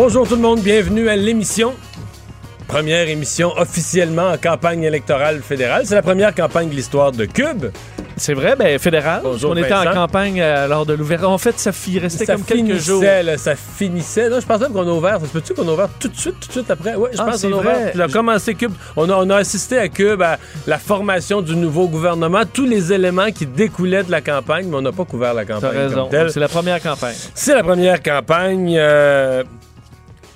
Bonjour tout le monde, bienvenue à l'émission. Première émission officiellement en campagne électorale fédérale. C'est la première campagne de l'histoire de Cube. C'est vrai, ben fédéral. Bonjour, on était Vincent. en campagne euh, lors de l'ouverture. En fait, ça restait ça comme quelques jours. là, ça finissait. Non, je pense même qu'on a ouvert. Ça se peut-tu qu'on a ouvert tout de suite, tout de suite après? Oui, je Ah, pense c'est qu'on a ouvert. On a commencé Cube. On a, on a assisté à Cube à la formation du nouveau gouvernement, tous les éléments qui découlaient de la campagne, mais on n'a pas couvert la T'as campagne. raison. comme telle. C'est la première campagne. C'est la première campagne. euh,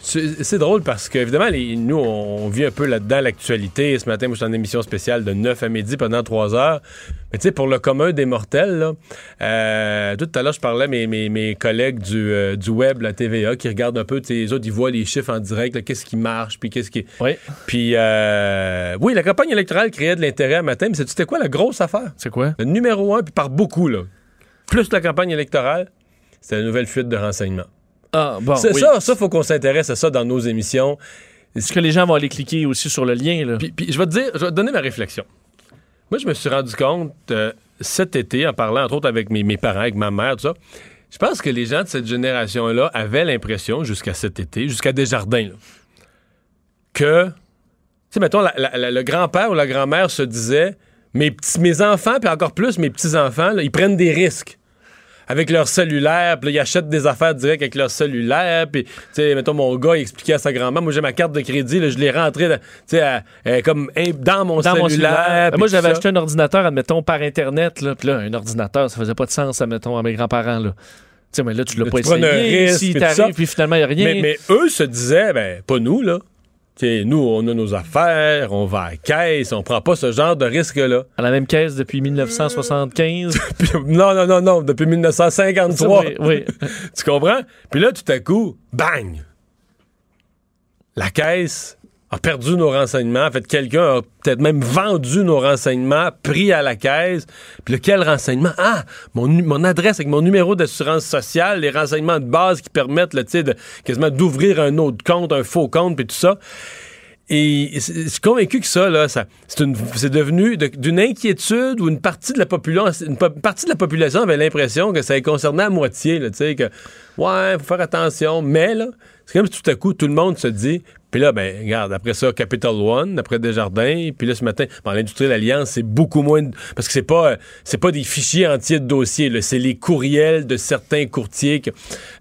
c'est drôle parce que, évidemment, les- nous, on vit un peu là-dedans l'actualité. Ce matin, moi, j'étais en émission spéciale de 9 à midi pendant 3 heures. Mais tu sais, pour le commun des mortels, là, euh, tout à l'heure, je parlais à mes, mes, mes collègues du, euh, du web, la TVA, qui regardent un peu, les autres, ils voient les chiffres en direct, qu'est-ce qui marche, puis qu'est-ce qui... Oui. Puis, euh, oui, la campagne électorale créait de l'intérêt un matin, mais c'est- c'était quoi la grosse affaire? C'est quoi? Le numéro un, puis par beaucoup, là. Plus la campagne électorale, c'est la nouvelle fuite de renseignements. Ah, bon. C'est oui. ça, ça, faut qu'on s'intéresse à ça dans nos émissions. Est-ce que les gens vont aller cliquer aussi sur le lien, là? Puis, puis je vais te dire, je vais te donner ma réflexion. Moi, je me suis rendu compte euh, cet été, en parlant entre autres avec mes, mes parents, avec ma mère, tout ça, je pense que les gens de cette génération-là avaient l'impression, jusqu'à cet été, jusqu'à Desjardins, là, que, tu sais, mettons, la- la- la- le grand-père ou la grand-mère se disait, mes, petits, mes enfants, puis encore plus mes petits-enfants, ils prennent des risques avec leur cellulaire, puis ils achètent des affaires direct avec leur cellulaire, puis, tu sais, mettons, mon gars, il expliquait à sa grand-mère, moi, j'ai ma carte de crédit, là, je l'ai rentrée, dans- tu sais, euh, comme dans mon Dans mon cellulaire. Moi, j'avais acheté un ordinateur, admettons, par Internet. Là. Puis là, un ordinateur, ça faisait pas de sens, admettons, à mes grands-parents. Là. Tu sais, mais là, tu l'as pas tu un essayé. risque, puis finalement, il n'y a rien. Mais, mais eux se disaient, ben, pas nous, là. Nous, on a nos affaires, on va à la caisse, on prend pas ce genre de risque-là. À la même caisse depuis 1975. Puis, non, non, non, non, depuis 1953. oui, oui. tu comprends? Puis là, tout à coup, bang! La caisse a perdu nos renseignements. En fait, quelqu'un a peut-être même vendu nos renseignements, pris à la caisse. Puis lequel renseignement? Ah! Mon, adresse avec mon numéro d'assurance sociale, les renseignements de base qui permettent, là, de, quasiment d'ouvrir un autre compte, un faux compte, puis tout ça. Et je suis convaincu que ça, là, ça c'est, devenu de- d'une inquiétude où une partie de la population, une partie de la population avait l'impression que ça les concernait à moitié, tu sais, que, ouais, faut faire attention, mais, là, c'est comme si tout à coup, tout le monde se dit, puis là, ben, regarde, après ça, Capital One, après Desjardins, puis là, ce matin, bon, l'industrie de l'Alliance, c'est beaucoup moins, parce que c'est pas, euh, c'est pas des fichiers entiers de dossiers, c'est les courriels de certains courtiers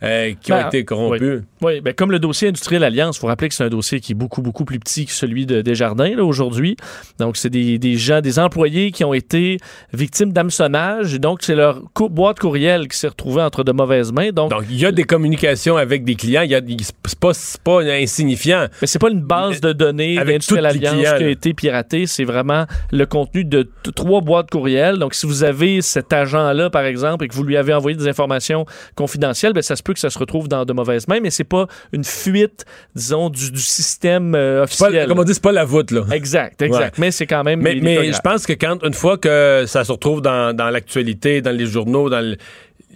euh, qui ont Ben, été corrompus. Oui, ben comme le dossier Industriel Alliance, il faut rappeler que c'est un dossier qui est beaucoup, beaucoup plus petit que celui de Desjardins là, aujourd'hui. Donc, c'est des, des gens, des employés qui ont été victimes d'hameçonnage. Donc, c'est leur cou- boîte courriel qui s'est retrouvée entre de mauvaises mains. Donc, Donc, il y a des communications avec des clients. Il y a, c'est pas, c'est pas insignifiant. Mais c'est pas une base de données Avec d'Industriel Alliance qui a été piratée. C'est vraiment le contenu de trois boîtes courriel. Donc, si vous avez cet agent-là, par exemple, et que vous lui avez envoyé des informations confidentielles, ben, ça se peut que ça se retrouve dans de mauvaises mains, mais c'est pas une fuite, disons, du, du système euh, pas- officiel. comme on dit, c'est pas la voûte, là. Exact, exact. Mais c'est quand même. Mais, des- mais je pense que quand, une fois que ça se retrouve dans, dans l'actualité, dans les journaux, dans le-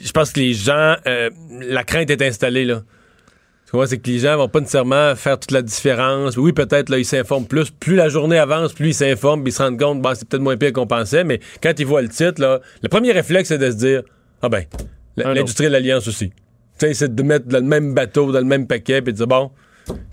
je pense que les gens, euh, la crainte est installée, là. C'est que les gens vont pas nécessairement faire toute la différence. Oui, peut-être, là, ils s'informent plus. Plus la journée avance, plus ils s'informent, puis ils se rendent compte, bon, c'est peut-être moins pire qu'on pensait, mais quand ils voient le titre, là, le premier réflexe, c'est de se dire, ah ben, l'industrie de l'Alliance aussi. Tu sais, c'est de mettre dans le même bateau, dans le même paquet, puis de dire, bon,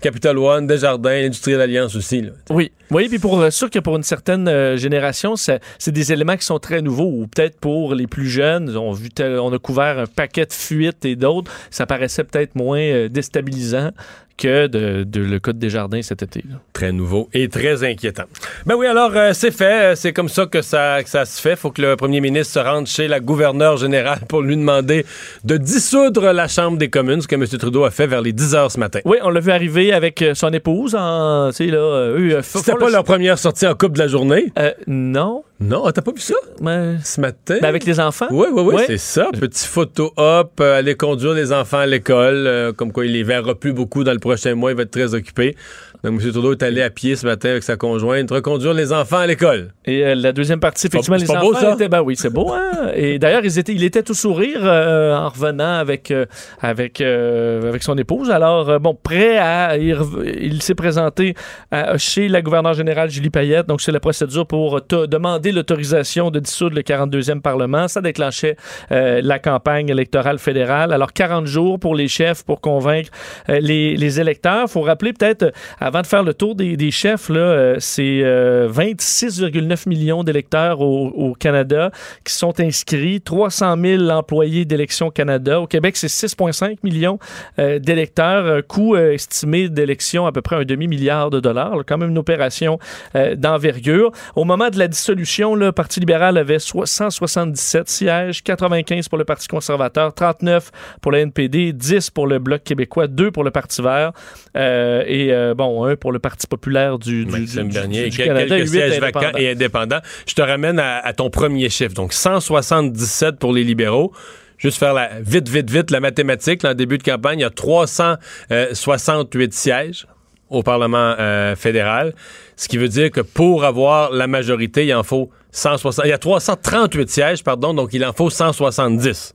Capital One, Desjardins, l'industrie de l'Alliance aussi. Oui, oui, puis pour euh, sûr que pour une certaine euh, génération, c'est des éléments qui sont très nouveaux. Ou peut-être pour les plus jeunes, on a couvert un paquet de fuites et d'autres, ça paraissait peut-être moins euh, déstabilisant que de, de le cas de Desjardins cet été. là. Très nouveau et très inquiétant. Ben oui, alors euh, c'est fait. Euh, C'est comme ça que ça, que ça se fait. faut que le premier ministre se rende chez la gouverneure générale pour lui demander de dissoudre la Chambre des communes, ce que M. Trudeau a fait vers les 10 heures ce matin. Oui, on l'a vu arriver avec euh, son épouse en, là, eux, C'était pas le- leur première sortie en coupe de la journée? Euh, non. Non, t'as pas vu ça? Ouais. ce matin? Ben, avec les enfants? Oui, oui, oui, c'est ça. Petit photo-op, euh, aller conduire les enfants à l'école, euh, comme quoi il les verra plus beaucoup dans le prochain mois, il va être très occupé. Donc, M. Trudeau est allé à pied ce matin avec sa conjointe, reconduire les enfants à l'école. Et euh, la deuxième partie, effectivement, les pas enfants beau, ça? étaient... Ben oui, c'est beau, hein? Et d'ailleurs, ils étaient, il était tout sourire euh, en revenant avec, euh, avec, euh, avec son épouse. Alors, euh, bon, prêt à... Il, s'est présenté à- chez la gouverneure générale Julie Payette. Donc, c'est la procédure pour demander l'autorisation de dissoudre le 42e Parlement. Ça déclenchait euh, la campagne électorale fédérale. Alors, 40 jours pour les chefs pour convaincre les, les électeurs. faut rappeler peut-être, avant de faire le tour des, chefs, euh, c'est euh, 26,9 millions d'électeurs au, Canada qui sont inscrits, 300 000 employés d'Élections Canada. Au Québec, c'est 6,5 millions euh, d'électeurs, coût euh, estimé d'élection à peu près un demi-milliard de dollars. quand même une opération euh, d'envergure. Au moment de la dissolution, le Parti libéral avait so- 177 sièges, 95 pour le Parti conservateur, 39 pour le NPD, 10 pour le Bloc québécois, 2 pour le Parti vert euh, et euh, bon, 1 pour le Parti populaire du, du, du- Bernier, du- Canada, quelques sièges vacants et indépendants. Je te ramène à, à ton premier chiffre. Donc, 177 pour les libéraux. Juste faire la, vite, vite, vite, la mathématique. là, en début de campagne, il y a 368 sièges au Parlement euh, fédéral. Ce qui veut dire que pour avoir la majorité, il en faut 160. Il y a 338 sièges, pardon, donc il en faut 170.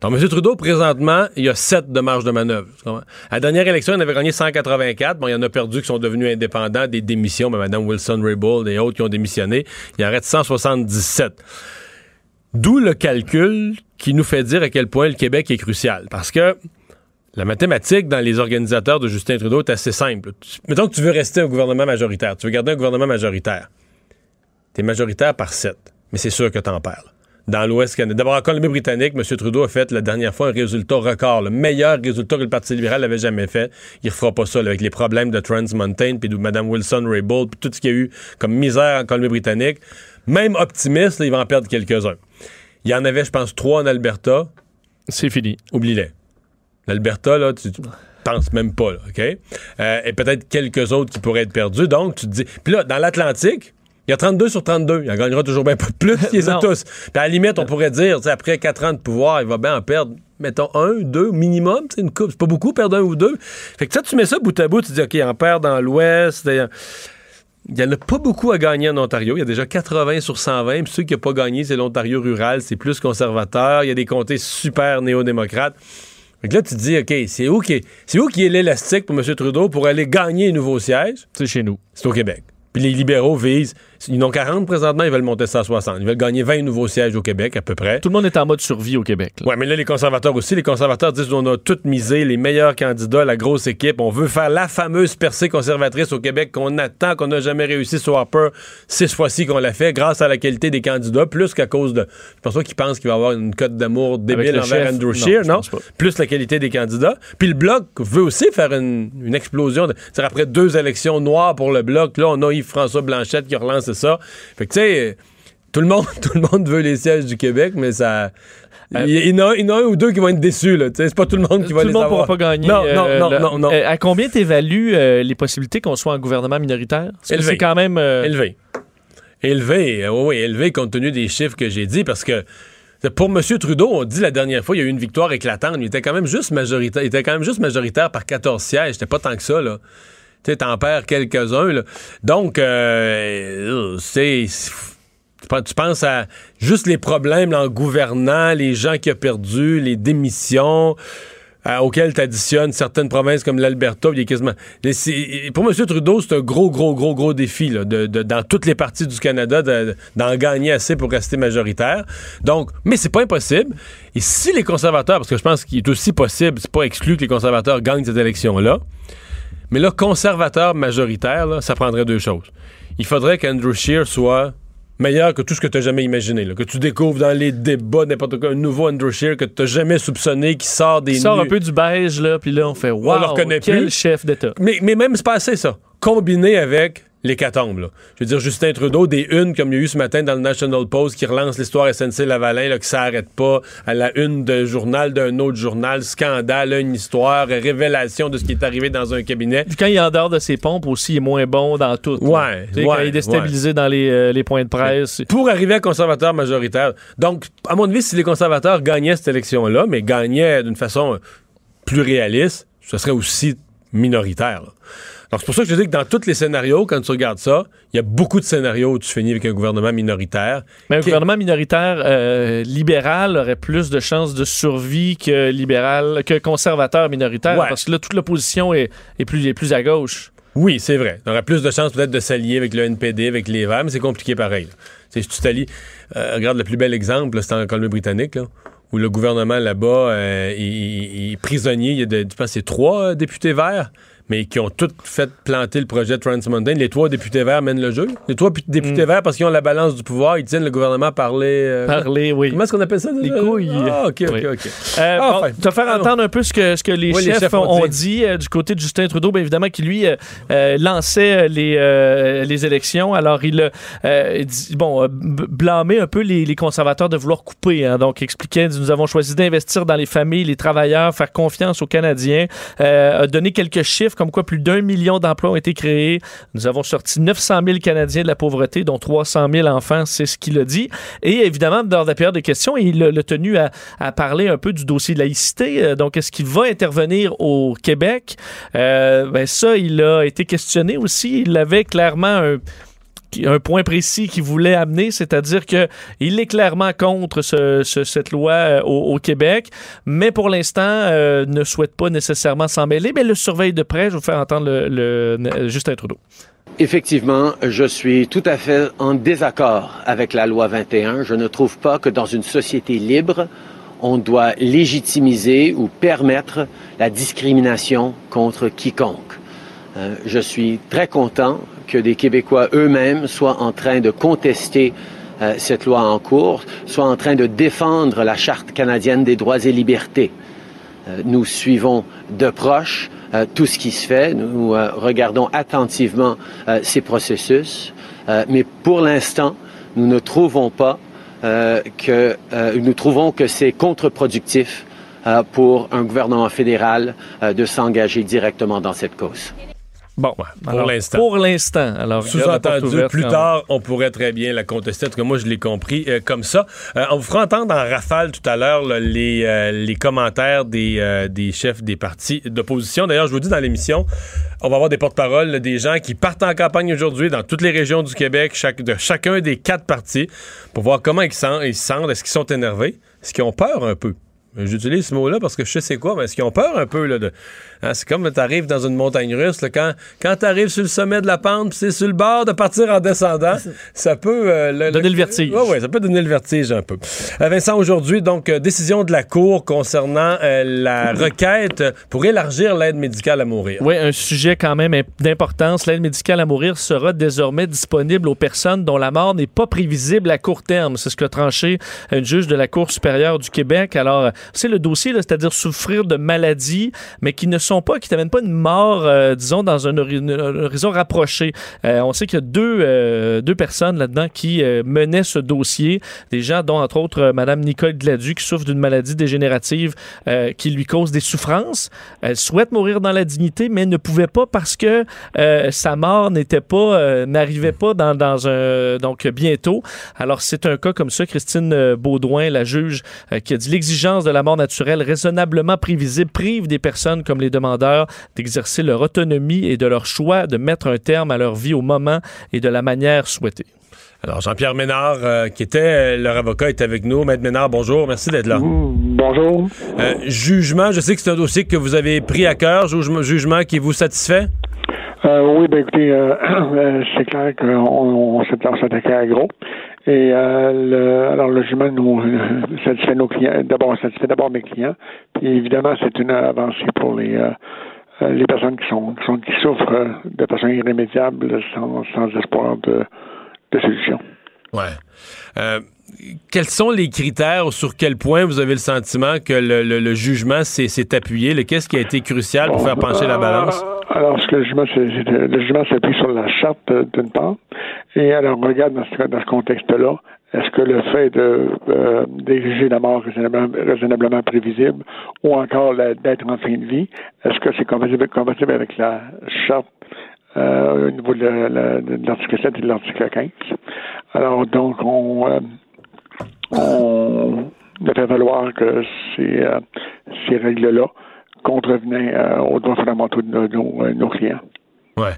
Donc, M. Trudeau, présentement, il y a 7 de marge de manœuvre. À la dernière élection, il avait gagné 184. Bon, il y en a perdu qui sont devenus indépendants, des démissions, mais Mme Wilson-Raybould et autres qui ont démissionné. Il en reste 177. D'où le calcul qui nous fait dire à quel point le Québec est crucial. Parce que la mathématique dans les organisateurs de Justin Trudeau est assez simple. Mettons que tu veux rester un gouvernement majoritaire. Tu veux garder un gouvernement majoritaire. Tu es majoritaire par 7. Mais c'est sûr que tu en perds. Dans l'Ouest canadien. D'abord, en Colombie-Britannique, M. Trudeau a fait la dernière fois un résultat record, le meilleur résultat que le Parti libéral n'avait jamais fait. Il ne refera pas ça là, avec les problèmes de Trans Mountain, puis de Mme Wilson-Raybould, puis tout ce qu'il y a eu comme misère en Colombie-Britannique. Même optimiste, là, il va en perdre quelques-uns. Il y en avait, je pense, trois en Alberta. C'est fini. Oublie-les. L'Alberta, là, tu, penses même pas, là, OK? Euh, et peut-être quelques autres qui pourraient être perdus. Donc, tu te dis. Puis là, dans l'Atlantique, il y a 32 sur 32. Il en gagnera toujours bien plus qu'ils les a Non. tous. Puis à la limite, on pourrait dire, après 4 ans de pouvoir, il va bien en perdre, mettons, un, deux minimum. C'est une coupe. C'est pas beaucoup, perdre un ou deux. Fait que ça, tu mets ça bout à bout, tu dis, OK, il en perd dans l'Ouest. Il n'y en a pas beaucoup à gagner en Ontario. Il y a déjà 80 sur 120. Puis ceux qui n'ont pas gagné, c'est l'Ontario rural. C'est plus conservateur. Il y a des comtés super néo-démocrates. Fait que là, tu te dis, OK, c'est où qui est, c'est où qui est l'élastique pour M. Trudeau pour aller gagner un nouveau siège? C'est chez nous. C'est au Québec. Puis les libéraux visent, ils en ont 40 présentement, ils veulent monter ça à 60. Ils veulent gagner 20 nouveaux sièges au Québec, à peu près. Tout le monde est en mode survie au Québec. Ouais, mais là, les conservateurs aussi. Les conservateurs disent on a tout misé, les meilleurs candidats, la grosse équipe. On veut faire la fameuse percée conservatrice au Québec qu'on attend, qu'on n'a jamais réussi sur Harper. Six fois-ci qu'on l'a fait, grâce à la qualité des candidats, plus qu'à cause de. Je pense pas qu'ils pensent qu'il va y avoir une cote d'amour débile le envers chef, Andrew non, Scheer, non? pense pas. Plus la qualité des candidats. Puis le Bloc veut aussi faire une, une explosion. de- c'est-à-dire après deux élections noires pour le Bloc, là, on a Yves-François Blanchette qui relance ça. Fait que, tu sais, tout le monde, tout le monde veut les sièges du Québec, mais ça. Il il y, en a, un ou deux qui vont être déçus, C'est pas tout le monde qui va Tout les le monde ne avoir. pourra pas gagner. Non, non, euh, non, le- non, non. Euh, à combien t'évalues euh, les possibilités qu'on soit en gouvernement minoritaire? C'est quand même... euh, Élevé. Élevé, euh, oui, oui, élevé compte tenu des chiffres que j'ai dit, parce que pour M. Trudeau, on dit la dernière fois, il y a eu une victoire éclatante. Il était quand même juste majoritaire, il était quand même juste majoritaire par 14 sièges. C'était pas tant que ça, là. Tu t'en perds quelques-uns. Donc, euh, c'est. Tu penses- à juste les problèmes en gouvernant, les gens qui ont perdu, les démissions, euh, auxquels tu additionnes certaines provinces comme l'Alberta. quasiment... Pour M. Trudeau, c'est un gros, gros, gros, gros défi dans toutes les parties du Canada de- d'en gagner assez pour rester majoritaire. Donc, mais c'est pas impossible. Et si les conservateurs, parce que je pense qu'il est aussi possible, c'est pas exclu que les conservateurs gagnent cette élection-là, mais là, conservateur majoritaire, là, ça prendrait deux choses. Il faudrait qu'Andrew Scheer soit meilleur que tout ce que tu as jamais imaginé. là. Que tu découvres dans les débats n'importe quoi, un nouveau Andrew Scheer que tu n'as jamais soupçonné qui sort des Il sort un peu du beige, là, puis là, on fait « le Wow, reconnaît quel plus. chef d'État! Mais, mais même, c'est pas assez, ça. Combiné avec l'hécatombe. là. Je veux dire, Justin Trudeau, des unes comme il y a eu ce matin dans le National Post qui relance l'histoire SNC-Lavalin, là, que ça arrête pas, à la une d'un journal, d'un autre journal, scandale, une histoire, révélation de ce qui est arrivé dans un cabinet. Puis quand il est en dehors de ses pompes aussi, il est moins bon dans tout. Ouais, Tu sais, Quand ouais, il est déstabilisé dans les, euh, les points de presse. Pour arriver à conservateur majoritaire. Donc, à mon avis, si les conservateurs gagnaient cette élection-là, mais gagnaient d'une façon plus réaliste, ce serait aussi minoritaire. là. Donc, c'est pour ça que je dis que dans tous les scénarios, quand tu regardes ça, il y a beaucoup de scénarios où tu finis avec un gouvernement minoritaire. Mais un Qui- gouvernement minoritaire euh, libéral aurait plus de chances de survie que libéral, que conservateur minoritaire, Ouais. parce que là, toute l'opposition est, est, plus, est plus à gauche. Oui, c'est vrai. On aurait plus de chances peut-être de s'allier avec le NPD, avec les Verts, mais c'est compliqué pareil. Si tu t'allies, euh, regarde le plus bel exemple, c'est en Colombie-Britannique, où le gouvernement là-bas euh, est prisonnier. Il y a, de, je pense, c'est trois députés verts, mais qui ont tous fait planter le projet Trans Mountain. Les trois députés verts mènent le jeu. Les trois pu- députés verts, parce qu'ils ont la balance du pouvoir, ils tiennent le gouvernement à parler. euh, Parler, oui. Comment est-ce qu'on appelle ça? déjà? Les couilles. Ah, OK, OK, Oui. OK. Euh, Ah, bon, te faire entendre un peu ce que, ce que les, Oui, les chefs ont, dit. euh, du côté de Justin Trudeau, bien évidemment, qui lui euh, lançait les, les élections. Alors, il dit- bon, b- blâmé un peu les, les conservateurs de vouloir couper. hein. donc, expliquait Nous avons choisi d'investir dans les familles, les travailleurs, faire confiance aux Canadiens. Donné quelques chiffres, comme quoi plus d'un million d'emplois ont été créés. Nous avons sorti 900 000 Canadiens de la pauvreté, dont 300 000 enfants, c'est ce qu'il a dit. Et évidemment, dans la période de questions, il a, tenu à, à parler un peu du dossier de laïcité. Euh, Donc, est-ce qu'il va intervenir au Québec? Euh, ben ça, il a été questionné aussi. Il avait clairement un un point précis qu'il voulait amener, c'est-à-dire que il est clairement contre ce- ce- cette loi euh, au, Québec, mais pour l'instant euh, ne souhaite pas nécessairement s'en mêler, mais le surveille de près. Je vais vous faire entendre le- Justin Trudeau. Effectivement, je suis tout à fait en désaccord avec la loi 21. Je ne trouve pas que dans une société libre, on doit légitimiser ou permettre la discrimination contre quiconque. Euh, je suis très content que des Québécois eux-mêmes soient en train de contester euh, cette loi en cours, soient en train de défendre la Charte canadienne des droits et libertés. Euh, nous suivons de proche euh, tout ce qui se fait. Nous regardons attentivement ces processus. Mais pour l'instant, nous ne trouvons pas que nous trouvons que c'est contre-productif pour un gouvernement fédéral de s'engager directement dans cette cause. Bon, pour l'instant. Pour l'instant. Alors, Sous-entendu, plus quand tard, on pourrait très bien la contester. En tout cas, moi, je l'ai compris euh, comme ça. Euh, on vous fera entendre en rafale tout à l'heure là, les, euh, les commentaires des, des chefs des partis d'opposition. D'ailleurs, je vous dis dans l'émission, on va avoir des porte-paroles, là, des gens qui partent en campagne aujourd'hui dans toutes les régions du Québec, chaque, de chacun des quatre partis, pour voir comment ils se sentent. Ils se sentent. Est-ce qu'ils sont énervés? Est-ce qu'ils ont peur un peu? J'utilise ce mot-là parce que je sais c'est quoi, mais est-ce qu'ils ont peur un peu? Là, de... hein, c'est comme tu arrives dans une montagne russe, là, quand, quand tu arrives sur le sommet de la pente, puis c'est sur le bord de partir en descendant, ça peut... euh, le- Donner le vertige. Ouais, ouais, ça peut donner le vertige un peu. Euh, Vincent, aujourd'hui, donc, euh, décision de la Cour concernant euh, la requête pour élargir l'aide médicale à mourir. Oui, un sujet quand même imp- d'importance. L'aide médicale à mourir sera désormais disponible aux personnes dont la mort n'est pas prévisible à court terme. C'est ce qu'a tranché une juge de la Cour supérieure du Québec. Alors, c'est le dossier, là, c'est-à-dire souffrir de maladies, mais qui ne sont pas, qui t'amènent pas une mort, euh, disons, dans un, hori- un horizon rapproché. Euh, on sait qu'il y a deux, euh, deux personnes là-dedans qui menaient ce dossier. Des gens dont, entre autres, Mme Nicole Gladu, qui souffre d'une maladie dégénérative qui lui cause des souffrances. Elle souhaite mourir dans la dignité, mais ne pouvait pas parce que sa mort n'était pas, n'arrivait pas dans, dans un donc bientôt. Alors c'est un cas comme ça, Christine Baudouin, la juge, qui a dit l'exigence de la mort naturelle raisonnablement prévisible prive des personnes comme les demandeurs d'exercer leur autonomie et de leur choix de mettre un terme à leur vie au moment et de la manière souhaitée. Alors, Jean-Pierre Ménard, euh, qui était euh, leur avocat, est avec nous. Maître Ménard, bonjour. Merci d'être là. Bonjour. Euh, jugement, je sais que c'est un dossier que vous avez pris à cœur. Jugement, jugement qui vous satisfait? Euh, oui, ben écoutez, euh, euh, c'est clair qu'on on s'attaquait à gros. Et euh, le, alors le jugement nous euh, satisfait nos clients. D'abord, satisfait d'abord mes clients. Puis évidemment, c'est une avancée pour les euh, les personnes qui sont qui, sont, qui souffrent de façon irrémédiable sans, espoir de, solution. Ouais. Quels sont les critères sur quel point vous avez le sentiment que le, le- le jugement s'est appuyé? Qu'est-ce qui a été crucial pour faire pencher la balance? Euh, Alors, ce que le jugement, le jugement s'appuie sur la charte, euh, d'une part. Et alors, on regarde dans ce, dans ce contexte-là, est-ce que le fait de euh, la mort raisonnablement, prévisible ou encore d'être en fin de vie, est-ce que c'est compatible, avec la charte euh, au niveau de la- la- de l'article 7 et de l'article 15? Alors, donc, on, euh, on valoir que ces, euh, ces règles-là contrevenaient euh, aux droits fondamentaux de nos, nos- nos clients. Ouais.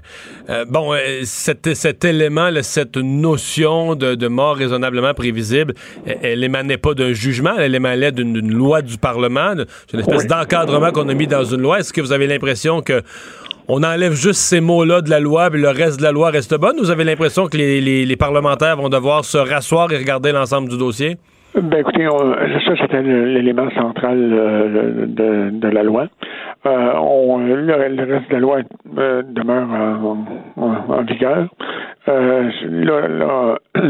Euh, bon, euh, cet, cet élément, là, cette notion de, de mort raisonnablement prévisible, elle, elle émanait pas d'un jugement, elle émanait d'une loi du Parlement, c'est une espèce Oui. d'encadrement qu'on a mis dans une loi. Est-ce que vous avez l'impression que on enlève juste ces mots-là de la loi, puis le reste de la loi reste bonne, ou vous avez l'impression que les, les- les parlementaires vont devoir se rasseoir et regarder l'ensemble du dossier? Ben écoutez, on- ça c'était l'élément central euh, de, la loi. Euh, le, reste de la loi euh, demeure en, vigueur. Là,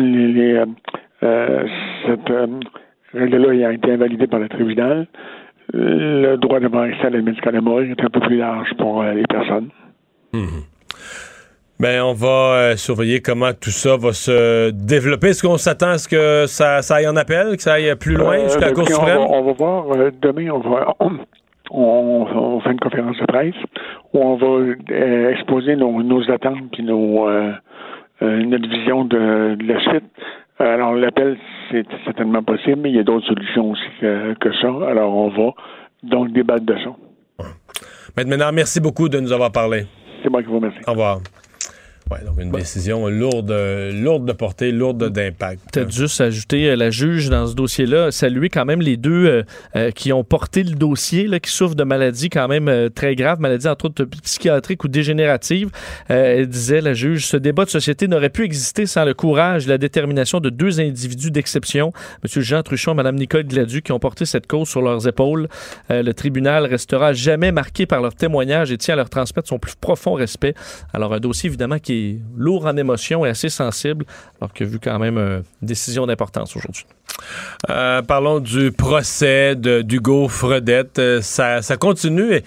cette règle-là a été invalidée par le tribunal. Le droit de mort à la médicale de mourir est un peu plus large pour les personnes. Ben, on va euh, surveiller comment tout ça va se développer. Est-ce qu'on s'attend à ce que ça, ça aille en appel, que ça aille plus loin Euh, jusqu'à la ben, Cour on, suprême? va, on va voir euh, demain, on va on, on fait une conférence de presse où on va exposer nos, nos attentes puis nos notre vision de, de la suite. Alors l'appel c'est certainement possible, mais il y a d'autres solutions aussi que, que ça. Alors on va donc débattre de ça. Maître Ménard, merci beaucoup de nous avoir parlé. C'est moi qui vous remercie. Au revoir. Ouais, donc une décision lourde, lourde de portée, lourde d'impact. Peut-être juste ajouter euh, la juge dans ce dossier-là, saluer quand même les deux euh, euh, qui ont porté le dossier, là, qui souffrent de maladies quand même euh, très graves, maladies entre autres psychiatriques ou dégénératives. Euh, elle disait, la juge, ce débat de société n'aurait pu exister sans le courage et la détermination de deux individus d'exception, M. Jean Truchon et Mme Nicole Gladu, qui ont porté cette cause sur leurs épaules. Euh, le tribunal restera jamais marqué par leur témoignage et tient à leur transmettre son plus profond respect. Alors, un dossier, évidemment, qui est lourd en émotions et assez sensible, alors qu'il a vu quand même euh, une décision d'importance aujourd'hui. Euh, parlons du procès d'Hugo Fredette. Euh, ça, ça continue.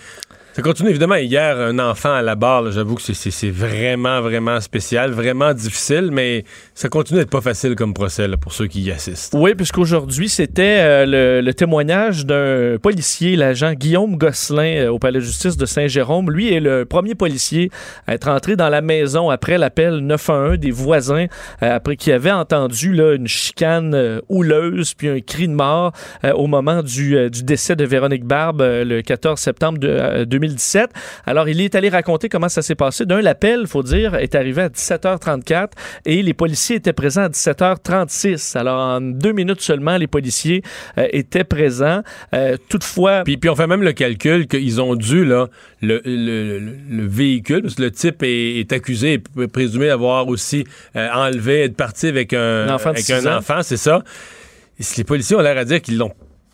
Ça continue évidemment. Hier, un enfant à la barre, j'avoue que c'est- vraiment, vraiment spécial, vraiment difficile, mais ça continue d'être pas facile comme procès pour ceux qui y assistent. Oui, puisqu'aujourd'hui, c'était euh, le, témoignage d'un policier, l'agent Guillaume Gosselin, euh, au Palais de justice de Saint-Jérôme. Lui est le premier policier à être entré dans la maison après l'appel 911 des voisins, euh, après qu'il avait entendu une chicane houleuse puis un cri de mort au moment du, décès de Véronique Barbe le 14 septembre de, 2017. Alors, il est allé raconter comment ça s'est passé. D'un, l'appel, faut dire, est arrivé à 17h34 et les policiers étaient présents à 17h36. Alors, en deux minutes seulement, les policiers euh, étaient présents. Euh, toutefois, Puis, puis on fait même le calcul qu'ils ont dû, là, le, le- le- le véhicule, parce que le type est, est accusé, et présumé d'avoir aussi euh, enlevé, être parti avec un, Un enfant avec un enfant, c'est ça. Et si les policiers ont l'air à dire qu'ils l'ont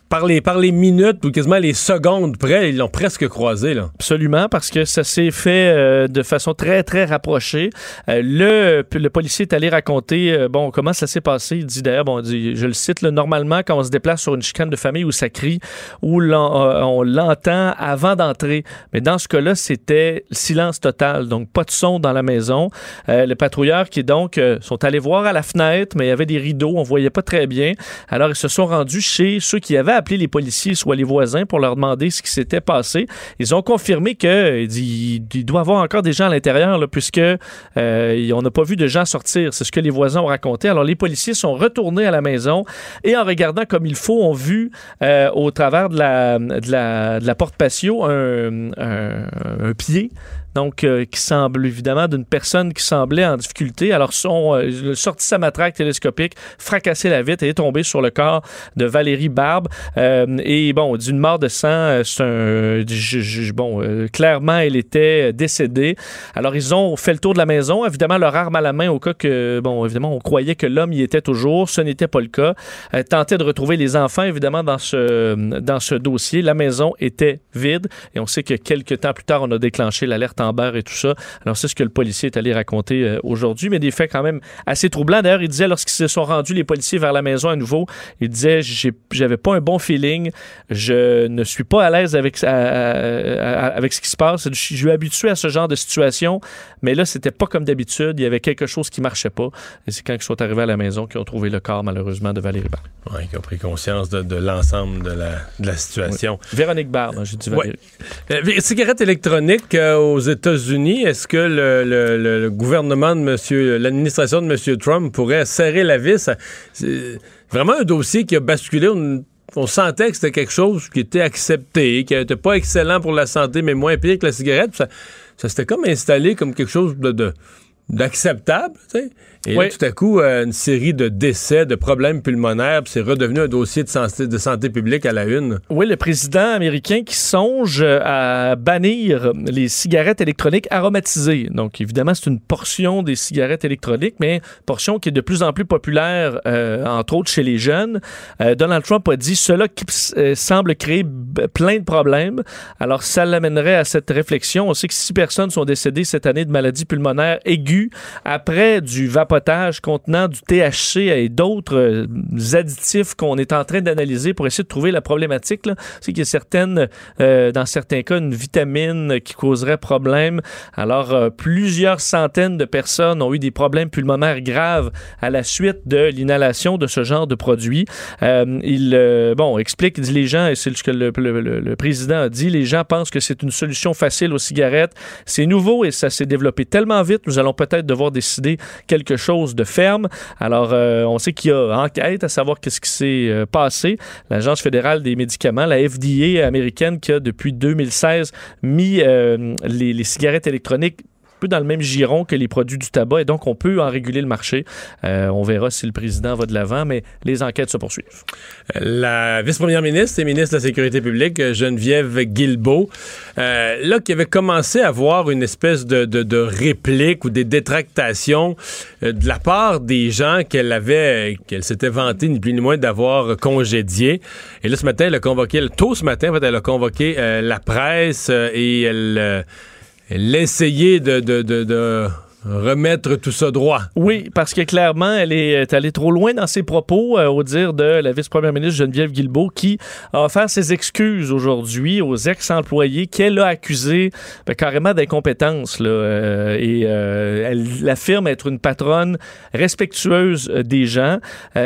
par les, par les minutes ou quasiment les secondes près, ils l'ont presque croisé, là. Absolument, parce que ça s'est fait euh, de façon très, très rapprochée. Euh, le, le policier est allé raconter, euh, bon, comment ça s'est passé. Il dit d'ailleurs, bon, je le cite, normalement, quand on se déplace sur une chicane de famille où ça crie, où on l'entend avant d'entrer. Mais dans ce cas-là, c'était silence total, donc pas de son dans la maison. Euh, le patrouilleur qui, donc, sont allés voir à la fenêtre, mais il y avait des rideaux, on voyait pas très bien. Alors, ils se sont rendus chez ceux qui avaient appelé les policiers, soit les voisins, pour leur demander ce qui s'était passé. Ils ont confirmé que il, dit- il doit y avoir encore des gens à l'intérieur, puisque euh, on n'a pas vu de gens sortir. C'est ce que les voisins ont raconté. Alors, les policiers sont retournés à la maison et en regardant comme il faut, ont vu euh, au travers de la, porte patio un pied donc euh, qui semble évidemment d'une personne qui semblait en difficulté. Alors, son, euh, sorti sa matraque télescopique, fracassé la vitre et est tombé sur le corps de Valérie Barbe. Euh, et bon, d'une mort de sang, euh, c'est un. bon, clairement, elle était décédée. Alors, ils ont fait le tour de la maison, évidemment, leur arme à la main au cas que, bon, évidemment, on croyait que l'homme y était toujours. Ce n'était pas le cas. Tentaient de retrouver les enfants, évidemment, dans ce, dans ce dossier. La maison était vide et on sait que quelques temps plus tard, on a déclenché l'alerte en flambeurs et tout ça. Alors, c'est ce que le policier est allé raconter euh, aujourd'hui, mais des faits quand même assez troublants. D'ailleurs, il disait, lorsqu'ils se sont rendus, les policiers, vers la maison à nouveau, il disait, j'avais pas un bon feeling, je ne suis pas à l'aise avec, à- à- à- avec ce qui se passe. Je suis habitué à ce genre de situation, mais là, c'était pas comme d'habitude. Il y avait quelque chose qui marchait pas. Et c'est quand ils sont arrivés à la maison qu'ils ont trouvé le corps, malheureusement, de Valérie Barbe. Ouais, qui ont pris conscience de, de l'ensemble de la, de la situation. Véronique hein, j'ai dit Ouais. Valérie. Euh, les cigarettes électroniques euh, aux États-Unis, est-ce que le, gouvernement de Monsieur, l'administration de M. Trump pourrait serrer la vis? C'est vraiment un dossier qui a basculé. On, sentait que c'était quelque chose qui était accepté, qui n'était pas excellent pour la santé, mais moins pire que la cigarette. Ça, ça s'était comme installé comme quelque chose de- d'acceptable. Et Oui. là, tout à coup, euh, une série de décès, de problèmes pulmonaires, puis c'est redevenu un dossier de santé, de santé publique à la une. Oui, le président américain qui songe euh, à bannir les cigarettes électroniques aromatisées. Donc, évidemment, c'est une portion des cigarettes électroniques, mais portion qui est de plus en plus populaire, euh, entre autres chez les jeunes. Euh, Donald Trump a dit cela qui semble créer plein de problèmes. Alors, ça l'amènerait à cette réflexion. On sait que six personnes sont décédées cette année de maladies pulmonaires aiguës après du contenant du THC et d'autres euh, additifs qu'on est en train d'analyser pour essayer de trouver la problématique. C'est qu'il y a certaines, euh, dans certains cas, une vitamine qui causerait problème. Alors, euh, plusieurs centaines de personnes ont eu des problèmes pulmonaires graves à la suite de l'inhalation de ce genre de produit. Il, bon, explique, dit les gens, et c'est ce que le- le président a dit, les gens pensent que c'est une solution facile aux cigarettes. C'est nouveau et ça s'est développé tellement vite, nous allons peut-être devoir décider quelque chose de ferme. Alors, euh, on sait qu'il y a enquête à savoir qu'est-ce qui s'est euh, passé. L'Agence fédérale des médicaments, la FDA américaine, qui a depuis 2016 mis euh, les, cigarettes électroniques peu dans le même giron que les produits du tabac et donc on peut en réguler le marché. Euh, on verra si le président va de l'avant, mais les enquêtes se poursuivent. La vice-première ministre et ministre de la Sécurité publique, euh, Geneviève Guilbeault, euh, là, qui avait commencé à avoir une espèce de, de, réplique ou des détractations euh, de la part des gens qu'elle avait, euh, qu'elle s'était vantée ni plus ni moins d'avoir congédiés. Et là, ce matin, elle a convoqué, tôt ce matin, en fait, elle a convoqué euh, la presse euh, et elle, essayé de, de, de, remettre tout ça droit. Oui, parce que clairement, elle est, allée trop loin dans ses propos, euh, au dire de la vice-première ministre Geneviève Guilbeault, qui a offert ses excuses aujourd'hui aux ex-employés qu'elle a accusés ben, carrément d'incompétence. euh, et euh, elle affirme être une patronne respectueuse euh, des gens.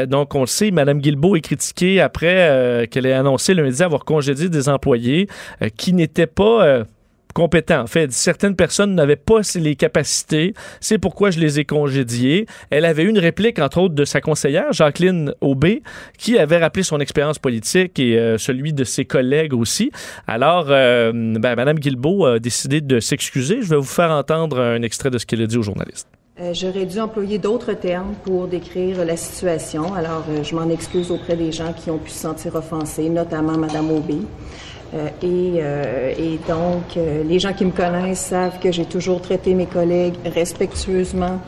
Donc, on le sait, Mme Guilbeault est critiquée après qu'elle ait annoncé lundi avoir congédié des employés qui n'étaient pas... compétents. En fait, certaines personnes n'avaient pas les capacités. C'est pourquoi je les ai congédiés. Elle avait eu une réplique, entre autres, de sa conseillère, Jacqueline Aubé, qui avait rappelé son expérience politique et euh, celui de ses collègues aussi. Alors, euh, ben, Mme Guilbeault a décidé de s'excuser. Je vais vous faire entendre un extrait de ce qu'elle a dit aux journalistes. Euh, J'aurais dû employer d'autres termes pour décrire la situation. Alors, euh, je m'en excuse auprès des gens qui ont pu se sentir offensés, notamment Mme Aubé. Euh, et, euh, et donc, euh, les gens qui me connaissent savent que j'ai toujours traité mes collègues respectueusement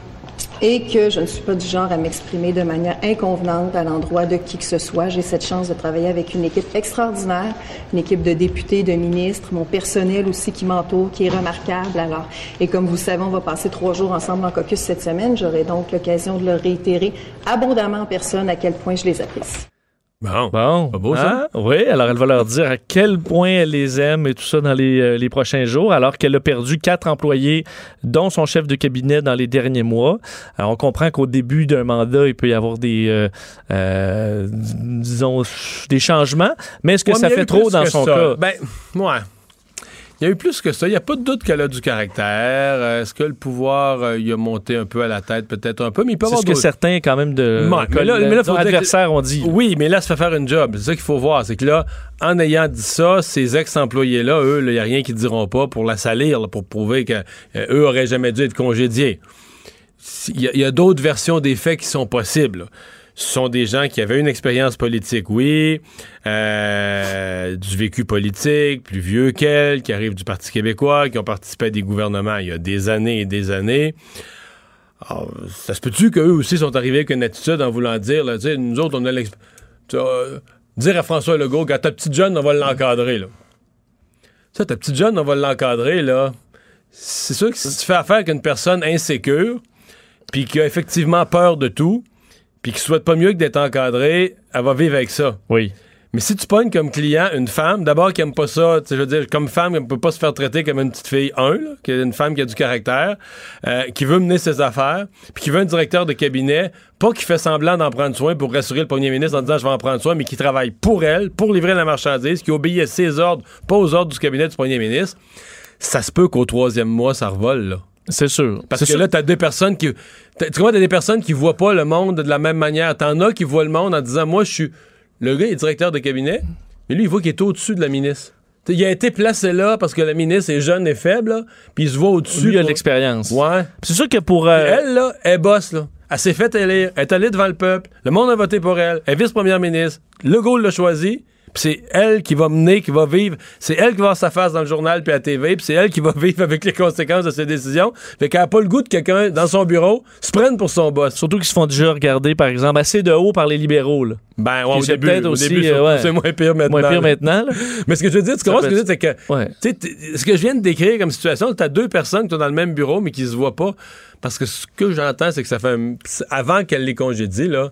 et que je ne suis pas du genre à m'exprimer de manière inconvenante à l'endroit de qui que ce soit. J'ai cette chance de travailler avec une équipe extraordinaire, une équipe de députés, de ministres, mon personnel aussi qui m'entoure, qui est remarquable. Alors, et comme vous le savez, on va passer trois jours ensemble en caucus cette semaine. J'aurai donc l'occasion de leur réitérer abondamment en personne à quel point je les apprécie. Bon. Bon. Pas beau, ça? Hein? Oui, alors elle va leur dire à quel point elle les aime et tout ça dans les, euh, les prochains jours, alors qu'elle a perdu quatre employés, dont son chef de cabinet dans les derniers mois. Alors on comprend qu'au début d'un mandat, il peut y avoir des, euh, euh, disons, des changements, mais est-ce que Ouais, ça fait trop dans son ça. cas? Ben, ouais. Il y a eu plus que ça. Il n'y a pas de doute qu'elle a du caractère. Euh, Est-ce que le pouvoir euh, il a monté un peu à la tête, peut-être un peu, mais il peut y C'est avoir ce que certains, quand même, de mais là- mais là, que- adversaires ont dit. Oui, mais là, ça fait faire une job. C'est ça qu'il faut voir. C'est que là, en ayant dit ça, ces ex-employés-là, eux, il n'y a rien qu'ils diront pas pour la salir, là, pour prouver qu'eux eux auraient jamais dû être congédiés. Il y a, d'autres versions des faits qui sont possibles. là. Sont des gens qui avaient une expérience politique, oui, euh, du vécu politique, plus vieux qu'elle, qui arrivent du Parti québécois, qui ont participé à des gouvernements il y a des années et des années. Alors, ça se peut-tu qu'eux aussi sont arrivés avec une attitude en voulant dire, nous autres, on a l'expérience. dire à François Legault, quand ta petite jeune, on va l'encadrer, là. Ça, ta petite jeune, on va l'encadrer, là. c'est sûr que si tu fais affaire avec une personne insécure, puis qui a effectivement peur de tout, puis qui souhaite pas mieux que d'être encadrée, elle va vivre avec ça. Oui. Mais si tu pognes comme client une femme, d'abord qui aime pas ça, tu sais, je veux dire, comme femme, elle ne peut pas se faire traiter comme une petite fille, un, là, qui est une femme qui a du caractère, euh, qui veut mener ses affaires, puis qui veut un directeur de cabinet, pas qui fait semblant d'en prendre soin pour rassurer le premier ministre en disant je vais en prendre soin, mais qui travaille pour elle, pour livrer la marchandise, qui obéit à ses ordres, pas aux ordres du cabinet du premier ministre. Ça se peut qu'au troisième mois, ça revole, là. C'est sûr. Parce que sûr. là, t'as deux personnes qui. Tu vois, t'as des personnes qui voient pas le monde de la même manière. T'en as qui voient le monde en disant Moi, je suis. Le gars est directeur de cabinet, mais lui, il voit qu'il est au-dessus de la ministre. T'sais, il a été placé là parce que la ministre est jeune et faible, puis il se voit au-dessus. Lui a de l'expérience. Ouais. C'est sûr que pour. euh, elle, là, elle bosse, là. Elle s'est fait élire. Elle est allée devant le peuple. Le monde a voté pour elle. Elle est vice-première ministre. Le Gaulle l'a choisi. Puis c'est elle qui va mener, qui va vivre. C'est elle qui va avoir sa face dans le journal puis à la TV. Puis c'est elle qui va vivre avec les conséquences de ses décisions. Fait qu'elle n'a pas le goût de quelqu'un dans son bureau se prenne pour son boss. Surtout qu'ils se font déjà regarder, par exemple, assez de haut par les libéraux. Là. Ben, ouais, au début, au aussi, début, euh, ouais. c'est moins pire maintenant. Moins pire maintenant. là. Mais ce que je veux dire, tu comprends ce que je veux dire, c'est que Ouais. tu ce que je viens de décrire comme situation, t'as deux personnes qui sont dans le même bureau, mais qui se voient pas. Parce que ce que j'entends, c'est que ça fait un- avant qu'elle les congédie, là,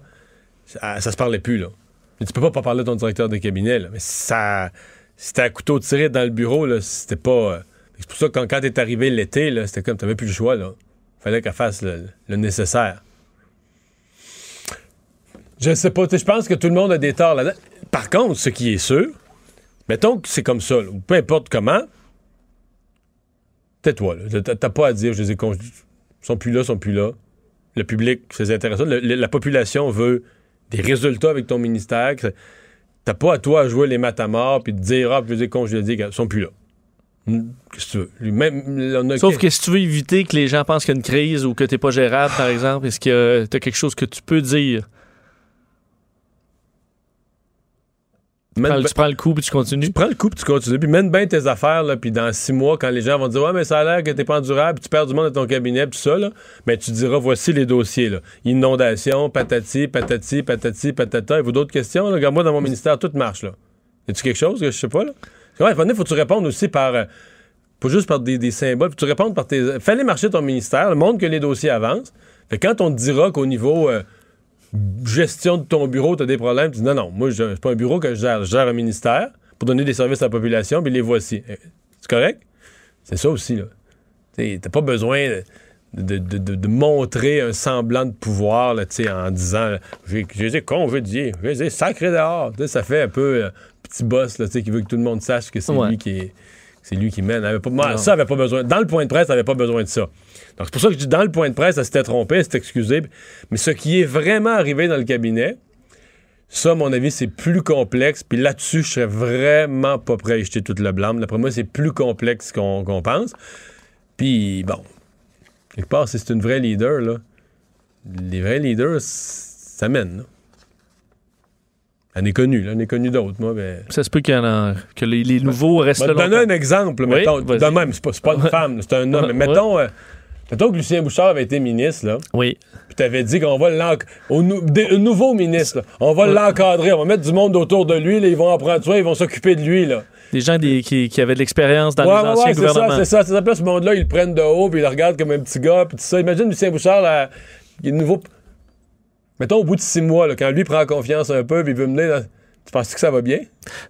ça, ça se parlait plus, là. Mais tu peux pas pas parler de ton directeur de cabinet, là. Mais ça. C'était à couteau tiré dans le bureau, là. C'était pas. euh, C'est pour ça que quand, quand t'es arrivé l'été, là, c'était comme t'avais plus le choix, là. Fallait qu'elle fasse le, nécessaire. Je sais pas, je pense que tout le monde a des torts là-dedans. Par contre, ce qui est sûr, mettons que c'est comme ça, peu importe comment, tais-toi. T'as- pas à dire, je les ai Ils sont plus là, ils sont plus là. Le public, c'est intéressant. La population veut des résultats avec ton ministère. T'as pas à toi à jouer les maths à mort puis de dire, ah, je les ai congédiés, ils sont plus là. Hmm, Qu'est-ce que tu veux? Lui, Même, on a- Sauf que si tu veux éviter que les gens pensent qu'il y a une crise ou que t'es pas gérable, par exemple, est-ce que t'as quelque chose que tu peux dire? Tu prends, ben- tu prends le coup puis tu continues? tu prends le coup puis tu continues. Puis mène bien tes affaires, là, puis dans six mois, quand les gens vont te dire Ouais, mais ça a l'air que t'es pas endurable, puis tu perds du monde dans ton cabinet, puis tout ça, là, ben, tu diras Voici les dossiers. Là. Inondation, patati, patati, patati, patata. Et vous d'autres questions? Là? Regarde, moi, dans mon ministère, tout marche. là. Y a-tu quelque chose que je sais pas? Là? Ouais, donné, faut que tu répondes aussi par. euh, pas juste par des, des symboles, faut que tu répondes par tes. Fallait marcher ton ministère, montre que les dossiers avancent. Fait quand on te dira qu'au niveau. euh, gestion de ton bureau, tu as des problèmes, tu dis non, non, moi, je- pas un bureau que je gère, je gère un ministère pour donner des services à la population, puis les voici. Euh, C'est correct? C'est ça aussi, là. Tu t'as pas besoin de, de- de- de montrer un semblant de pouvoir, là, en disant j'ai été congédié, j'ai sacré dehors. Ça fait un peu euh, petit boss, là, qui veut que tout le monde sache que c'est Ouais. lui qui est. C'est lui qui mène. Elle avait pas- moi, Non. ça avait pas besoin. Dans le point de presse, elle avait pas besoin de ça. Donc, c'est pour ça que je dis dans le point de presse, elle s'était trompée, elle s'est excusée. Mais ce qui est vraiment arrivé dans le cabinet, ça, à mon avis, c'est plus complexe. Puis là-dessus, je serais vraiment pas prêt à y jeter toute le blâme. D'après moi, c'est plus complexe qu'on pense. Puis, bon, quelque part, si c'est une vraie leader, là, les vrais leaders, ça mène. là. Elle est connue, là. Elle est connue d'autres, moi, mais... Ça se peut en que les, les nouveaux restent Je vais là te donner un exemple, Oui, mettons. De même, c'est pas, pas une femme, c'est un homme. Mais Ouais. mettons, euh, mettons que Lucien Bouchard avait été ministre, là. Oui. Puis t'avais dit qu'on va l'encadrer. Nou- un nouveau ministre, là. on va l'encadrer, on va mettre du monde autour de lui, là, ils vont en prendre soin, ils vont s'occuper de lui. Là. Des gens des- qui, qui avaient de l'expérience dans ouais, les ouais, anciens ouais, c'est ça, gouvernements. c'est ça. C'est ça. Puis ce monde-là, ils le prennent de haut, puis ils le regardent comme un petit gars, puis tout ça. Imagine Lucien Bouchard, là, il est nouveau. Mettons, au bout de six mois, là, quand lui prend confiance un peu, puis il veut mener dans- Tu penses-tu que ça va bien?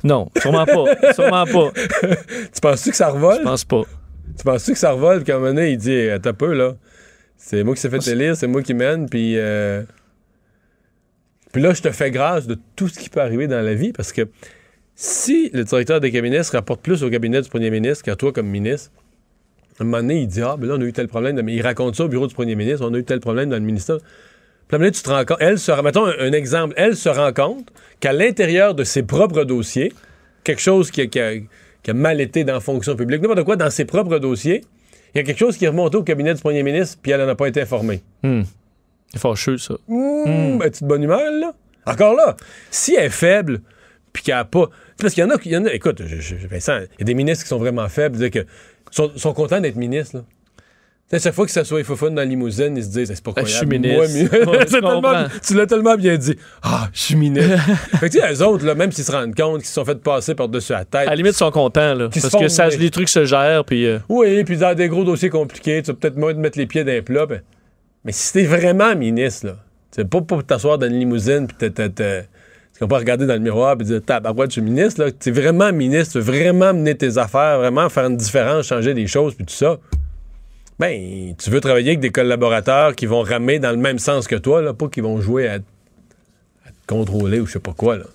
Non, sûrement pas. sûrement pas. Tu penses-tu que ça revole? Je pense pas. Tu penses-tu que ça revole? Puis qu'à un moment donné, il dit, un peu, là. C'est moi qui s'est fait élire, c'est moi qui mène, puis... euh, Puis là, je te fais grâce de tout ce qui peut arriver dans la vie, parce que si le directeur des cabinets se rapporte plus au cabinet du premier ministre qu'à toi comme ministre, à un moment donné, il dit, ah, ben là, on a eu tel problème. Mais il raconte ça au bureau du premier ministre, on a eu tel problème dans le ministère. Puis à un moment donné, tu te rends compte, elle se, mettons un, un exemple, elle se rend compte qu'à l'intérieur de ses propres dossiers, quelque chose qui qui a- qui a mal été dans la fonction publique, n'importe quoi, dans ses propres dossiers, il y a quelque chose qui est remonté au cabinet du premier ministre, puis elle n'en a pas été informée. Hmm. C'est fâcheux, ça. Mmh, ben, tu de bonne humeur, là? Encore là, si elle est faible, puis qu'elle a pas. Parce qu'il y en a, qui- il y en a écoute, je- je- Vincent, il y a des ministres qui sont vraiment faibles, dire que sont, sont contents d'être ministres, là. À chaque fois que ça soit fun dans la limousine, ils se disent c'est pas quoi. je suis ministre. Ouais, tellement- tu l'as tellement bien dit. Ah, je suis ministre. fait que tu sais, eux autres, là, même s'ils se rendent compte qu'ils se sont fait passer par-dessus la tête. À la limite, ils sont contents, là, parce que ça, les trucs se gèrent, puis... euh, Oui, puis dans des gros dossiers compliqués, tu vas peut-être moins te mettre les pieds dans les plats. ben, mais si t'es vraiment ministre, là, c'est pas pour t'asseoir dans une limousine puis te- te- te- tu pas regarder dans le miroir et dire tabarouette, je suis ministre, là. T'es vraiment ministre, tu veux vraiment mener tes affaires, vraiment faire une différence, changer des choses puis tout ça. Ben, tu veux travailler avec des collaborateurs qui vont ramer dans le même sens que toi, là, pas qui vont jouer à, à te contrôler ou je sais pas quoi, là.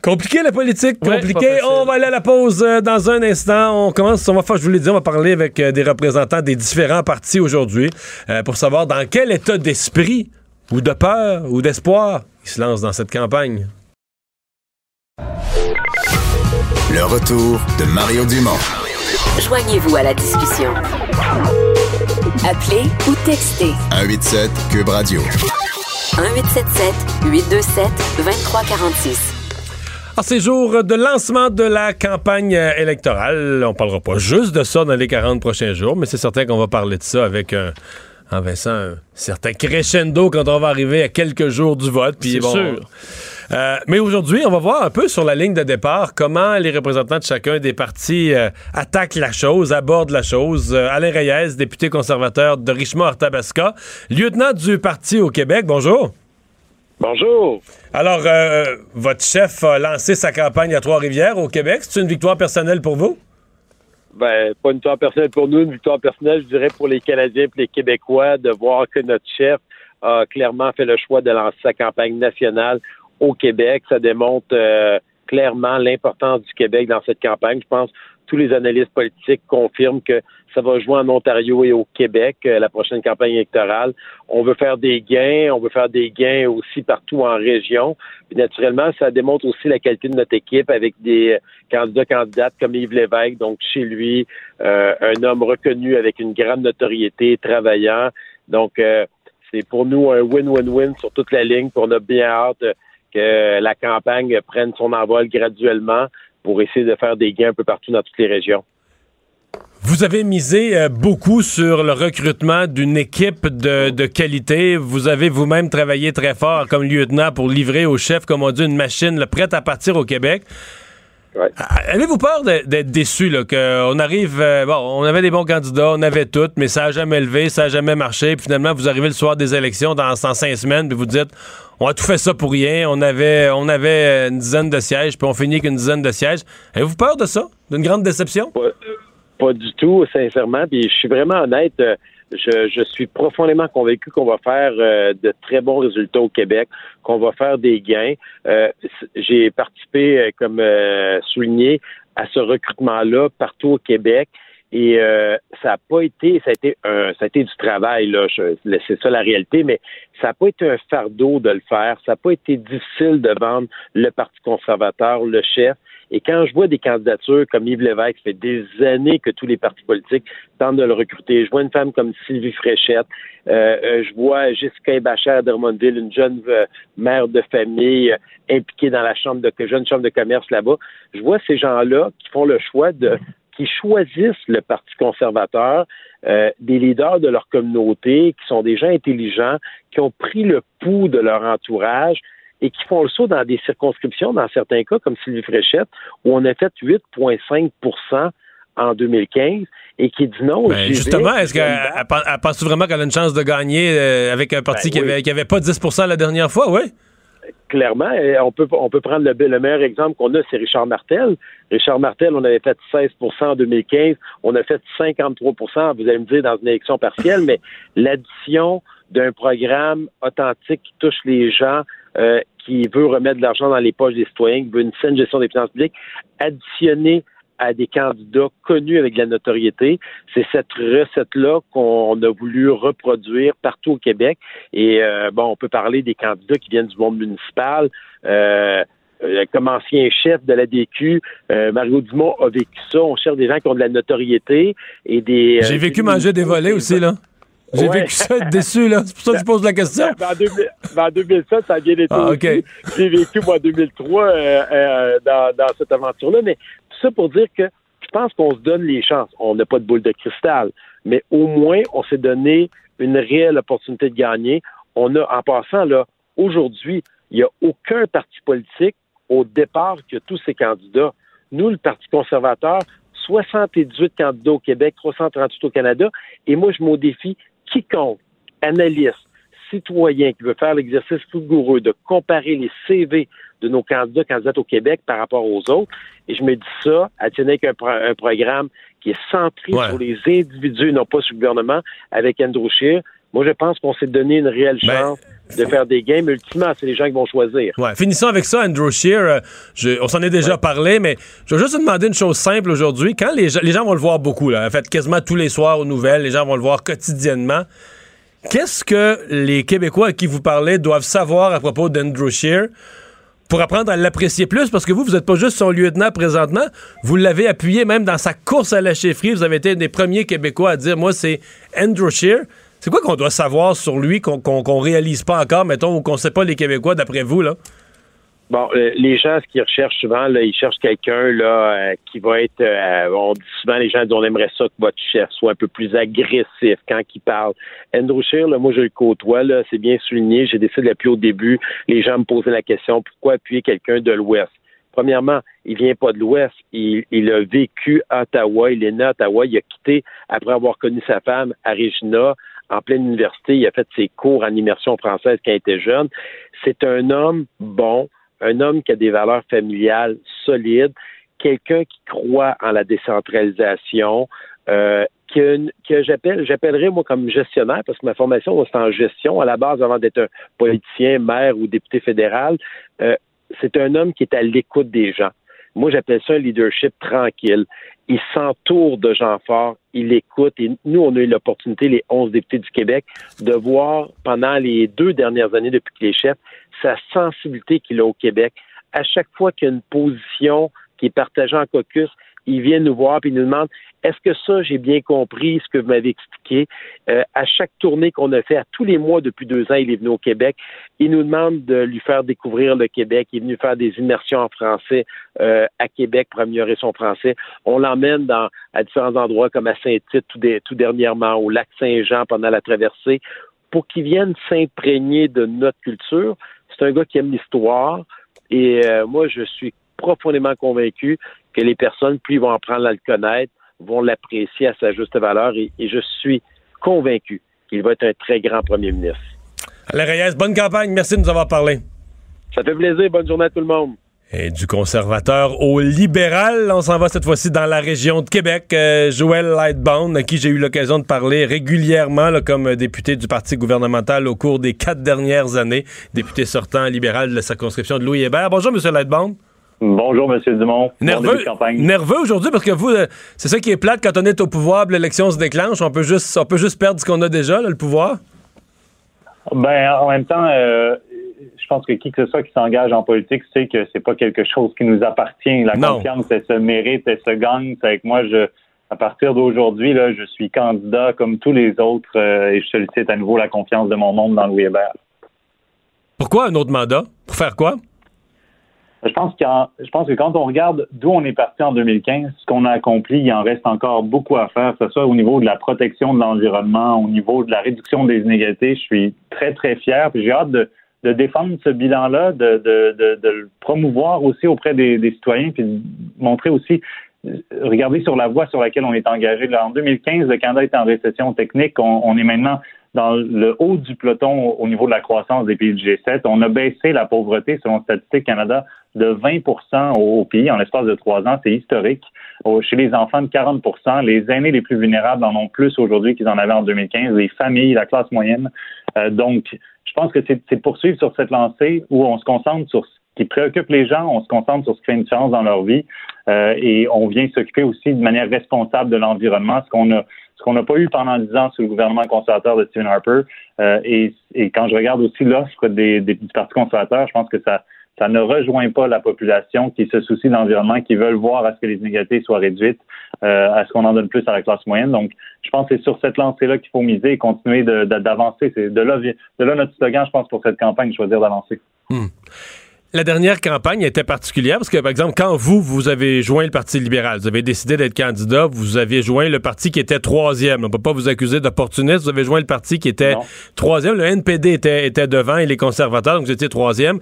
Compliqué la politique, compliqué. on va aller à la pause euh, dans un instant. On commence, on va faire, je vous l'ai dit, on va parler avec euh, des représentants des différents partis aujourd'hui euh, pour savoir dans quel état d'esprit ou de peur ou d'espoir ils se lancent dans cette campagne. Le retour de Mario Dumont. Joignez-vous à la discussion. Appelez ou textez 187 Cube Radio. 1877 827 2346. Alors, c'est jour de lancement de la campagne euh, électorale. On parlera pas juste de ça dans les 40 prochains jours, mais c'est certain qu'on va parler de ça avec un, en Vincent, un certain crescendo quand on va arriver à quelques jours du vote. Puis C'est bon, sûr. Euh, mais aujourd'hui, on va voir un peu sur la ligne de départ comment les représentants de chacun des partis euh, attaquent la chose, abordent la chose. Euh, Alain Reyes, député conservateur de Richemont-Arthabasca, lieutenant du parti au Québec. Bonjour. Bonjour. Alors, votre chef a lancé sa campagne à Trois-Rivières au Québec. C'est une victoire personnelle pour vous? Ben, pas une victoire personnelle pour nous, une victoire personnelle, je dirais, pour les Canadiens et les Québécois, de voir que notre chef a clairement fait le choix de lancer sa campagne nationale au Québec. Ça démontre euh, clairement l'importance du Québec dans cette campagne. Je pense que tous les analystes politiques confirment que ça va jouer en Ontario et au Québec, euh, la prochaine campagne électorale. On veut faire des gains, on veut faire des gains aussi partout en région. Puis naturellement, ça démontre aussi la qualité de notre équipe avec des euh, candidats, candidates comme Yves Lévesque, donc chez lui, euh, un homme reconnu avec une grande notoriété, travaillant. Donc, euh, c'est pour nous un win-win-win sur toute la ligne. Puis on a bien hâte que la campagne prenne son envol graduellement pour essayer de faire des gains un peu partout dans toutes les régions. Vous avez misé euh, beaucoup sur le recrutement d'une équipe de, qualité. Vous avez vous-même travaillé très fort comme lieutenant pour livrer au chef, comme on dit, une machine prête à partir au Québec. Ouais. Ah, Avez-vous peur d'être déçu, là, qu'on arrive, euh, bon, on avait des bons candidats, on avait tout, mais ça a jamais levé, ça a jamais marché, puis finalement, vous arrivez le soir des élections dans, dans cinq semaines, puis vous dites, on a tout fait ça pour rien, on avait, on avait une dizaine de sièges, puis on finit avec une dizaine de sièges. Avez-vous peur de ça? D'une grande déception? Pas, pas du tout, sincèrement. Puis je suis vraiment honnête. euh, Je, je suis profondément convaincu qu'on va faire euh, de très bons résultats au Québec, qu'on va faire des gains. Euh, J'ai participé, euh, comme euh, souligné, à ce recrutement-là partout au Québec. Et euh, ça n'a pas été, ça a été un, ça a été du travail là. C'est ça la réalité, mais ça n'a pas été un fardeau de le faire. Ça n'a pas été difficile de vendre le Parti conservateur, le chef. Et quand je vois des candidatures comme Yves Lévesque, ça fait des années que tous les partis politiques tentent de le recruter. Je vois une femme comme Sylvie Fréchette. Euh, euh, je vois Jessica Bachère d'Hermonville, une jeune euh, mère de famille euh, impliquée dans la chambre de jeune chambre de commerce là-bas. Je vois ces gens-là qui font le choix de qui choisissent le Parti conservateur, euh, des leaders de leur communauté, qui sont des gens intelligents, qui ont pris le pouls de leur entourage et qui font le saut dans des circonscriptions, dans certains cas, comme Sylvie Fréchette, où on a fait 8,5% en 2015 et qui dit non. Ben, justement, est-ce qu'elle pense vraiment qu'elle a une chance de gagner euh, avec un parti Ben qui, oui. avait, pas 10 la dernière fois, oui? clairement, on peut on peut prendre le, le meilleur exemple qu'on a, c'est Richard Martel. Richard Martel, on avait fait 16% en 2015, on a fait 53% vous allez me dire, dans une élection partielle, mais l'addition d'un programme authentique qui touche les gens, euh, qui veut remettre de l'argent dans les poches des citoyens, qui veut une saine gestion des finances publiques, additionné à des candidats connus avec de la notoriété. C'est cette recette-là qu'on a voulu reproduire partout au Québec. Et euh, bon, on peut parler des candidats qui viennent du monde municipal. Euh, euh, comme ancien chef de la DQ, euh, Mario Dumont a vécu ça. On cherche des gens qui ont de la notoriété et des. J'ai euh, vécu des- manger des volets aussi, là. J'ai Ouais. vécu ça, déçu, là. C'est pour ça que je pose la question. Ben, en, 2000 ben, en 2007, ça a bien été Ah. J'ai vécu, moi, en 2003 euh, euh, dans, dans cette aventure-là. Mais tout ça pour dire que je pense qu'on se donne les chances. On n'a pas de boule de cristal, mais au moins, on s'est donné une réelle opportunité de gagner. On a, en passant, là, aujourd'hui, il n'y a aucun parti politique au départ qui a tous ses candidats. Nous, le Parti conservateur, 78 candidats au Québec, 338 au Canada, et moi, je modifie quiconque, analyste, citoyen qui veut faire l'exercice rigoureux de comparer les CV de nos candidats, candidats au Québec par rapport aux autres. Et je me dis ça, à avec un, un programme qui est centré Ouais. sur les individus, non pas sur le gouvernement, avec Andrew Scheer. Moi, je pense qu'on s'est donné une réelle Ben, chance de faire des mais ultimement, c'est les gens qui vont choisir. Ouais, finissons avec ça, Andrew Shear. Euh, je- on s'en est déjà parlé, mais je veux juste te demander une chose simple aujourd'hui. Quand les, gens- les gens vont le voir beaucoup, là, en fait, quasiment tous les soirs aux nouvelles, les gens vont le voir quotidiennement. Qu'est-ce que les Québécois à qui vous parlez doivent savoir à propos d'Andrew Shear pour apprendre à l'apprécier plus? Parce que vous, vous n'êtes pas juste son lieutenant présentement, vous l'avez appuyé même dans sa course à la chefferie. Vous avez été un des premiers Québécois à dire, moi, c'est Andrew Shear. C'est quoi qu'on doit savoir sur lui qu'on qu'on réalise pas encore, mettons, ou qu'on sait pas les Québécois d'après vous, là? Bon, euh, les gens, ce qu'ils recherchent souvent, là, ils cherchent quelqu'un là euh, qui va être. euh, on dit souvent, les gens disent, on aimerait ça que votre chef soit un peu plus agressif quand il parle. Andrew Scheer, là, moi, je le côtoie, là, c'est bien souligné. J'ai décidé de l'appuyer au début. Les gens me posaient la question pourquoi appuyer quelqu'un de l'Ouest? Premièrement, il vient pas de l'Ouest. Il, a vécu à Ottawa. Il est né à Ottawa. Il a quitté après avoir connu sa femme à en pleine université. Il a fait ses cours en immersion française quand il était jeune. C'est un homme bon, un homme qui a des valeurs familiales solides, quelqu'un qui croit en la décentralisation, euh, que, que j'appelle, j'appellerais moi comme gestionnaire, parce que ma formation, c'est en gestion à la base avant d'être un politicien, maire ou député fédéral. Euh, c'est un homme qui est à l'écoute des gens. Moi, j'appelle ça un leadership tranquille. Il s'entoure de gens forts, il écoute. Et nous, on a eu l'opportunité, les 11 députés du Québec, de voir pendant les deux dernières années depuis qu'il est chef, sa sensibilité qu'il a au Québec. À chaque fois qu'il y a une position qui est partagée en caucus, il vient nous voir et nous demande est-ce que ça, j'ai bien compris ce que vous m'avez expliqué? Euh, à chaque tournée qu'on a fait, à tous les mois depuis deux ans, il est venu au Québec. Il nous demande de lui faire découvrir le Québec. Il est venu faire des immersions en français euh, à Québec pour améliorer son français. On l'emmène à différents endroits comme à Saint-Tite tout, tout dernièrement, au lac Saint-Jean pendant la traversée, pour qu'il vienne s'imprégner de notre culture. C'est un gars qui aime l'histoire et euh, moi, je suis profondément convaincu que les personnes, plus ils vont apprendre à le connaître, vont l'apprécier à sa juste valeur et, et je suis convaincu qu'il va être un très grand premier ministre. Alain Reyes, bonne campagne. Merci de nous avoir parlé. Ça fait plaisir. Bonne journée à tout le monde. Et du conservateur au libéral, on s'en va cette fois-ci dans la région de Québec. Euh, Joël Lightbound, à qui j'ai eu l'occasion de parler régulièrement là, comme député du Parti gouvernemental au cours des quatre dernières années, député sortant libéral de la circonscription de Louis Hébert. Bonjour, Monsieur Lightbound. Bonjour, M. Dumont. Nerveux, nerveux aujourd'hui parce que vous, euh, c'est ça qui est plate quand on est au pouvoir, l'élection se déclenche. On peut juste, on peut juste perdre ce qu'on a déjà, là, le pouvoir. Ben, en même temps, euh, je pense que qui que ce soit qui s'engage en politique sait que c'est pas quelque chose qui nous appartient. La Non. confiance, elle se mérite, elle se gagne. C'est avec moi, je, à partir d'aujourd'hui, là, je suis candidat comme tous les autres euh, et je sollicite à nouveau la confiance de mon monde dans Louis Hébert. Pourquoi un autre mandat? Pour faire quoi? Je pense, qu'en- je pense que quand on regarde d'où on est parti en 2015, ce qu'on a accompli, il en reste encore beaucoup à faire, que ce soit au niveau de la protection de l'environnement, au niveau de la réduction des inégalités. Je suis très, très fier. J'ai hâte de, de défendre ce bilan-là, de, de, de, le promouvoir aussi auprès des, des citoyens, puis de montrer aussi, regarder sur la voie sur laquelle on est engagé. Là, en 2015, le Canada était en récession technique. On, on est maintenant dans le haut du peloton au niveau de la croissance des pays du G7. On a baissé la pauvreté, selon Statistique Canada, de 20 au, au pays en l'espace de trois ans. C'est historique. Chez les enfants, de 40% Les aînés les plus vulnérables en ont plus aujourd'hui qu'ils en avaient en 2015. Les familles, la classe moyenne. Euh, donc, je pense que c'est poursuivre sur cette lancée où on se concentre sur ce qui préoccupe les gens, on se concentre sur ce qui fait une différence dans leur vie euh, et on vient s'occuper aussi de manière responsable de l'environnement, ce qu'on a ce qu'on n'a pas eu pendant dix ans sous le gouvernement conservateur de Stephen Harper. Euh, et, et quand je regarde aussi l'offre des, des, du Parti conservateur, je pense que ça, ça ne rejoint pas la population qui se soucie de l'environnement, qui veulent voir à ce que les inégalités soient réduites, euh, à ce qu'on en donne plus à la classe moyenne. Donc, je pense que c'est sur cette lancée-là qu'il faut miser et continuer d'avancer. C'est de là, de là notre slogan, je pense, pour cette campagne, choisir d'avancer. Hmm. La dernière campagne était particulière parce que, par exemple, quand vous, vous avez joint le Parti libéral, vous avez décidé d'être candidat, vous avez joint le parti qui était troisième. On peut pas vous accuser d'opportuniste. Vous avez joint le parti qui était troisième. Le NPD était, était devant et les conservateurs, donc vous étiez troisième.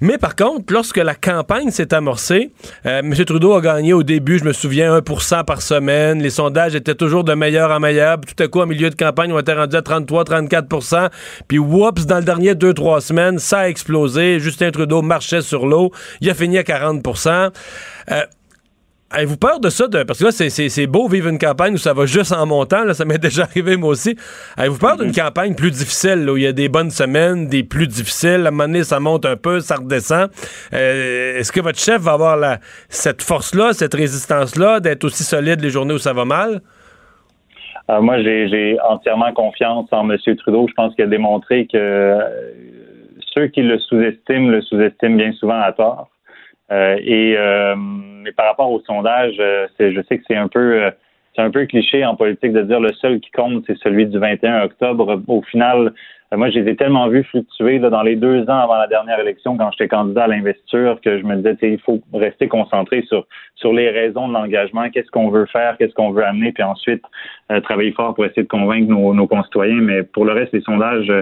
Mais par contre, lorsque la campagne s'est amorcée, euh, M. Trudeau a gagné au début, je me souviens, 1% par semaine. Les sondages étaient toujours de meilleur en meilleur. Puis tout à coup, en milieu de campagne, on était rendu à 33, 34% Puis, whoops, dans le dernier 2-3 semaines, ça a explosé. Justin Trudeau marche sur l'eau. Il a fini à 40% euh, Avez-vous peur de ça? parce que là, c'est beau vivre une campagne où ça va juste en montant. ça m'est déjà arrivé, moi aussi. Avez-vous peur d'une mm-hmm. campagne plus difficile, où il y a des bonnes semaines, des plus difficiles? À un moment donné, ça monte un peu, ça redescend. Euh, est-ce que votre chef va avoir cette force-là, cette résistance-là, d'être aussi solide les journées où ça va mal? Euh, moi, j'ai entièrement confiance en M. Trudeau. Je pense qu'il a démontré que ceux qui le sous-estiment le sous-estiment bien souvent à tort. Euh, et euh, mais par rapport au sondage, euh, je sais que c'est un peu c'est un peu cliché en politique de dire le seul qui compte, c'est celui du 21 octobre. Au final, moi, je les ai tellement vus fluctuer là, dans les deux ans avant la dernière élection, quand j'étais candidat à l'investiture, que je me disais, il faut rester concentré sur sur les raisons de l'engagement, qu'est-ce qu'on veut faire, qu'est-ce qu'on veut amener, puis ensuite travailler fort pour essayer de convaincre nos, nos concitoyens. Mais pour le reste, les sondages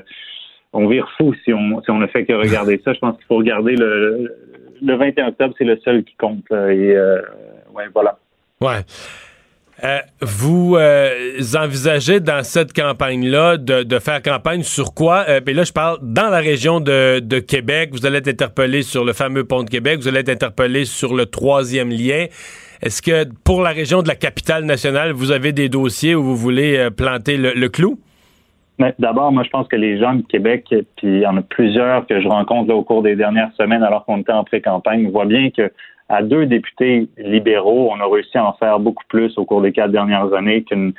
on vire fou si on, si ne fait que regarder ça. Je pense qu'il faut regarder le, le 21 octobre, c'est le seul qui compte. Et euh, ouais, voilà. Euh, vous euh, envisagez dans cette campagne-là de, de, faire campagne sur quoi? Euh, là, je parle dans la région de, Québec. Vous allez être interpellé sur le fameux pont de Québec. Vous allez être interpellé sur le troisième lien. Est-ce que pour la région de la capitale nationale, vous avez des dossiers où vous voulez planter le clou? D'abord, moi, je pense que les gens de Québec, puis il y en a plusieurs que je rencontre au cours des dernières semaines alors qu'on était en pré-campagne, voient bien que à deux députés libéraux, on a réussi à en faire beaucoup plus au cours des quatre dernières années qu'une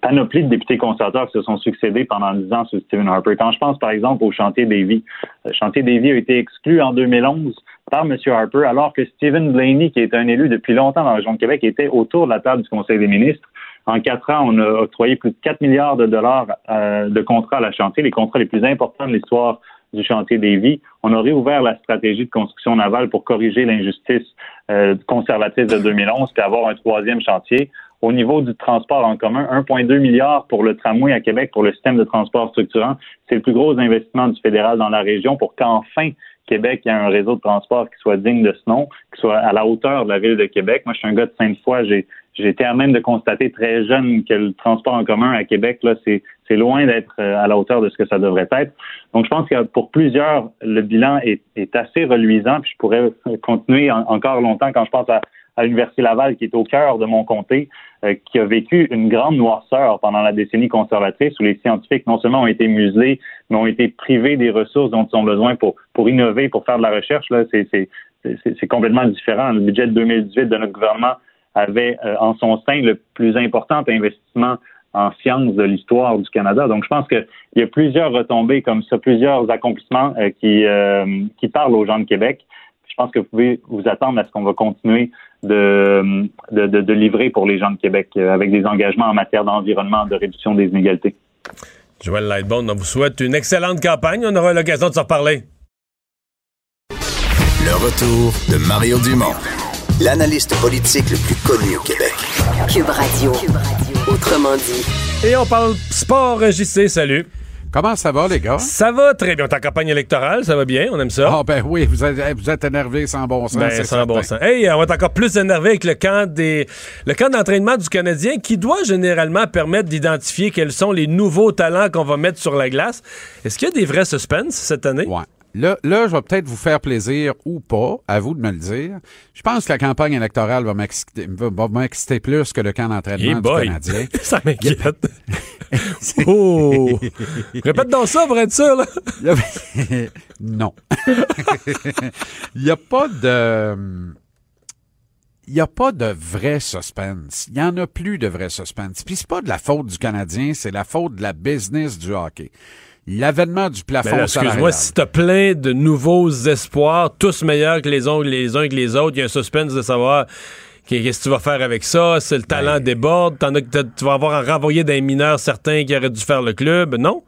panoplie de députés conservateurs qui se sont succédés pendant dix ans sous Stephen Harper. Quand je pense, par exemple, au chantier Davy, le chantier Davy a été exclu en 2011 par M. Harper, alors que Stephen Blaney, qui est un élu depuis longtemps dans la région de Québec, était autour de la table du Conseil des ministres. En quatre ans, on a octroyé plus de 4 milliards de dollars euh, de contrats à la chantier, les contrats les plus importants de l'histoire du chantier des vies. On a réouvert la stratégie de construction navale pour corriger l'injustice euh, conservatrice de 2011 puis avoir un troisième chantier. Au niveau du transport en commun, 1,2 milliard pour le tramway à Québec pour le système de transport structurant. C'est le plus gros investissement du fédéral dans la région pour qu'enfin Québec ait un réseau de transport qui soit digne de ce nom, qui soit à la hauteur de la ville de Québec. Moi, je suis un gars de Sainte-Foy. J'ai été à même de constater très jeune que le transport en commun à Québec, là, c'est, loin d'être euh, à la hauteur de ce que ça devrait être. Donc, je pense que pour plusieurs, le bilan est, est assez reluisant. Puis je pourrais continuer encore longtemps quand je pense à, à l'Université Laval, qui est au cœur de mon comté, euh, qui a vécu une grande noirceur pendant la décennie conservatrice, où les scientifiques non seulement ont été muselés, mais ont été privés des ressources dont ils ont besoin pour, pour innover, pour faire de la recherche. Là, c'est, c'est, c'est complètement différent. Le budget de 2018 de notre gouvernement avait euh, en son sein le plus important investissement en sciences de l'histoire du Canada. Donc, je pense qu'il y a plusieurs retombées comme ça, plusieurs accomplissements euh, qui, euh, qui parlent aux gens de Québec. Je pense que vous pouvez vous attendre à ce qu'on va continuer de, de, de, livrer pour les gens de Québec avec des engagements en matière d'environnement, de réduction des inégalités. Joël Lightbone, on vous souhaite une excellente campagne. On aura l'occasion de se reparler. Le retour de Mario Dumont l'analyste politique le plus connu au Québec. Cube Radio. Autrement dit. Et on parle sport, JC, salut. Comment ça va, les gars? Ça va très bien. Ta campagne électorale, ça va bien, on aime ça? Ah, ben oui, vous êtes, vous êtes énervé sans bon sens. Ben, sans bon sens. Hey, on va être encore plus énervé avec le camp des, le camp d'entraînement du Canadien qui doit généralement permettre d'identifier quels sont les nouveaux talents qu'on va mettre sur la glace. Est-ce qu'il y a des vrais suspens cette année? Ouais. Là, là, je vais peut-être vous faire plaisir ou pas, à vous de me le dire. Je pense que la campagne électorale va m'exciter plus que le camp d'entraînement du Canadien. ça m'inquiète. oh! Répète dans ça pour être sûr, là. non. Il n'y a pas de... Il n'y a pas de vrai suspense. Il n'y en a plus de vrai suspense. Puis c'est pas de la faute du Canadien, c'est la faute de la business du hockey l'avènement du plafond ben Excuse-moi, si t'as plein de nouveaux espoirs, tous meilleurs que les uns, les uns que les autres, il y a un suspense de savoir qu'est-ce que tu vas faire avec ça, si le talent ben. déborde, en as, tu vas avoir à renvoyer des mineurs certains qui auraient dû faire le club, non?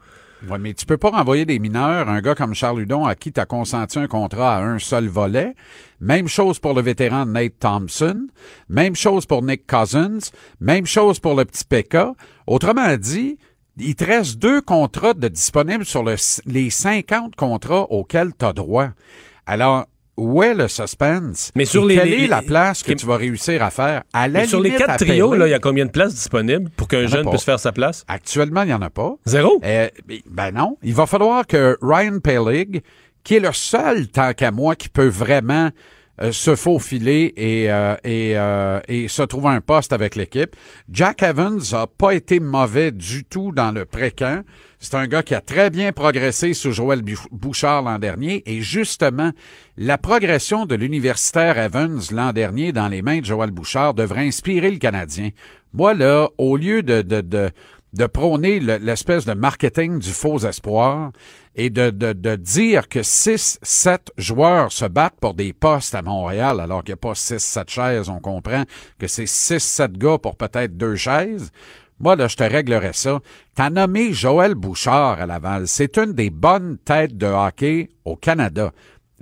Ouais, mais tu peux pas renvoyer des mineurs, un gars comme Charles Hudon à qui tu as consenti un contrat à un seul volet. Même chose pour le vétéran Nate Thompson. Même chose pour Nick Cousins. Même chose pour le petit Pekka. Autrement dit, il te reste deux contrats de disponibles sur le- les 50 contrats auxquels tu as droit. Alors, où est le suspense? Mais sur les- quelle les- est la place que les- tu vas réussir à faire? À la Mais sur les limite, quatre trios, il y a combien de places disponibles pour qu'un jeune puisse faire sa place? Actuellement, il n'y en a pas. Zéro? Euh, ben non. Il va falloir que Ryan Pellig, qui est le seul, tant qu'à moi, qui peut vraiment se faufiler et, euh, et, euh, et se trouver un poste avec l'équipe. Jack Evans a pas été mauvais du tout dans le pré-camp. C'est un gars qui a très bien progressé sous Joël Bou- Bouchard l'an dernier. Et justement, la progression de l'universitaire Evans l'an dernier dans les mains de Joël Bouchard devrait inspirer le Canadien. Moi, là, au lieu de, de, de prôner le- l'espèce de marketing du faux espoir et de, de, dire que 6, 7 joueurs se battent pour des postes à Montréal, alors qu'il n'y a pas 6, 7 chaises, on comprend que c'est 6, 7 gars pour peut-être deux chaises. Moi, là, je te réglerais ça. T'as nommé Joël Bouchard à Laval. C'est une des bonnes têtes de hockey au Canada.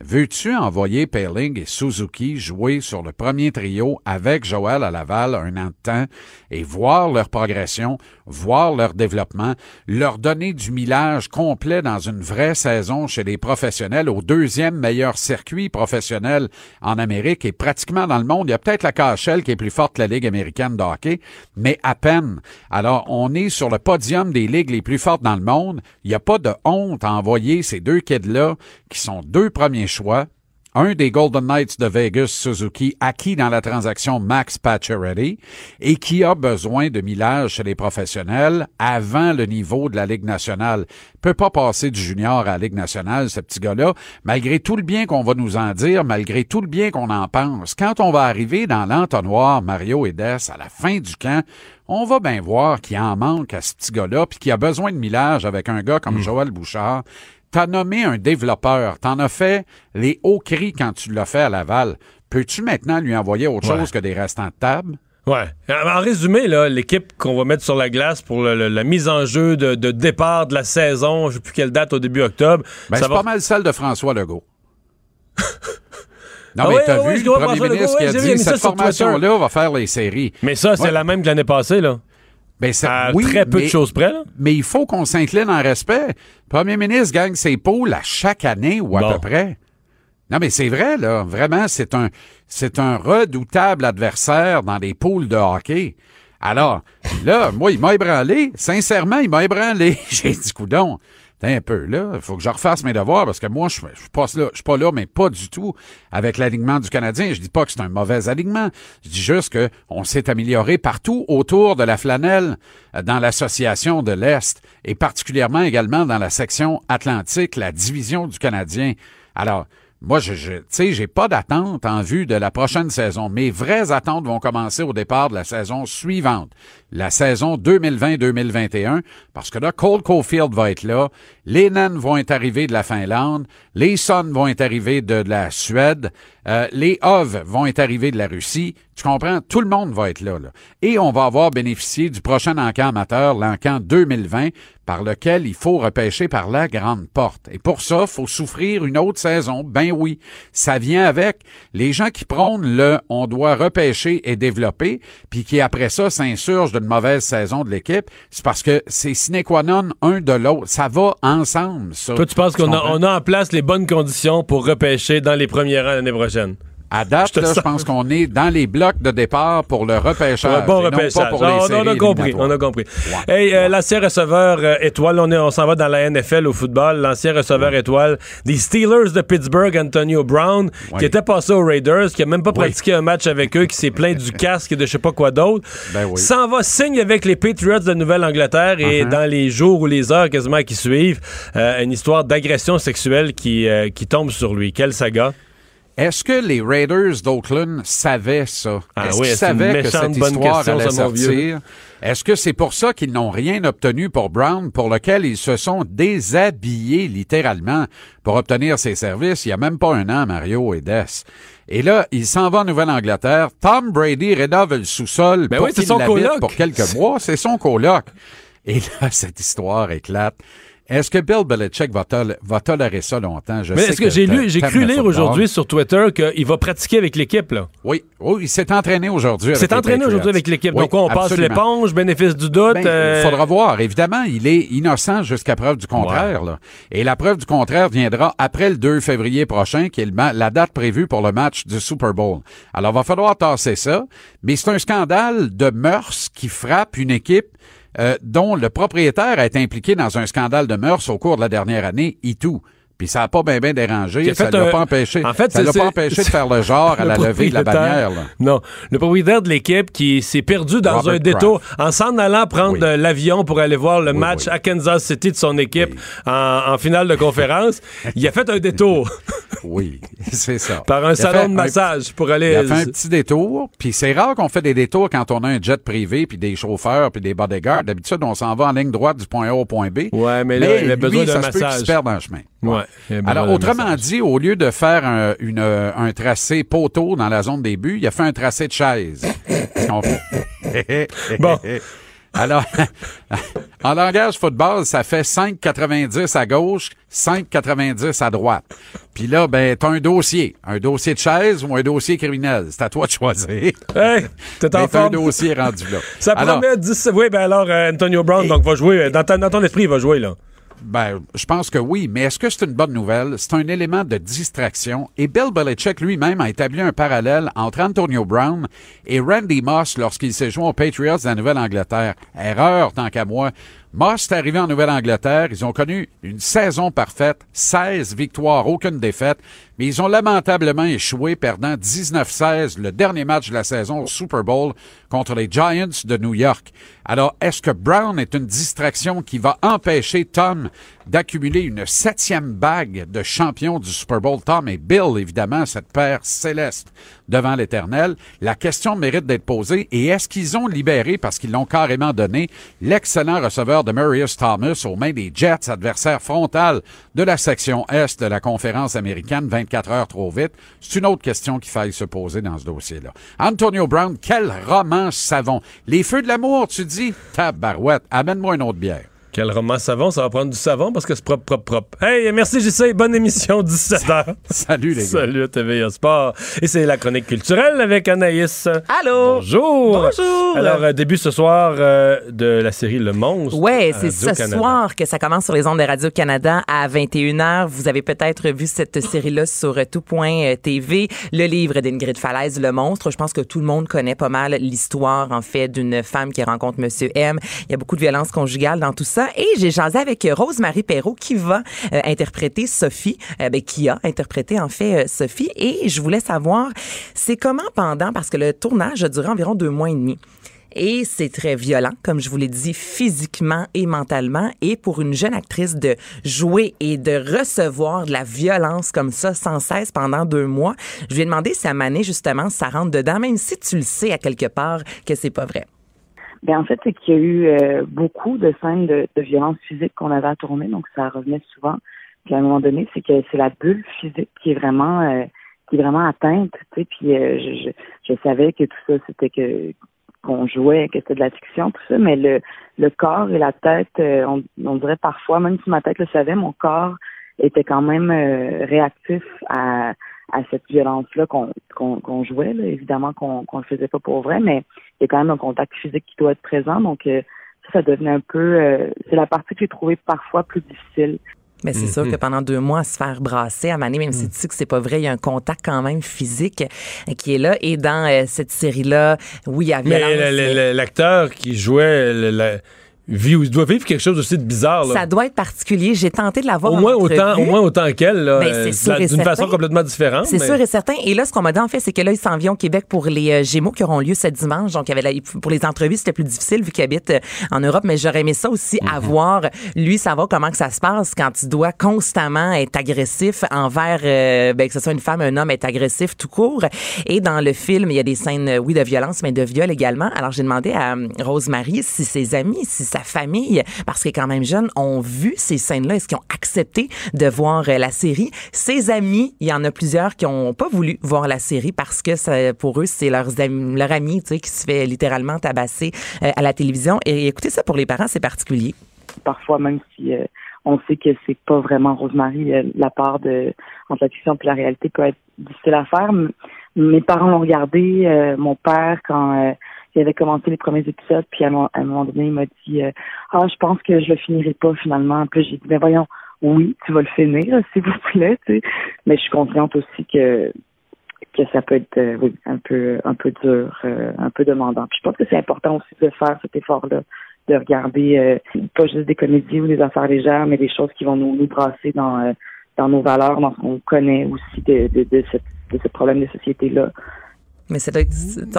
Veux-tu envoyer Paling et Suzuki jouer sur le premier trio avec Joël à Laval un an de temps et voir leur progression, voir leur développement, leur donner du millage complet dans une vraie saison chez les professionnels au deuxième meilleur circuit professionnel en Amérique et pratiquement dans le monde? Il y a peut-être la KHL qui est plus forte que la Ligue américaine de hockey, mais à peine. Alors, on est sur le podium des ligues les plus fortes dans le monde. Il n'y a pas de honte à envoyer ces deux kids-là qui sont deux premiers choix. Un des Golden Knights de Vegas, Suzuki, acquis dans la transaction Max Pacioretty et qui a besoin de millage chez les professionnels avant le niveau de la Ligue nationale. Peut pas passer du junior à la Ligue nationale, ce petit gars-là, malgré tout le bien qu'on va nous en dire, malgré tout le bien qu'on en pense. Quand on va arriver dans l'entonnoir Mario et Dess à la fin du camp, on va bien voir qu'il en manque à ce petit gars-là, puis qu'il a besoin de millage avec un gars comme Joël Bouchard. T'as nommé un développeur, t'en as fait les hauts cris quand tu l'as fait à Laval. Peux-tu maintenant lui envoyer autre Ouais. chose que des restants de table? Ouais. En résumé, là, l'équipe qu'on va mettre sur la glace pour le- le- la mise en jeu de, de départ de la saison, je sais plus quelle date au début octobre, Ben, ça c'est va pas mal celle de François Legault. Non, Ah mais ouais, t'as ouais, vu le premier François ministre Legault, qui a dit cette formation-là va faire les séries. Mais ça, c'est Ouais. la même que l'année passée, là. Ben, c'est- À oui, très peu de choses près, là. Mais il faut qu'on s'incline en respect. Le premier ministre gagne ses poules à chaque année ou à Bon. peu près. Non, mais c'est vrai, là. Vraiment, c'est un, c'est un redoutable adversaire dans des poules de hockey. Alors, là, moi, il m'a ébranlé. Sincèrement, il m'a ébranlé. J'ai dit, coudon. Un peu là, faut que je refasse mes devoirs parce que moi, je suis pas là, mais pas du tout avec l'alignement du Canadien. Je dis pas que c'est un mauvais alignement. Je dis juste que on s'est amélioré partout autour de la flanelle euh, dans l'association de l'Est et particulièrement également dans la section Atlantique, la division du Canadien. Alors, moi, je, je sais, j'ai pas d'attente en vue de la prochaine saison. Mes vraies attentes vont commencer au départ de la saison suivante, la saison 2020-2021, parce que là, Cole Caulfield va être là, les Nains vont être arrivés de la Finlande, les Suns vont être arrivés de, de la Suède, euh, les Hov vont être arrivés de la Russie. Tu comprends? Tout le monde va être là, là. Et on va avoir bénéficié du prochain encan amateur, l'encan 2020, par lequel il faut repêcher par la grande porte. Et pour ça, faut souffrir une autre saison. Ben oui, ça vient avec les gens qui prônent le on doit repêcher et développer, puis qui après ça s'insurgent d'une mauvaise saison de l'équipe. C'est parce que c'est sine qua non un de l'autre. Ça va ensemble, ça. Toi, tu penses qu'on a, on a en place les bonnes conditions pour repêcher dans les premiers rangs l'année prochaine? À date, Je là, je pense qu'on est dans les blocs de départ pour le repêchage. Bon non pas repêchage. pour les Ah, on, a compris, on a compris. Ouais. Hey, euh, l'ancien receveur euh, étoile, on, est- on s'en va dans la NFL au football. L'ancien receveur étoile des Steelers de Pittsburgh, Antonio Brown, qui était passé aux Raiders, qui a même pas pratiqué un match avec eux, qui s'est plaint du casque et de je sais pas quoi d'autre. Ben oui. S'en va signe avec les Patriots de Nouvelle-Angleterre et Uh-huh. dans les jours ou les heures quasiment qui suivent, euh, une histoire d'agression sexuelle qui, qui tombe sur lui. Quelle saga? Est-ce que les Raiders d'Oakland savaient ça? Ah Est-ce oui, qu'ils une savaient que cette histoire question, allait sortir? Est-ce que c'est pour ça qu'ils n'ont rien obtenu pour Brown, pour lequel ils se sont déshabillés littéralement pour obtenir ses services il y a même pas un an, Mario et Des? Et là, il s'en va en Nouvelle-Angleterre. Tom Brady rénove le sous-sol Ben pour oui, qu'il son l'habite coloc. pour quelques mois. C'est son coloc. Et là, cette histoire éclate. Est-ce que Bill Belichick va, tol- va tolérer ça longtemps? Je Mais sais est-ce que j'ai lu, j'ai cru lire aujourd'hui sur Twitter qu'il va pratiquer avec l'équipe, là. Oui, oui, il s'est entraîné aujourd'hui. C'est les entraîné aujourd'hui avec l'équipe. Oui, Donc, on passe l'éponge, bénéfice du doute. Ben, euh, Il faudra voir. Évidemment, il est innocent jusqu'à preuve du contraire. là. Et la preuve du contraire viendra après le 2 février prochain, qui est le la date prévue pour le match du Super Bowl. Alors, va falloir tasser ça. Mais c'est un scandale de mœurs qui frappe une équipe euh, dont le propriétaire a été impliqué dans un scandale de mœurs au cours de la dernière année, et. Puis ça n'a pas bien dérangé, ça ne l'a un- pas empêché. En fait, ça l'a pas empêché de faire le genre à le la levée de la bannière. là. Non, le propriétaire de l'équipe qui s'est perdu dans Robert un détour en s'en allant prendre l'avion pour aller voir le match à Kansas City de son équipe en, en finale de conférence. il a fait un détour Oui, c'est ça. par un Il salon de massage pour aller. Il a fait un petit détour, puis c'est rare qu'on fait des détours quand on a un jet privé, puis des chauffeurs, puis des bodyguards. D'habitude, on s'en va en ligne droite du point A au point B. Ouais, mais là, il a besoin d'un ça se peut massage. se perde dans le chemin. Ouais, besoin Alors, autrement dit, au lieu de faire un, une, un tracé poteau dans la zone des buts, il a fait un tracé de chaise. Bon. Alors, en langage football, ça fait 5,90 à gauche, 5,90 à droite. Puis là, ben, t'as un dossier. Un dossier de chaise ou un dossier criminel. C'est à toi de choisir. Hey, t'es en un dossier rendu là. Ça Alors, promet 10. Oui, ben alors, euh, Antonio Brown donc, va jouer. Dans, ta- dans ton esprit, il va jouer, là. Ben, je pense que oui, mais est-ce que c'est une bonne nouvelle? C'est un élément de distraction. Et Bill Belichick lui-même a établi un parallèle entre Antonio Brown et Randy Moss lorsqu'il s'est joué aux Patriots de la Nouvelle-Angleterre. Erreur, tant qu'à moi. Moss est arrivé en Nouvelle-Angleterre. Ils ont connu une saison parfaite, 16 victoires, aucune défaite, mais ils ont lamentablement échoué, perdant 19-16 le dernier match de la saison au Super Bowl contre les Giants de New York. Alors, est-ce que Brown est une distraction qui va empêcher Tom d'accumuler une septième bague de champion du Super Bowl? Tom et Bill, évidemment, cette paire céleste devant l'Éternel. La question mérite d'être posée. Et est-ce qu'ils ont libéré, parce qu'ils l'ont carrément donné, l'excellent receveur de Marius Thomas aux mains des Jets, adversaire frontal de la section Est de la conférence américaine 24 heures trop vite? C'est une autre question qu'il faille se poser dans ce dossier-là. Antonio Brown, quel roman savon. Les feux de l'amour, tu dis? Tabarouette, amène-moi une autre bière. Quel roman savon, ça va prendre du savon parce que c'est propre, propre, propre. Hey, merci JC, bonne émission, 17h. Salut les gars. Salut à TVA Sport. Et c'est la chronique culturelle avec Anaïs. Allô? Bonjour. Bonjour. Alors, euh, début ce soir euh, de la série Le Monstre. Ouais, c'est ce soir que ça commence sur les ondes de Radio-Canada à 21h. Vous avez peut-être vu cette série-là sur euh, tout.tv, le livre d'Ingrid Falaise, Le Monstre. Je pense que tout le monde connaît pas mal l'histoire, en fait, d'une femme qui rencontre Monsieur M. Il y a beaucoup de violence conjugale dans tout ça. Et j'ai jasé avec Rose-Marie Perrault qui va euh, interpréter Sophie, euh, ben, qui a interprété, en fait, euh, Sophie. Et je voulais savoir, c'est comment pendant, parce que le tournage a duré environ deux mois et demi. Et c'est très violent, comme je vous l'ai dit, physiquement et mentalement. Et pour une jeune actrice de jouer et de recevoir de la violence comme ça sans cesse pendant deux mois, je lui ai demandé si à justement, ça rentre dedans, même si tu le sais à quelque part que c'est pas vrai. Ben en fait, c'est qu'il y a eu euh, beaucoup de scènes de, de violence physique qu'on avait à tourner, donc ça revenait souvent. Puis à un moment donné, c'est que c'est la bulle physique qui est vraiment euh, qui est vraiment atteinte, tu sais. Puis euh, je, je, je savais que tout ça, c'était que qu'on jouait, que c'était de la fiction, tout ça, mais le le corps et la tête, euh, on, on dirait parfois, même si ma tête le savait, mon corps était quand même euh, réactif à à cette violence-là qu'on qu'on qu'on jouait. Là. Évidemment qu'on qu'on le faisait pas pour vrai, mais il y a quand même un contact physique qui doit être présent. Donc euh, ça, ça devenait un peu... euh, c'est la partie que j'ai trouvée parfois plus difficile. Mais c'est sûr que pendant deux mois, à se faire brasser à Mané, même si tu sais que c'est pas vrai, il y a un contact quand même physique euh, qui est là. Et dans euh, cette série-là, oui, il y a Mais l'acteur qui jouait le- le- il doit vivre quelque chose aussi de bizarre. là. Ça doit être particulier. J'ai tenté de l'avoir Au moins, autant, au moins autant qu'elle, Ben, euh, d'une certain. façon complètement différente. C'est mais- sûr et certain. Et là, ce qu'on m'a dit, en fait, c'est que là, il s'en vient au Québec pour les euh, Gémeaux qui auront lieu ce dimanche. Donc, il y avait la- pour les entrevues, c'était plus difficile vu qu'il habite euh, en Europe. Mais j'aurais aimé ça aussi, Mhm. avoir, lui, savoir comment que ça se passe quand tu dois constamment être agressif envers, euh, ben, que ce soit une femme, un homme, être agressif tout court. Et dans le film, il y a des scènes, oui, de violence, mais de viol également. Alors, j'ai demandé à Rosemary si ses amis, si sa famille, parce qu'elle est quand même jeune, ont vu ces scènes-là. Est-ce qu'ils ont accepté de voir euh, la série? Ses amis, il y en a plusieurs qui ont pas voulu voir la série parce que ça, pour eux, c'est leurs amis, leur ami, tu sais, qui se fait littéralement tabasser euh, à la télévision. Et écoutez ça pour les parents, c'est particulier. parfois, même si euh, on sait que c'est pas vraiment Rosemary, la part de entre la fiction et la réalité peut être difficile à faire. Mes parents l'ont regardé, mon père quand il avait commencé les premiers épisodes, puis à, un moment- donné, il m'a dit euh, Ah, je pense que je le finirai pas finalement. Puis j'ai dit Ben voyons, oui, tu vas le finir, s'il vous plaît, tu sais. Mais je suis consciente aussi que que ça peut être euh, oui, un peu un peu dur, euh, un peu demandant. Puis je pense que c'est important aussi de faire cet effort-là, de regarder euh, pas juste des comédies ou des affaires légères, mais des choses qui vont nous, nous brasser dans euh, dans nos valeurs, dans ce qu'on connaît aussi de, de, de, de ce problème de société-là. Mais c'est là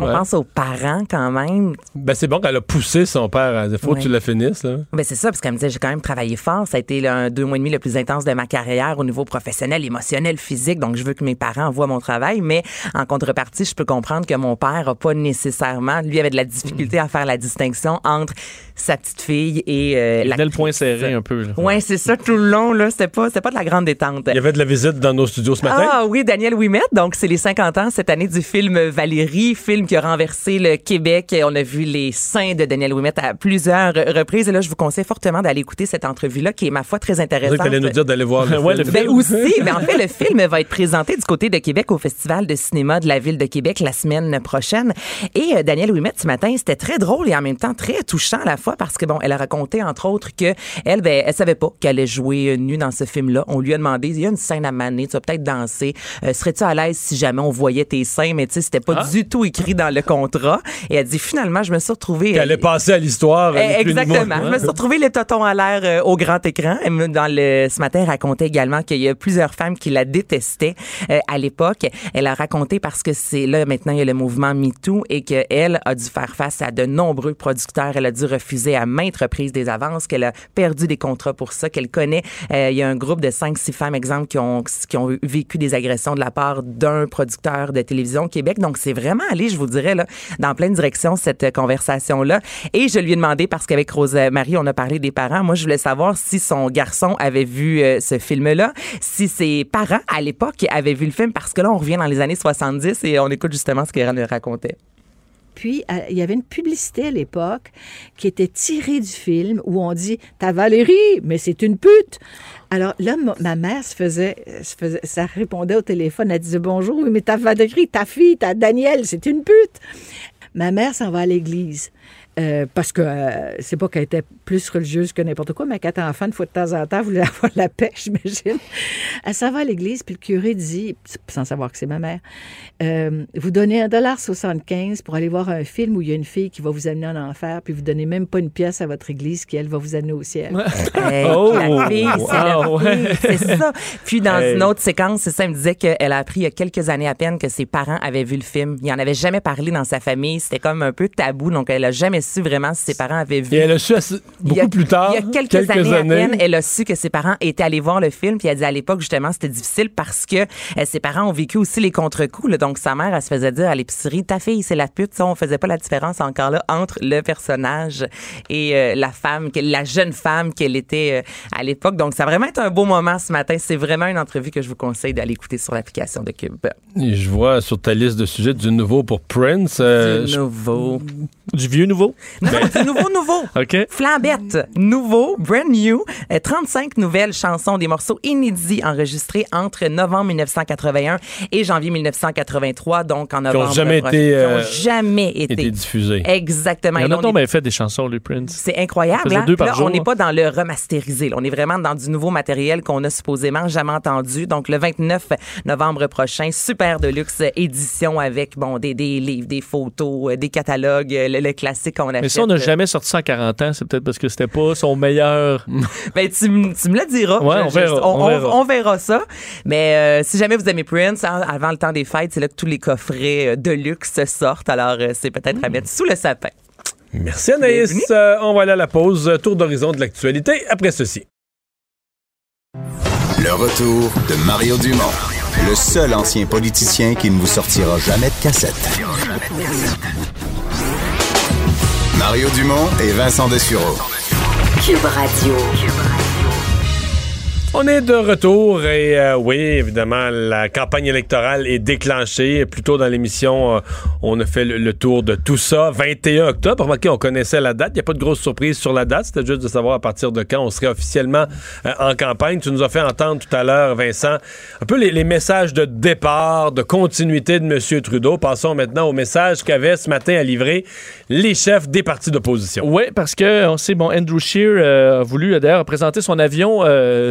on Ouais. pense aux parents quand même. Ben, c'est bon qu'elle a poussé son père. Il faut Ouais. que tu la finisses, là. Ben c'est ça, parce qu'elle me disait, j'ai quand même travaillé fort. Ça a été là, un deux mois et demi le plus intense de ma carrière au niveau professionnel, émotionnel, physique. Donc, je veux que mes parents voient mon travail. Mais en contrepartie, je peux comprendre que mon père a pas nécessairement, lui, avait de la difficulté à faire la distinction entre sa petite fille et euh, Il la. le point serré un peu. Ouais, c'est ça tout le long, là. C'était pas, c'était pas de la grande détente. Il y avait de la visite dans nos studios ce matin. Ah oui, Daniel Ouimet. Donc, c'est les 50 ans cette année du film Valérie, film qui a renversé le Québec. On a vu les seins de Daniel Ouimet à plusieurs reprises. Et là, je vous conseille fortement d'aller écouter cette entrevue-là qui est, ma foi, très intéressante. que t'allais nous dire d'aller voir le Ouais, film. le Ben aussi, mais en fait, le film va être présenté du côté de Québec au Festival de cinéma de la ville de Québec la semaine prochaine. Et euh, Daniel Ouimet, ce matin, c'était très drôle et en même temps très touchant à la fois parce que, bon, elle a raconté, entre autres, que elle, ben, elle savait pas qu'elle allait jouer euh, nue dans ce film-là. On lui a demandé, il y a une scène à maner, tu vas peut-être danser. Euh, Serais-tu à l'aise si jamais on voyait tes seins? Mais tu sais, c'était pas Ah. du tout écrit dans le contrat. Et elle dit, finalement, je me suis retrouvée... Qu'elle est passée à l'histoire. Exactement. Je me suis retrouvée les totons à l'air euh, au grand écran. Dans le, ce matin, elle racontait également qu'il y a plusieurs femmes qui la détestaient euh, à l'époque. Elle a raconté parce que c'est là maintenant il y a le mouvement MeToo et qu'elle a dû faire face à de nombreux producteurs. Elle a dû refuser à maintes reprises des avances, qu'elle a perdu des contrats pour ça, qu'elle connaît. euh, il y a un groupe de cinq, six femmes, exemple, qui ont, qui ont vécu des agressions de la part d'un producteur de télévision au Québec. Donc c'est vraiment allé, je vous dirais, là, dans plein de directions cette euh, conversation-là. Et je lui ai demandé, parce qu'avec Rose-Marie, on a parlé des parents. Moi, je voulais savoir si son garçon avait vu euh, ce film-là, si ses parents, à l'époque, avaient vu le film, parce que là, on revient dans les années 70 et on écoute justement ce qu'Eran racontait. Puis, euh, il y avait une publicité à l'époque qui était tirée du film où on dit Ta Valérie, mais c'est une pute. Alors là, ma- mère se faisait, se faisait, ça répondait au téléphone, elle disait Bonjour, oui, mais ta Valérie, ta fille, ta Danielle, c'est une pute. Ma mère s'en va à l'église. Euh, parce que euh, c'est pas qu'elle était plus religieuse que n'importe quoi, mais qu'elle était enfant, une fois de temps en temps, elle voulait avoir la paix, j'imagine. Elle s'en va à l'église, puis le curé dit, sans savoir que c'est ma mère, euh, vous donnez un dollar 75 pour aller voir un film où il y a une fille qui va vous amener en enfer, puis vous donnez même pas une pièce à votre église qui, elle, va vous amener au ciel. Hey, Oh, la fille, c'est wow, ouais. ça. Puis dans Hey. une autre séquence, c'est ça, elle me disait qu'elle a appris il y a quelques années à peine que ses parents avaient vu le film. Il en avait jamais parlé dans sa famille. C'était comme un peu tabou, donc elle a jamais su vraiment si ses parents avaient vu. Et elle a su a- beaucoup plus tard. Il y a quelques, années, à peine, elle a su que ses parents étaient allés voir le film. Puis elle dit à l'époque, justement, c'était difficile parce que euh, ses parents ont vécu aussi les contre-coups. Donc sa mère, elle se faisait dire à l'épicerie, ta fille, c'est la pute. Ça, on faisait pas la différence encore là entre le personnage et euh, la femme, la jeune femme qu'elle était euh, à l'époque. Donc ça va vraiment être un beau moment ce matin. C'est vraiment une entrevue que je vous conseille d'aller écouter sur l'application de Cube. Et Je vois sur ta liste de sujets du nouveau pour Prince. du nouveau. Du vieux nouveau? Non, du nouveau, nouveau. OK. Flambette, nouveau, brand new, euh, 35 nouvelles chansons, des morceaux inédits enregistrés entre novembre 1981 et janvier 1983, donc en novembre. jamais Qui ont euh, jamais été. été diffusés. Exactement. Il y en a on donc est- fait des chansons, lui, Prince. c'est incroyable. Hein? deux par là, jour. on n'est pas dans le remasterisé. là. On est vraiment dans du nouveau matériel qu'on a supposément jamais entendu. Donc, le 29 novembre prochain, super de luxe édition avec bon des, des livres, des photos, euh, des catalogues, euh, le, le classique qu'on achète. Mais ça, on n'a jamais sorti ça en 40 ans. C'est peut-être parce que c'était pas son meilleur. Ben, tu, tu me le diras. Ouais, Je- on je- verra, on, on verra. on verra ça. Mais euh, si jamais vous aimez Prince, hein, avant le temps des fêtes, c'est là que tous les coffrets euh, de luxe sortent. Alors, euh, c'est peut-être à mettre sous le sapin. Merci Anaïs. Euh, on va aller à la pause. Euh, Tour d'horizon de l'actualité après ceci. Le retour de Mario Dumont, le seul ancien politicien qui ne vous sortira jamais de cassette. Mario Dumont et Vincent Dessureau. Cube Radio. On est de retour et euh, oui, évidemment, la campagne électorale est déclenchée. Plus tôt dans l'émission, euh, on a fait le, tour de tout ça. 21 octobre, remarquez, on connaissait la date. Il n'y a pas de grosse surprise sur la date. C'était juste de savoir à partir de quand on serait officiellement euh, en campagne. Tu nous as fait entendre tout à l'heure, Vincent, un peu les, messages de départ, de continuité de M. Trudeau. Passons maintenant au message qu'avaient ce matin à livrer les chefs des partis d'opposition. Oui, parce que on sait, bon, Andrew Scheer euh, a voulu d'ailleurs présenter son avion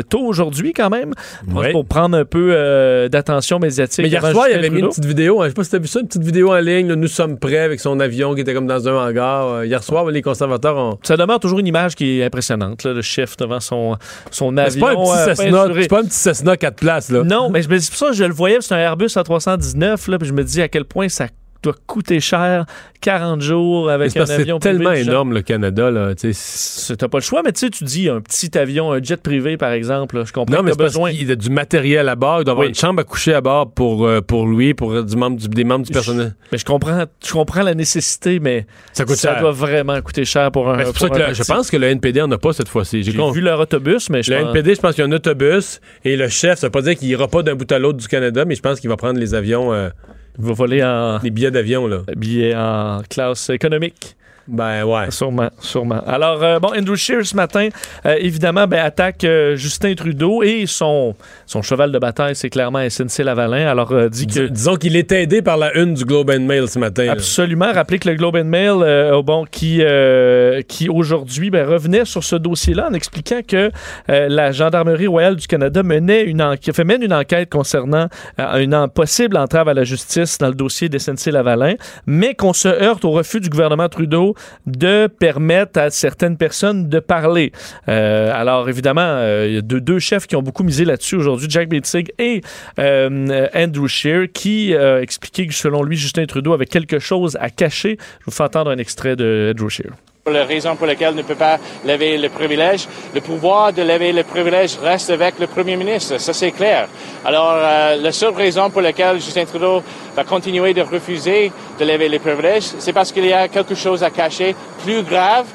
tôt aujourd'hui quand même, pour, Oui. pour prendre un peu euh, d'attention médiatique. Mais hier soir, il avait mis une petite vidéo. hein, Je sais pas si tu as vu ça, une petite vidéo en ligne. là, nous sommes prêts avec son avion qui était comme dans un hangar. Euh, hier soir, les conservateurs ont. Ça demeure toujours une image qui est impressionnante, là, le chef devant son, son Mais C'est avion. pas, euh, pas un petit Cessna 4 places. Là. Non, mais je me dis, c'est pour ça que je le voyais, c'est un Airbus A319, là, puis je me dis à quel point ça doit coûter cher, 40 jours avec c'est un avion c'est tellement privé, du genre. énorme, le Canada. Là, C'est- T'as pas le choix, mais tu tu dis un petit avion, un jet privé, par exemple, là, je comprends Non, mais c'est besoin. y a du matériel à bord. Il doit avoir Oui. une chambre à coucher à bord pour, euh, pour lui, pour du membre, du- des membres du personnel. Mais je comprends, je comprends la nécessité, mais Ça coûte ça cher. doit vraiment coûter cher pour un. Mais c'est pour ça pour que un le- je pense que le NPD en a pas cette fois-ci. J'ai vu leur autobus, mais je Le pense- NPD, je pense qu'il y a un autobus et le chef, ça veut pas dire qu'il ira pas d'un bout à l'autre du Canada, mais je pense qu'il va prendre les avions, euh, il va voler en les billets d'avion. là. billet en classe économique. Ben ouais. Sûrement, sûrement. Alors, euh, bon, Andrew Scheer, ce matin, euh, évidemment, ben, attaque euh, Justin Trudeau et son, son cheval de bataille, c'est clairement SNC-Lavalin. Alors, euh, dit que... Dis- Disons qu'il est aidé par la une du Globe and Mail ce matin. là. Absolument. Rappelez que le Globe and Mail, oh, bon, qui, euh, qui aujourd'hui ben, revenait sur ce dossier-là en expliquant que la Gendarmerie royale du Canada menait une enquête, fait mène une enquête concernant une possible entrave à la justice dans le dossier d'SNC-Lavalin, mais qu'on se heurte au refus du gouvernement Trudeau de permettre à certaines personnes de parler. Euh, alors, évidemment, euh, il y a deux, chefs qui ont beaucoup misé là-dessus aujourd'hui, Jack Beitzig et euh, Andrew Scheer, qui expliquaient que, selon lui, Justin Trudeau avait quelque chose à cacher. Je vous fais entendre un extrait de Andrew Scheer. La raison pour laquelle ne peut pas lever le privilège, le pouvoir de lever le privilège reste avec le premier ministre. Ça, c'est clair. Alors, euh, la seule raison pour laquelle Justin Trudeau va continuer de refuser de lever les privilèges, c'est parce qu'il y a quelque chose à cacher plus grave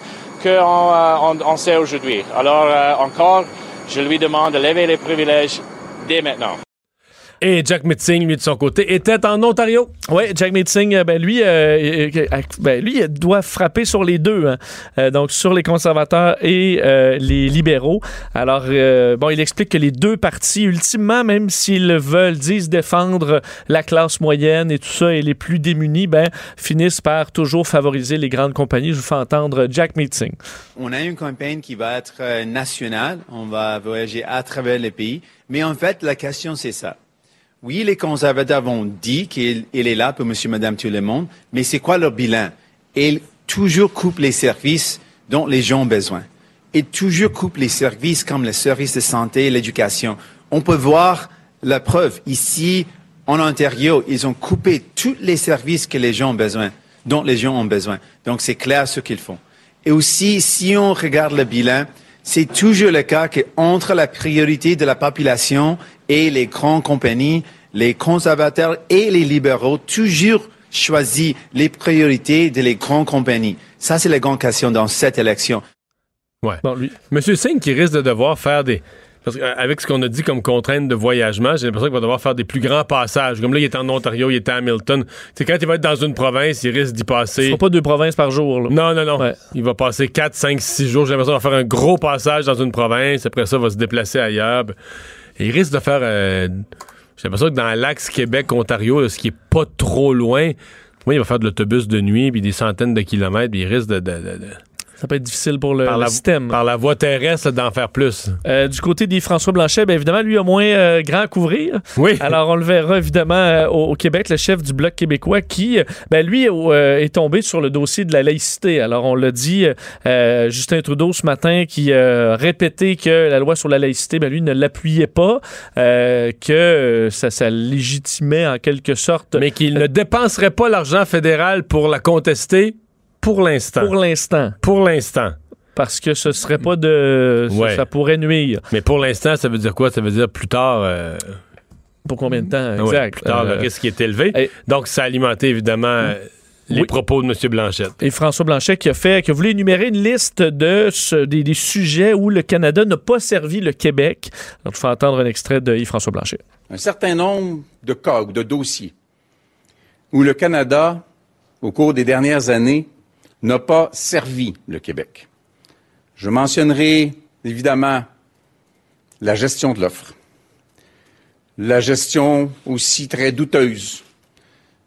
qu'on euh, sait aujourd'hui. Alors, euh, encore, je lui demande de lever les privilèges dès maintenant. Et Jack Mitzing, lui, de son côté, était en Ontario. Oui, Jack Meeting, euh, ben lui, euh, euh, ben lui il doit frapper sur les deux, hein. Euh, donc sur les conservateurs et euh, les libéraux. Alors, euh, bon, il explique que les deux partis, ultimement, même s'ils le veulent, disent défendre la classe moyenne et tout ça, et les plus démunis, ben, finissent par toujours favoriser les grandes compagnies. Je vous fais entendre Jack Meeting. On a une campagne qui va être nationale, on va voyager à travers le pays, mais en fait, la question, c'est ça. Oui, les conservateurs ont dit qu'il il est là pour monsieur, madame, tout le monde, mais c'est quoi leur bilan? Ils toujours coupent les services dont les gens ont besoin. Ils toujours coupent les services comme les services de santé et l'éducation. On peut voir la preuve. Ici, en Ontario, ils ont coupé tous les services que les gens ont besoin, dont les gens ont besoin. Donc, c'est clair ce qu'ils font. Et aussi, si on regarde le bilan, c'est toujours le cas qu'entre la priorité de la population et les grandes compagnies, les conservateurs et les libéraux toujours choisissent les priorités de les grandes compagnies. Ça, c'est la grande question dans cette élection. Ouais. Bon, lui. Monsieur Singh qui risque de devoir faire des. Parce qu'avec ce qu'on a dit comme contrainte de voyagement, j'ai l'impression qu'il va devoir faire des plus grands passages. Comme là, il est en Ontario, il est à Hamilton. C'est quand il va être dans une province, il risque d'y Ce passer. sera pas deux provinces par jour. là. Non, non, non. Ouais. Il va passer 4, 5, 6 jours. J'ai l'impression qu'il va faire un gros passage dans une province. Après ça, il va se déplacer ailleurs. Et il risque de faire. euh, J'ai l'impression que dans l'axe Québec-Ontario, ce qui est pas trop loin, moi, il va faire de l'autobus de nuit, puis des centaines de kilomètres, puis il risque de. de- de- de- Ça peut être difficile pour le, par, le la, système. par la voie terrestre, d'en faire plus. Euh, du côté des François Blanchet, bien évidemment, lui a moins euh, grand à couvrir. Oui. Alors, on le verra évidemment euh, au, au Québec, le chef du Bloc québécois qui, euh, ben, lui, est tombé sur le dossier de la laïcité. Alors, on l'a dit, euh, Justin Trudeau ce matin qui euh, répétait que la loi sur la laïcité, ben, lui, ne l'appuyait pas, euh, que ça, ça légitimait en quelque sorte. Mais qu'il ne dépenserait pas l'argent fédéral pour la contester pour l'instant. Pour l'instant. Pour l'instant. Parce que ce serait pas de. ça- Ouais. Ça, pourrait nuire. Mais pour l'instant, ça veut dire quoi? Ça veut dire plus tard. euh, Pour combien de temps? ouais, Exact? plus tard, le Euh, risque est élevé. et- Donc, ça a alimenté évidemment les propos de M. Blanchette. Et François Blanchet qui a fait, qui a voulu énumérer une liste de ce- des, des sujets où le Canada n'a pas servi le Québec. Donc, je fais entendre un extrait de Yves-François Blanchet. un certain nombre de cas ou de dossiers où le Canada, au cours des dernières années, n'a pas servi le Québec. Je mentionnerai évidemment la gestion de l'offre, la gestion aussi très douteuse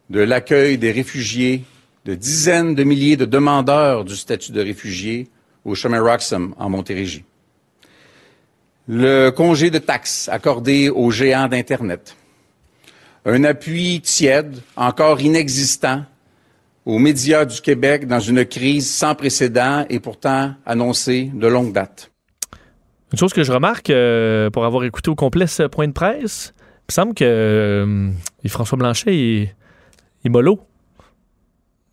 de l'accueil des réfugiés, de dizaines de milliers de demandeurs du statut de réfugié au chemin Roxham en Montérégie. Le congé de taxes accordé aux géants d'Internet, un appui tiède, encore inexistant, aux médias du Québec dans une crise sans précédent et pourtant annoncée de longue date. Une chose que je remarque, euh, pour avoir écouté au complet ce point de presse, il me semble que euh, Yves-François Blanchet est, est mollo.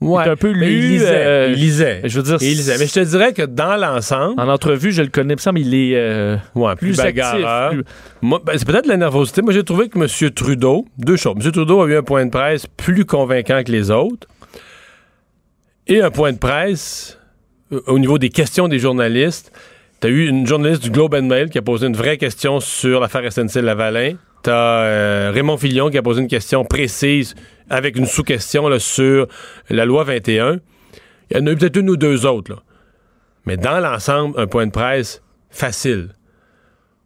Ouais, il est un peu lu. il lisait, euh, il lisait. Je veux dire, Il lisait. Mais je te dirais que dans l'ensemble. En entrevue, je le connais, il me semble il est euh, plus, plus bagarreur. ben, c'est peut-être la nervosité. Moi, j'ai trouvé que M. Trudeau, deux choses. M. Trudeau a eu un point de presse plus convaincant que les autres et un point de presse euh, au niveau des questions des journalistes. Tu as eu une journaliste du Globe and Mail qui a posé une vraie question sur l'affaire SNC-Lavalin. Tu as Raymond Fillon qui a posé une question précise avec une sous-question sur la loi 21. Il y en a eu peut-être une ou deux autres. Là. Mais dans l'ensemble, un point de presse facile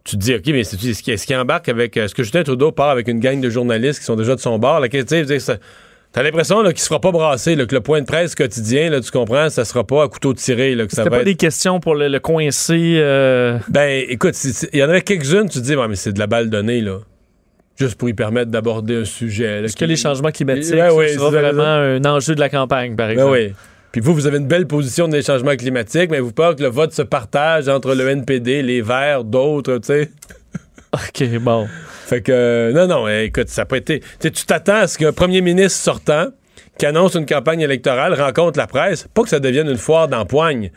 tu te dis, OK, mais est-ce qu'il embarque avec. Est-ce que Justin Trudeau part avec une gang de journalistes qui sont déjà de son bord? Là, que, T'as l'impression qu'il se fera pas brasser, là, que le point de presse quotidien, là, tu comprends, ça sera pas à couteau tiré. Là, que ça C'était va pas être... des questions pour le, le coincer. euh, Ben, écoute, il y en avait quelques-unes, tu te dis, ouais, mais c'est de la balle donnée, là. Juste pour y permettre d'aborder un sujet. Est-ce qui- que les changements climatiques ouais, sera ça, vraiment un enjeu de la campagne, par Ben exemple? oui. Puis vous, vous avez une belle position des changements climatiques, mais vous peur que le vote se partage entre le NPD, les Verts, d'autres, tu sais. OK, bon. Fait que, euh, non, non, eh, écoute, ça pas été. Tu t'attends à ce qu'un premier ministre sortant, qui annonce une campagne électorale, rencontre la presse, pas que ça devienne une foire d'empoigne,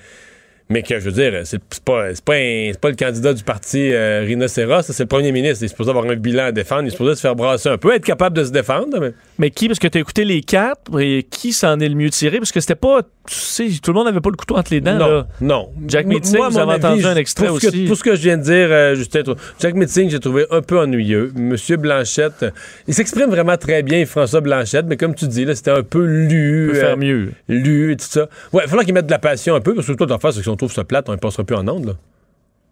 mais que, je veux dire, c'est pas, pas, pas le candidat du parti euh, Rhinocéros, c'est le premier ministre. Il est supposé avoir un bilan à défendre, il est supposé se faire brasser un peu, être capable de se défendre. Mais... Mais qui, parce que tu as écouté les quatre, et qui s'en est le mieux tiré? Parce que c'était pas, tu sais, tout le monde n'avait pas le couteau entre les dents. Non, là. non. Jack Meeting, vous avez entendu un extrait pour ce que- aussi. pour ce que je viens de dire, euh, Justin, Jack Meeting, j'ai trouvé un peu ennuyeux. Monsieur Blanchette, euh, il s'exprime vraiment très bien, François Blanchette, mais comme tu dis, là, c'était un peu lu. peut faire mieux. Lu et tout ça. Ouais, il faudra qu'il mette de la passion un peu, parce que tout l'affaire, c'est que si on trouve ça plate, on ne passera plus en onde, là.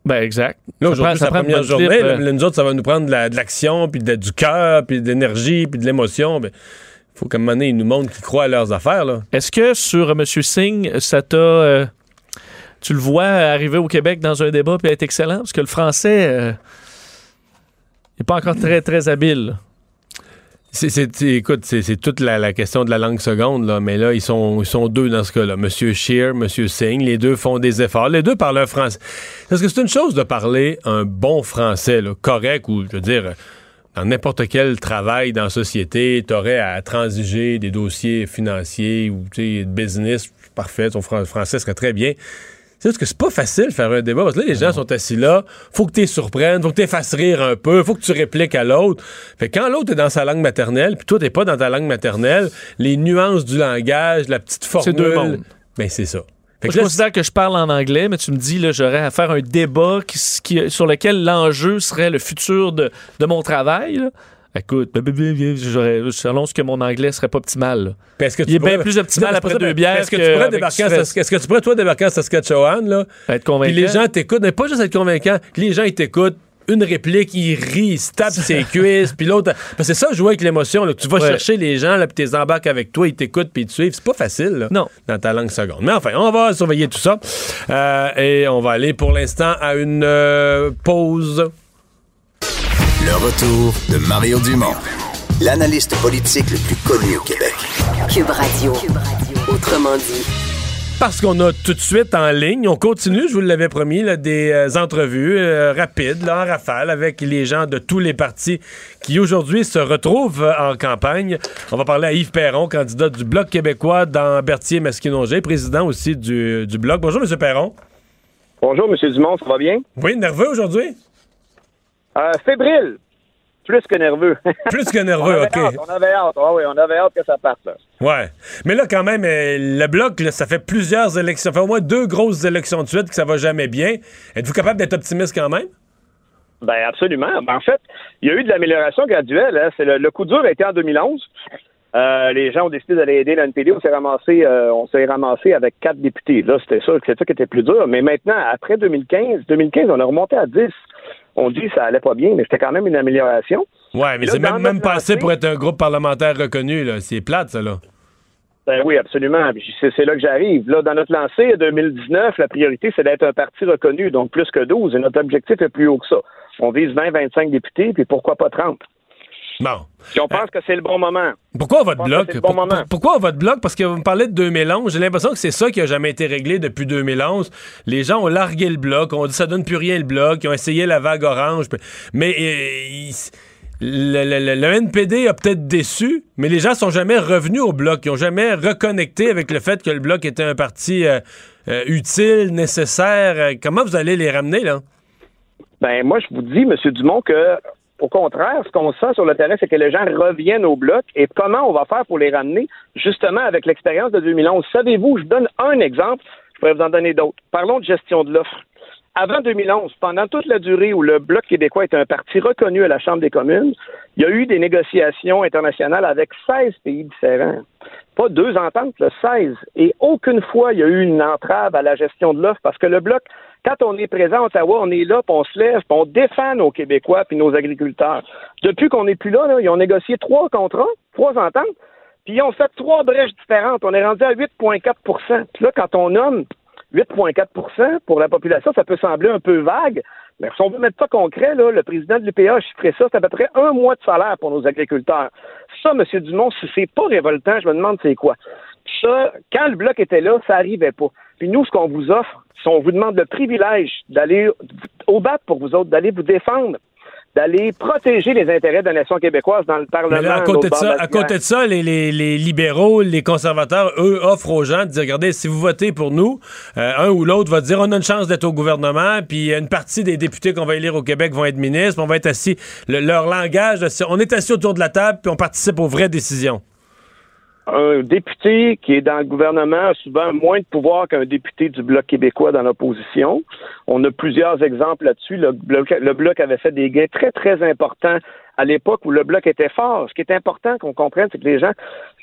Ben, exact. Là, aujourd'hui, c'est la première journée. clip, là, euh. nous autres, ça va nous prendre de la- l'action, puis de- du cœur, puis de l'énergie, puis de l'émotion. Faut qu'à un moment donné, ils nous montrent qu'ils croient à leurs affaires, là. Est-ce que sur M. Singh, ça t'a. euh, tu le vois arriver au Québec dans un débat puis être excellent? Parce que le français euh, n'est pas encore très, très habile. C'est, c'est- écoute, c'est, c'est toute la, la question de la langue seconde, là, mais là, ils sont, ils sont deux dans ce cas-là. Monsieur Scheer, Monsieur Singh, les deux font des efforts. Les deux parlent un français. Parce que c'est une chose de parler un bon français, là, correct, ou, je veux dire, dans n'importe quel travail dans la société, t'aurais à transiger des dossiers financiers ou, tu sais, de business. Parfait, ton fran- français serait très bien. C'est que c'est pas facile de faire un débat parce que là, les gens sont assis là, faut que tu les surprennes, faut que tu fasses rire un peu, faut que tu répliques à l'autre. Fait que quand l'autre est dans sa langue maternelle, puis toi t'es pas dans ta langue maternelle, les nuances du langage, la petite formule, C'est deux mondes. ben c'est ça. Fait que je considère que je parle en anglais, mais tu me dis, là, j'aurais à faire un débat qui, qui- sur lequel l'enjeu serait le futur de, de mon travail. là. Écoute, j'aurais- j'annonce que mon anglais serait pas optimal. Puis est-ce que Il tu est bien plus optimal après ça, deux bières. Est-ce que, que tu pourrais débarquer est-ce que tu pourrais toi débarquer en Saskatchewan là? Être Puis convaincant. les gens t'écoutent, mais pas juste être convaincant, que les gens ils t'écoutent une réplique, ils rient, ils se tapent ses cuisses, puis l'autre. Parce que c'est ça, jouer avec l'émotion. Tu vas Ouais. chercher les gens, là, puis tu les embarques avec toi, ils t'écoutent, puis ils te suivent. C'est pas facile, là, Non. dans ta langue seconde. Mais enfin, on va surveiller tout ça. Euh, et on va aller pour l'instant à une euh, pause. Le retour de Mario Dumont, l'analyste politique le plus connu au Québec. Cube Radio. Autrement dit. Parce qu'on a tout de suite en ligne, on continue, je vous l'avais promis, là, des euh, entrevues euh, rapides, là, en rafale, avec les gens de tous les partis qui aujourd'hui se retrouvent euh, en campagne. On va parler à Yves Perron, candidat du Bloc québécois dans Berthier-Masquinongé, président aussi du, du Bloc. Bonjour, M. Perron. Bonjour, M. Dumont, ça va bien? Oui, nerveux aujourd'hui? Fébrile. Plus que nerveux. Plus que nerveux, OK. hâte, on avait hâte. Ah oui, on avait hâte que ça parte. Là. Ouais. Mais là, quand même, euh, le bloc, là, ça fait plusieurs élections, ça fait au moins deux grosses élections de suite que ça va jamais bien. Êtes-vous capable d'être optimiste quand même? Ben absolument. Ben, en fait, il y a eu de l'amélioration graduelle. hein. C'est le, coup dur a été en 2011. Euh, les gens ont décidé d'aller aider l'NPD. On s'est ramassé, euh, on s'est ramassé avec quatre députés. Là, c'était que c'est ça qui était plus dur. Mais maintenant, après 2015, 2015, on a remonté à 10. On dit que ça allait pas bien, mais c'était quand même une amélioration. Ouais, mais c'est même, même pas assez pour être un groupe parlementaire reconnu, là. C'est plate, ça, là. Ben oui, absolument. C'est là que j'arrive. Là, dans notre lancée 2019, la priorité, c'est d'être un parti reconnu, donc plus que 12. Et notre objectif est plus haut que ça. On vise 20, 25 députés, puis pourquoi pas 30? Bon. Puis on pense que c'est le bon moment. Pourquoi pense bloc? bon Pour- pourquoi on vote bloc? Parce que vous me parlez de 2011. J'ai l'impression que c'est ça qui a jamais été réglé depuis 2011. Les gens ont largué le bloc. On dit ça donne plus rien le bloc. Ils ont essayé la vague orange. Mais euh, ils- le, NPD a peut-être déçu, mais les gens sont jamais revenus au bloc. Ils ont jamais reconnecté avec le fait que le bloc était un parti euh, euh, utile, nécessaire. Euh, Comment vous allez les ramener, là? Ben moi, je vous dis, M. Dumont, que au contraire, ce qu'on sent sur le terrain, c'est que les gens reviennent au bloc. Et comment on va faire pour les ramener, justement, avec l'expérience de 2011? Savez-vous, je donne un exemple, je pourrais vous en donner d'autres. Parlons de gestion de l'offre. Avant 2011, pendant toute la durée où le Bloc québécois est un parti reconnu à la Chambre des communes, il y a eu des négociations internationales avec 16 pays différents. Pas deux ententes, là, 16. Et aucune fois il y a eu une entrave à la gestion de l'offre parce que le Bloc, quand on est présent à Ottawa, on est là, puis on se lève, puis on défend nos Québécois puis nos agriculteurs. Depuis qu'on n'est plus là, là, ils ont négocié trois contrats, trois ententes, puis ils ont fait trois brèches différentes. On est rendu à 8,4% Puis là, quand on nomme 8,4% pour la population, ça peut sembler un peu vague, mais si on veut mettre ça concret, là, le président de l'UPA a chiffré ça, c'est à peu près un mois de salaire pour nos agriculteurs. Ça, M. Dumont, si c'est pas révoltant, je me demande c'est quoi. Ça, quand le bloc était là, ça arrivait pas. Puis nous, ce qu'on vous offre, si on vous demande le privilège d'aller au bat pour vous autres, d'aller vous défendre, d'aller protéger les intérêts de la nation québécoise dans le Parlement. Mais là, à côté, de ça, à côté de ça, les, les- les libéraux, les conservateurs, eux, offrent aux gens de dire, regardez, si vous votez pour nous, euh, un ou l'autre va dire, on a une chance d'être au gouvernement, puis une partie des députés qu'on va élire au Québec vont être ministres, on va être assis, le- leur langage, on est assis autour de la table, puis on participe aux vraies décisions. Un député qui est dans le gouvernement a souvent moins de pouvoir qu'un député du Bloc québécois dans l'opposition. On a plusieurs exemples là-dessus. Le Bloc, avait fait des gains très, très importants à l'époque où le Bloc était fort. Ce qui est important qu'on comprenne, c'est que les gens,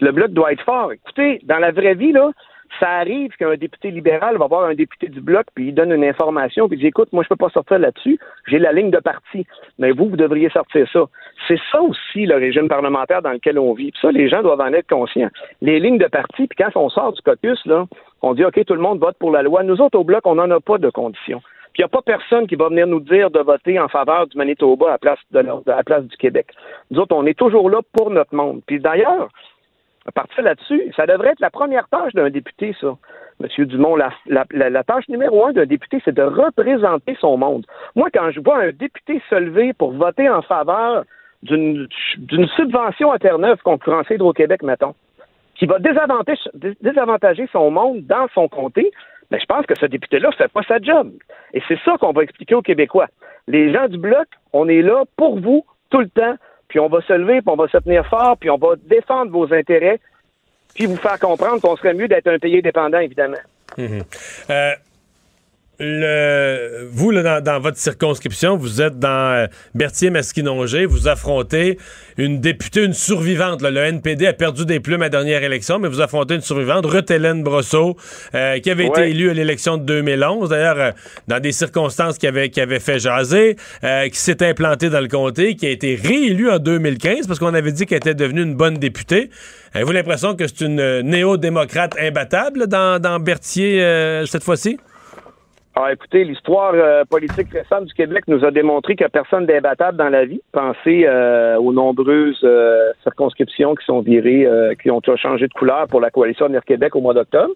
le Bloc doit être fort. Écoutez, dans la vraie vie, là, ça arrive qu'un député libéral va voir un député du Bloc, puis il donne une information, puis il dit, écoute, moi, je peux pas sortir là-dessus, j'ai la ligne de parti, mais vous, vous devriez sortir ça. C'est ça aussi, le régime parlementaire dans lequel on vit. Puis ça, les gens doivent en être conscients. Les lignes de parti, puis quand on sort du caucus, là, on dit, OK, tout le monde vote pour la loi. Nous autres, au Bloc, on n'en a pas de conditions. Puis il n'y a pas personne qui va venir nous dire de voter en faveur du Manitoba à la place, de, place du Québec. Nous autres, on est toujours là pour notre monde. Puis d'ailleurs, à partir là-dessus, ça devrait être la première tâche d'un député, ça. Monsieur Dumont, la, tâche numéro un d'un député, c'est de représenter son monde. Moi, quand je vois un député se lever pour voter en faveur d'une subvention à Terre-Neuve concurrencée Hydro-Québec, mettons, qui va désavantager, dés- désavantager son monde dans son comté, ben, je pense que ce député-là ne fait pas sa job. Et c'est ça qu'on va expliquer aux Québécois. Les gens du Bloc, on est là pour vous tout le temps, puis on va se lever, puis on va se tenir fort, puis on va défendre vos intérêts, puis vous faire comprendre qu'on serait mieux d'être un pays indépendant, évidemment. Mhm. Euh, le, vous, là, dans, dans votre circonscription, vous êtes dans euh, Berthier-Masquinongé, vous affrontez une députée, une survivante. là. Le NPD a perdu des plumes à la dernière élection, mais vous affrontez une survivante, Ruth Hélène Brosseau, euh, qui avait été élue à l'élection de 2011, d'ailleurs, euh, dans des circonstances qui avaient, qui avaient fait jaser, euh, qui s'est implantée dans le comté, qui a été réélue en 2015 parce qu'on avait dit qu'elle était devenue une bonne députée. Avez-vous l'impression que c'est une néo-démocrate imbattable là, dans, dans Berthier euh, cette fois-ci? Ah, écoutez, l'histoire euh, politique récente du Québec nous a démontré qu'il n'y a personne d'imbattable dans la vie. Pensez euh, aux nombreuses euh, circonscriptions qui sont virées, euh, qui ont changé de couleur pour la coalition Avenir Québec au mois d'octobre.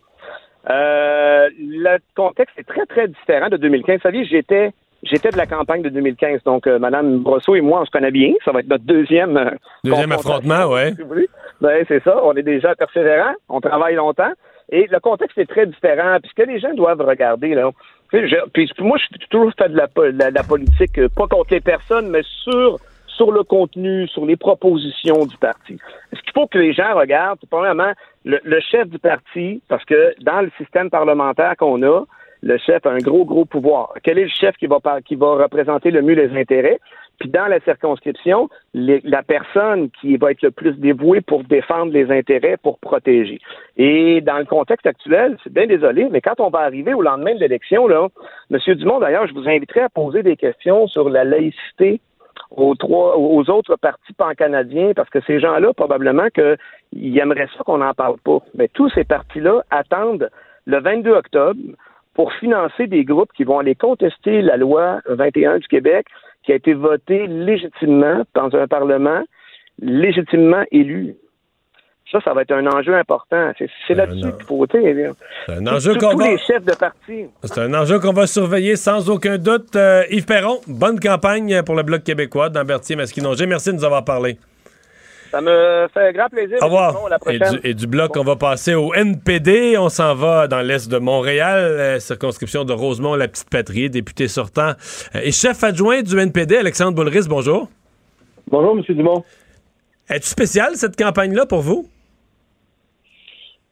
Euh, le contexte est très, très différent de 2015. Vous savez, j'étais j'étais de la campagne de 2015. Donc, euh, Mme Brosseau et moi, on se connaît bien. Ça va être notre deuxième... Deuxième affrontement, ouais. voulez. Ben, c'est ça. On est déjà persévérants. On travaille longtemps. Et le contexte est très différent. Puis ce que les gens doivent regarder, là, puis moi, je suis toujours fait de la, la- la politique, euh, pas contre les personnes, mais sur, sur le contenu, sur les propositions du parti. Ce qu'il faut que les gens regardent, c'est premièrement le, le chef du parti, parce que dans le système parlementaire qu'on a, le chef a un gros, gros pouvoir. Quel est le chef qui va, qui va représenter le mieux les intérêts? Puis dans la circonscription, la personne qui va être le plus dévouée pour défendre les intérêts, pour protéger. Et dans le contexte actuel, c'est bien désolé, mais quand on va arriver au lendemain de l'élection, Monsieur Dumont, d'ailleurs, je vous inviterai à poser des questions sur la laïcité aux autres partis pan-canadiens, parce que ces gens-là, probablement qu'ils aimeraient ça qu'on n'en parle pas. Mais tous ces partis-là attendent le 22 octobre pour financer des groupes qui vont aller contester la loi 21 du Québec qui a été votée légitimement dans un Parlement légitimement élu. Ça, ça va être un enjeu important. C'est là-dessus qu'il faut voter. C'est un enjeu qu'on va- les chefs de parti. C'est un enjeu qu'on va surveiller sans aucun doute. Euh, Yves Perron, bonne campagne pour le Bloc québécois dans Berthier-Masquinongé. Merci de nous avoir parlé. Ça me fait grand plaisir. Au revoir. Et du, et du bloc, on va passer au NPD. On s'en va dans l'est de Montréal, euh, circonscription de Rosemont, la petite patrie, député sortant euh, et chef adjoint du NPD, Alexandre Boulris. Bonjour. Bonjour, M. Dumont. Est-ce spécial cette campagne-là pour vous?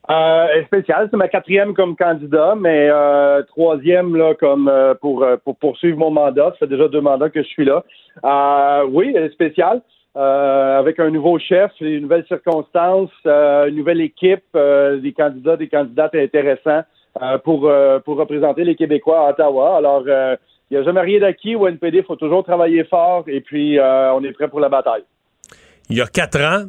Euh, elle est spéciale, c'est ma quatrième comme candidat, mais euh, troisième là comme euh, pour, pour poursuivre mon mandat. Ça fait déjà deux mandats que je suis là. Euh, oui, elle est spéciale. Euh, avec un nouveau chef, une nouvelle circonstance, euh, une nouvelle équipe, euh, des candidats, des candidates intéressants pour, pour représenter les Québécois à Ottawa. Alors, il n'y a jamais rien d'acquis au NPD, il faut toujours travailler fort et puis on est prêt pour la bataille. Il y a quatre ans,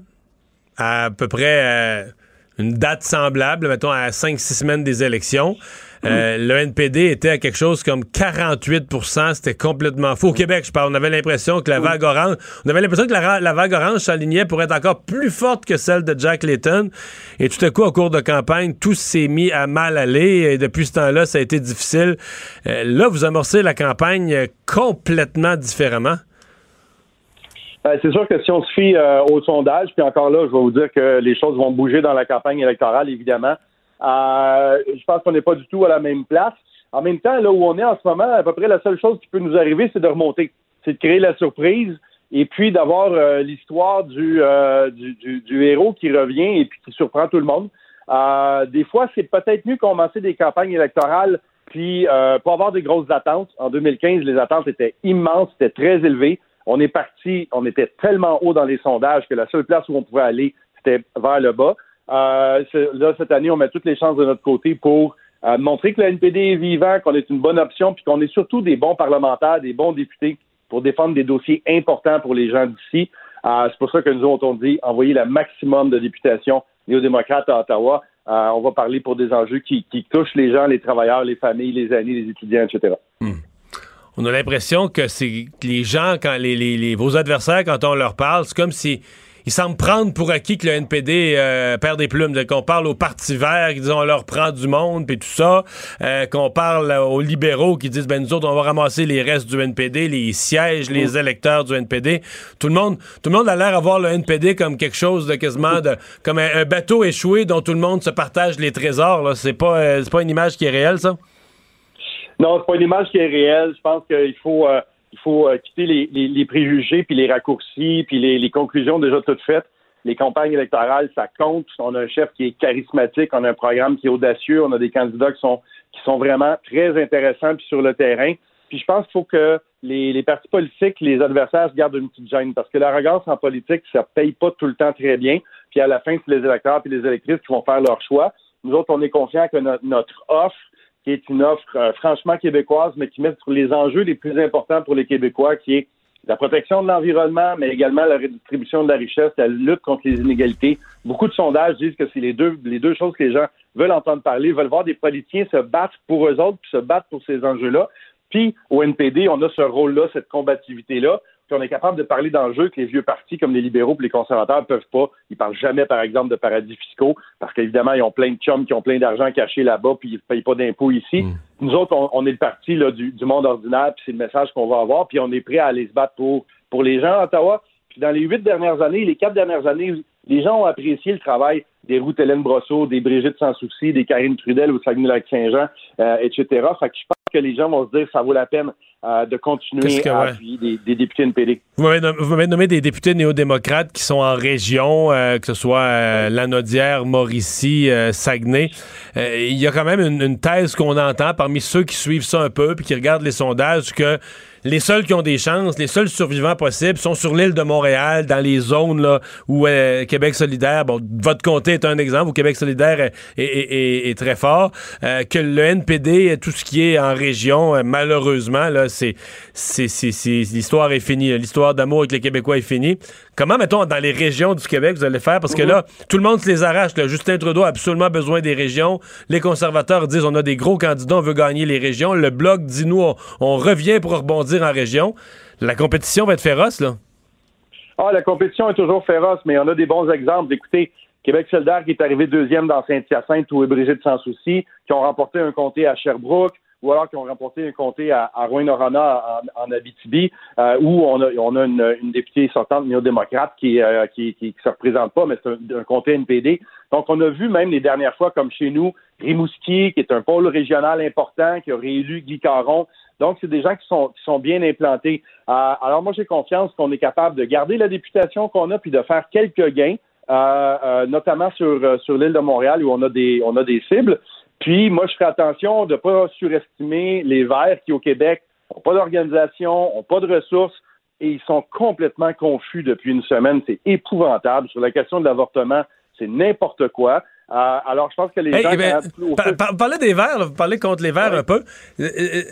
à peu près une date semblable, mettons à 5-6 semaines des élections, euh, le NPD était à quelque chose comme 48% C'était complètement faux. Au Québec, je parle, on avait l'impression que la vague orange, on avait l'impression que la, vague orange s'alignait pour être encore plus forte que celle de Jack Layton. Et tout à coup, au cours de campagne, tout s'est mis à mal aller. Et depuis ce temps-là, ça a été difficile. Euh, là, vous amorcez la campagne complètement différemment. Ben, c'est sûr que si on se fie euh, au sondage, puis encore là, je vais vous dire que les choses vont bouger dans la campagne électorale, évidemment. Euh, je pense qu'on n'est pas du tout à la même place. En même temps, là où on est en ce moment, à peu près la seule chose qui peut nous arriver, c'est de remonter. C'est de créer la surprise et puis d'avoir euh, l'histoire du, euh, du, du- héros qui revient et puis qui surprend tout le monde. Des fois, c'est peut-être mieux commencer des campagnes électorales puis pas avoir des grosses attentes. En 2015, les attentes étaient immenses, c'était très élevé. On est parti, on était tellement haut dans les sondages que la seule place où on pouvait aller, c'était vers le bas. Euh, là, cette année, on met toutes les chances de notre côté pour euh, montrer que le NPD est vivant, qu'on est une bonne option, puis qu'on est surtout des bons parlementaires, des bons députés pour défendre des dossiers importants pour les gens d'ici. Euh, c'est pour ça que nous autres, on dit envoyer le maximum de députations néo-démocrates à Ottawa. On va parler pour des enjeux qui, touchent les gens, les travailleurs, les familles, les aînés, les étudiants, etc. on a l'impression que c'est les gens, quand les- les- vos adversaires, quand on leur parle, c'est comme si ils semblent prendre pour acquis que le NPD euh, perd des plumes. Qu'on parle aux partis verts qui disent on leur prend du monde, puis tout ça. Euh, qu'on parle aux libéraux qui disent ben nous autres on va ramasser les restes du NPD, les sièges, les électeurs du NPD. Tout le monde, tout le monde a l'air à voir le NPD comme quelque chose de quasiment de comme un, un bateau échoué dont tout le monde se partage les trésors. C'est pas, euh, c'est pas une image qui est réelle ça? Non, c'est pas une image qui est réelle. Je pense qu'il faut, euh, il faut euh, quitter les, les- les préjugés, puis les raccourcis, puis les, les conclusions déjà toutes faites. Les campagnes électorales, ça compte. On a un chef qui est charismatique, on a un programme qui est audacieux, on a des candidats qui sont, qui sont vraiment très intéressants puis sur le terrain. Puis je pense qu'il faut que les, les partis politiques, les adversaires se gardent une petite gêne parce que l'arrogance en politique, ça paye pas tout le temps très bien. Puis à la fin, c'est les électeurs et les électrices qui vont faire leur choix. Nous autres, on est confiants que no- notre offre qui est une offre euh, franchement québécoise, mais qui met sur les enjeux les plus importants pour les Québécois, qui est la protection de l'environnement, mais également la redistribution de la richesse, la lutte contre les inégalités. Beaucoup de sondages disent que c'est les deux, les deux choses que les gens veulent entendre parler, veulent voir des politiciens se battre pour eux autres, puis se battre pour ces enjeux-là. Puis au NPD, on a ce rôle-là, cette combativité-là, puis on est capable de parler d'enjeux que les vieux partis comme les libéraux et les conservateurs peuvent pas. Ils parlent jamais, par exemple, de paradis fiscaux, parce qu'évidemment, ils ont plein de chums qui ont plein d'argent caché là-bas, puis ils ne payent pas d'impôts ici. Nous autres, on, on est le parti là, du, du monde ordinaire, puis c'est le message qu'on va avoir, puis on est prêt à aller se battre pour, pour les gens à Ottawa. Puis dans les huit dernières années, les quatre dernières années, les gens ont apprécié le travail des Ruth Hélène Brosseau, des Brigitte Sans Souci, des Karine Trudel au Saguenay-Lac-Saint-Jean, euh, etc. Fait que je pense que les gens vont se dire ça vaut la peine euh, de continuer que- à ouais. appuyer des, des députés NPD. Vous m'avez nommé des députés néo-démocrates qui sont en région, euh, que ce soit euh, Lanaudière, Mauricie, euh, Saguenay. Il y a quand même une, une thèse qu'on entend parmi ceux qui suivent ça un peu puis qui regardent les sondages que les seuls qui ont des chances, les seuls survivants possibles sont sur l'île de Montréal, dans les zones là, où euh, Québec solidaire, bon, votre comté est un exemple où Québec solidaire est, est- est- est très fort, euh, que le NPD, tout ce qui est en région, euh, malheureusement, là, c'est, l'histoire est finie. L'histoire d'amour avec les Québécois est finie. Comment, mettons, dans les régions du Québec, vous allez faire? Parce que là, tout le monde se les arrache. là. Justin Trudeau a absolument besoin des régions. Les conservateurs disent on a des gros candidats, on veut gagner les régions. Le Bloc dit nous, on, on revient pour rebondir en région. La compétition va être féroce, là. Ah, la compétition est toujours féroce, mais on a des bons exemples. Écoutez, Québec solidaire qui est arrivé deuxième dans Saint-Hyacinthe ou Brigitte sans souci, qui ont remporté un comté à Sherbrooke, ou alors qui ont remporté un comté à, à Rouyn-Noranda en, en Abitibi, euh, où on a, on a une, une députée sortante néo-démocrate qui, euh, qui, qui, qui se représente pas, mais c'est un, un comté NPD. Donc, on a vu même les dernières fois, comme chez nous, Rimouski, qui est un pôle régional important, qui a réélu Guy Caron. Donc, c'est des gens qui sont, qui sont bien implantés. Euh, alors, moi, j'ai confiance qu'on est capable de garder la députation qu'on a puis de faire quelques gains, euh, euh, notamment sur, euh, sur l'île de Montréal où on a des, on a des cibles. Puis, moi, je ferai attention de ne pas surestimer les Verts qui, au Québec, n'ont pas d'organisation, n'ont pas de ressources et ils sont complètement confus depuis une semaine. C'est épouvantable. Sur la question de l'avortement, c'est n'importe quoi. Euh, alors, je pense que les Hey, gens... eh ben, par- par- parlez des Verts, là, vous parlez contre les Verts un peu. Euh, euh,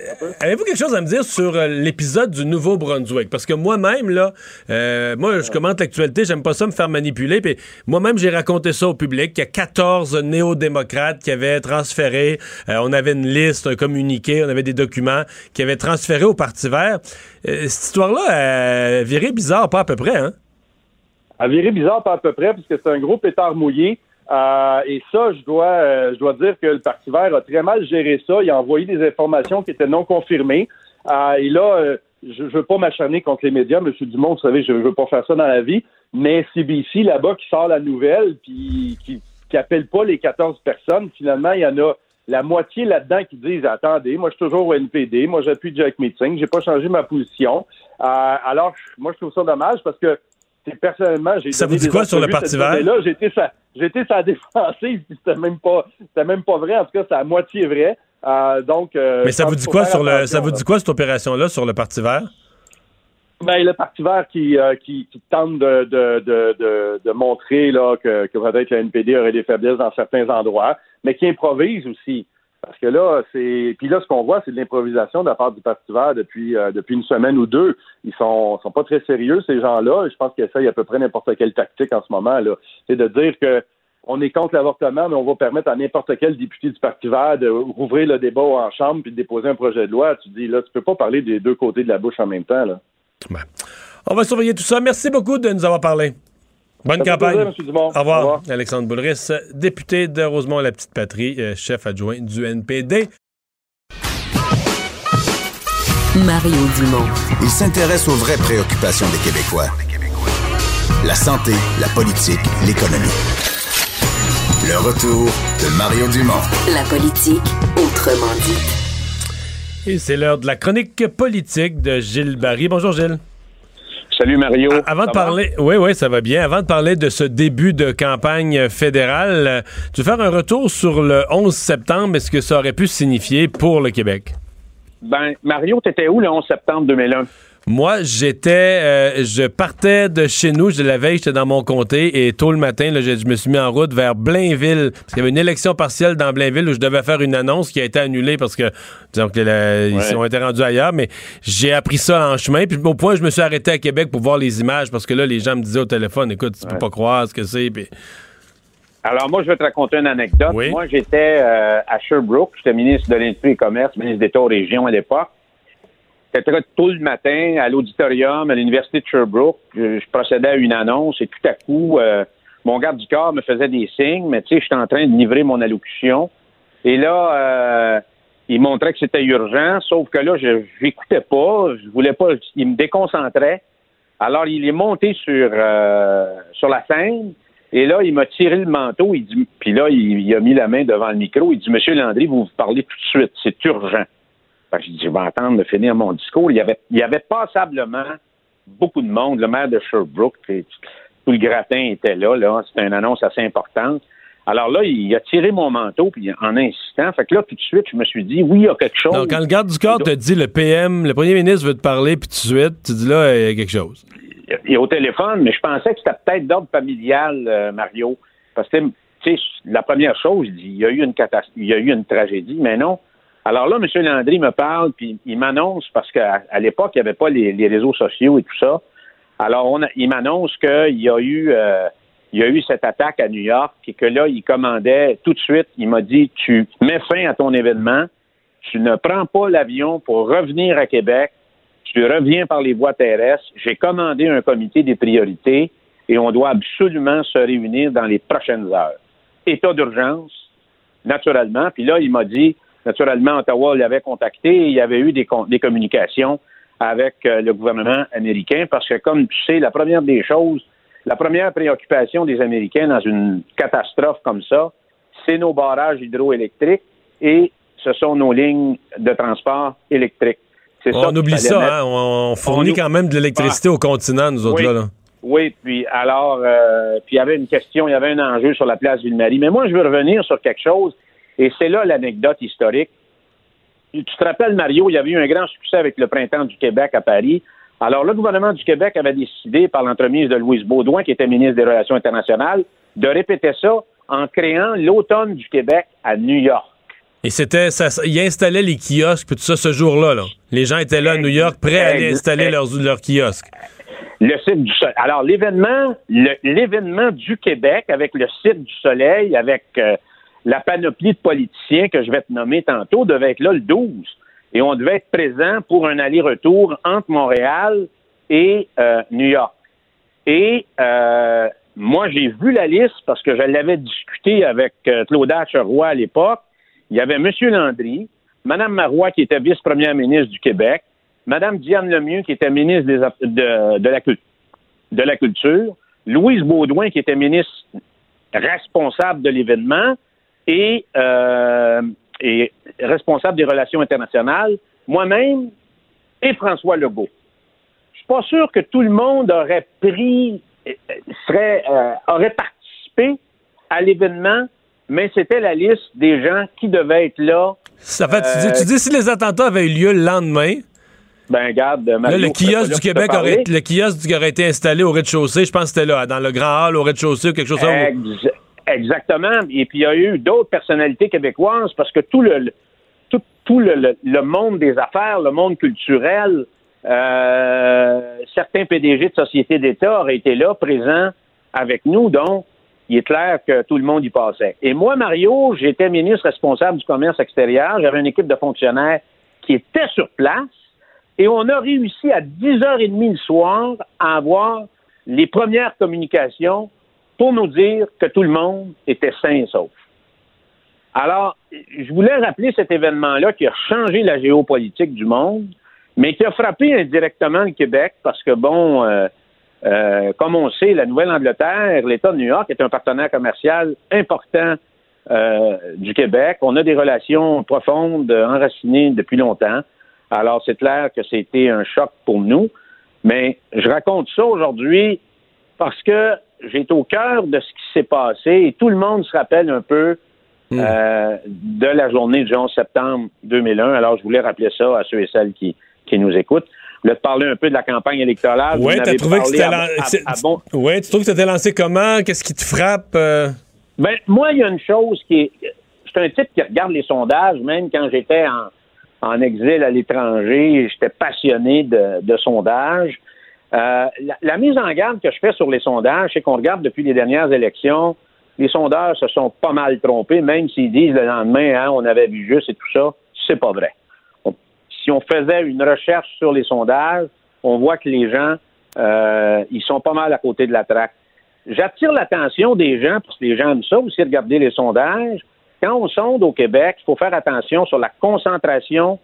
Avez-vous quelque chose à me dire sur l'épisode du Nouveau-Brunswick? Parce que moi-même, là, moi, je commente l'actualité, j'aime pas ça me faire manipuler. Puis moi-même, j'ai raconté ça au public, qu'il y a 14 néo-démocrates qui avaient transféré. on avait une liste, un communiqué, on avait des documents qui avaient transféré au Parti vert. Cette histoire-là, euh, virée bizarre, pas à peu près, hein? à virer bizarre pas à peu près, puisque c'est un gros pétard mouillé. Euh, et ça, je dois, euh, je dois dire que le Parti vert a très mal géré ça. Il a envoyé des informations qui étaient non confirmées. Euh, et là, euh, je ne veux pas m'acharner contre les médias, M. Dumont, vous savez, je ne veux pas faire ça dans la vie, mais CBC, là-bas, qui sort la nouvelle, puis qui, qui appelle pas les 14 personnes, finalement, il y en a la moitié là-dedans qui disent attendez, moi je suis toujours au NPD, moi j'appuie Jack Meeting, j'ai pas changé ma position. Euh, alors moi je trouve ça dommage parce que personnellement j'ai Ça donné vous dit des quoi sur le Parti vert? j'ai été sa été sa défensive, puis c'était même pas c'était même pas vrai, en tout cas c'est à moitié vrai. Euh, donc euh, Mais ça vous dit quoi sur le, ça vous là. dit quoi cette opération-là sur le Parti vert? Ben, le Parti vert qui, euh, qui, qui tente de, de, de, de, de montrer là, que, que peut-être la NPD aurait des faiblesses dans certains endroits, mais qui improvise aussi. Parce que là, c'est. Puis là, ce qu'on voit, c'est de l'improvisation de la part du Parti vert depuis, euh, depuis une semaine ou deux. Ils sont, sont pas très sérieux, ces gens-là. Je pense qu'ils essayent à peu près n'importe quelle tactique en ce moment. là. C'est de dire que on est contre l'avortement, mais on va permettre à n'importe quel député du Parti vert de rouvrir le débat en chambre puis de déposer un projet de loi. Tu dis, là, tu peux pas parler des deux côtés de la bouche en même temps, là. On va surveiller tout ça. Merci beaucoup de nous avoir parlé. Bonne campagne. plaisir, M. Dumont. Au revoir. Au revoir. Alexandre Boulris, député de Rosemont-la-Petite-Patrie, euh, chef adjoint du NPD. Mario Dumont. Il s'intéresse aux vraies préoccupations des Québécois. La santé, la politique, l'économie. Le retour de Mario Dumont. La politique, autrement dit. Et c'est l'heure de la chronique politique de Gilles Barry. Bonjour Gilles. Salut Mario. Avant de parler, oui, oui, ça va bien. Avant de parler de ce début de campagne fédérale, euh, tu veux faire un retour sur le 11 septembre? Et ce que ça aurait pu signifier pour le Québec? Ben, Mario, t'étais où le 11 septembre 2001? Moi, j'étais, euh, je partais de chez nous, je la veille, j'étais dans mon comté et tôt le matin, là, je, je me suis mis en route vers Blainville parce qu'il y avait une élection partielle dans Blainville où je devais faire une annonce qui a été annulée parce que, disons que la- ils ont été rendus ailleurs, mais j'ai appris ça en chemin. Puis au point, je me suis arrêté à Québec pour voir les images parce que là, les gens me disaient au téléphone, écoute, tu peux pas croire ce que c'est. Puis Alors, moi, je vais te raconter une anecdote. Moi, j'étais euh, à Sherbrooke. J'étais ministre de l'Industrie et Commerce, ministre d'État aux régions à l'époque. J'étais très tôt le matin à l'auditorium à l'Université de Sherbrooke. Je, procédais à une annonce et tout à coup, euh, mon garde du corps me faisait des signes, mais tu sais, j'étais en train de livrer mon allocution. Et là, euh, il montrait que c'était urgent, sauf que là, je n'écoutais pas, je voulais pas, il me déconcentrait. Alors, il est monté sur, euh, sur la scène, et là, il m'a tiré le manteau, il dit, puis là, il, il a mis la main devant le micro, il dit, Monsieur Landry, vous parlez tout de suite, c'est urgent. Je dis, je vais attendre de finir mon discours. Il y avait, il y avait passablement beaucoup de monde. Le maire de Sherbrooke, tout le gratin était là. là. C'était une annonce assez importante. Alors là, il a tiré mon manteau puis en insistant. Fait que là, tout de suite, je me suis dit, oui, il y a quelque chose. Donc, quand le garde du corps te dit le PM, le premier ministre veut te parler, puis tout de suite, tu dis là, il y a quelque chose. Il est au téléphone, mais je pensais que c'était peut-être d'ordre familial, euh, Mario. Parce que, tu sais, la première chose, il y a eu une catastrophe, il y a eu une tragédie, mais non. Alors là, M. Landry me parle, puis il m'annonce, parce qu'à l'époque, il n'y avait pas les, réseaux sociaux et tout ça. Alors, il m'annonce qu'il y a eu... Euh, il y a eu cette attaque à New York et que là, il commandait tout de suite, il m'a dit, tu mets fin à ton événement, tu ne prends pas l'avion pour revenir à Québec, tu reviens par les voies terrestres, j'ai commandé un comité des priorités et on doit absolument se réunir dans les prochaines heures. État d'urgence, naturellement, puis là, il m'a dit, naturellement, Ottawa l'avait contacté et il y avait eu des, des communications avec euh, le gouvernement américain parce que, comme tu sais, la première des choses, la première préoccupation des Américains dans une catastrophe comme ça, c'est nos barrages hydroélectriques et ce sont nos lignes de transport électriques. On oublie ça, hein? on, fournit quand même de l'électricité au continent, nous autres, oui. là. Oui, puis alors, euh, puis il y avait une question, il y avait un enjeu sur la place Ville-Marie. Mais moi, je veux revenir sur quelque chose, et c'est là l'anecdote historique. Tu te rappelles, Mario, il y avait eu un grand succès avec le Printemps du Québec à Paris. Alors, le gouvernement du Québec avait décidé, par l'entremise de Louise Baudouin, qui était ministre des Relations internationales, de répéter ça en créant l'automne du Québec à New York. Et c'était, ça, il installait les kiosques, tout ça ce jour-là. Là. Les gens étaient là à New York, prêts à aller installer leurs, leurs kiosques. Le site du Soleil. Alors, l'événement, l'événement du Québec avec le site du Soleil, avec euh, la panoplie de politiciens que je vais te nommer tantôt, devait être là le 12 et on devait être présent pour un aller-retour entre Montréal et euh, New York. Et euh, moi, j'ai vu la liste parce que je l'avais discuté avec euh, Claude Roy à l'époque. Il y avait M. Landry, Mme Marois, qui était vice-première ministre du Québec, Mme Diane Lemieux, qui était ministre de, la, de la Culture, Louise Baudouin, qui était ministre responsable de l'événement, et euh, et responsable des relations internationales, moi-même et François Legault. Je suis pas sûr que tout le monde aurait pris, euh, serait, euh, aurait participé à l'événement, mais c'était la liste des gens qui devaient être là. Ça fait, tu, dis, tu dis si les attentats avaient eu lieu le lendemain, ben, regarde, là, le kiosque du Québec aurait, le kiosque aurait été installé au rez-de-chaussée, je pense que c'était là, dans le grand hall au rez-de-chaussée ou quelque chose comme ça. Exactement. Et puis il y a eu d'autres personnalités québécoises parce que tout le tout, tout le, le, monde des affaires, le monde culturel, euh, certains PDG de sociétés d'État auraient été là, présents avec nous. Donc, il est clair que tout le monde y passait. Et moi, Mario, j'étais ministre responsable du commerce extérieur. J'avais une équipe de fonctionnaires qui était sur place. Et on a réussi à 10h30 le soir à avoir les premières communications pour nous dire que tout le monde était sain et sauf. Alors, je voulais rappeler cet événement-là qui a changé la géopolitique du monde, mais qui a frappé indirectement le Québec parce que, bon, euh, euh, comme on sait, la Nouvelle-Angleterre, l'État de New York est un partenaire commercial important euh, du Québec. On a des relations profondes, enracinées depuis longtemps. Alors, c'est clair que c'était un choc pour nous. Mais je raconte ça aujourd'hui parce que j'étais au cœur de ce qui s'est passé et tout le monde se rappelle un peu mm. euh, de la journée du 11 septembre 2001. Alors, je voulais rappeler ça à ceux et celles qui, qui nous écoutent. Je voulais te parler un peu de la campagne électorale? Oui, tu trouvé que c'était. Ouais, tu trouves que lancé comment? Qu'est-ce qui te frappe? Euh? Ben, moi, il y a une chose qui est. Je suis un type qui regarde les sondages, même quand j'étais en, en exil à l'étranger, j'étais passionné de, de sondages. Euh, la, mise en garde que je fais sur les sondages, c'est qu'on regarde depuis les dernières élections, les sondeurs se sont pas mal trompés, même s'ils disent le lendemain, hein, on avait vu juste et tout ça, c'est pas vrai. si on faisait une recherche sur les sondages, on voit que les gens, euh, ils sont pas mal à côté de la traque. J'attire l'attention des gens, parce que les gens aiment ça aussi, regarder les sondages. Quand on sonde au Québec, il faut faire attention sur la concentration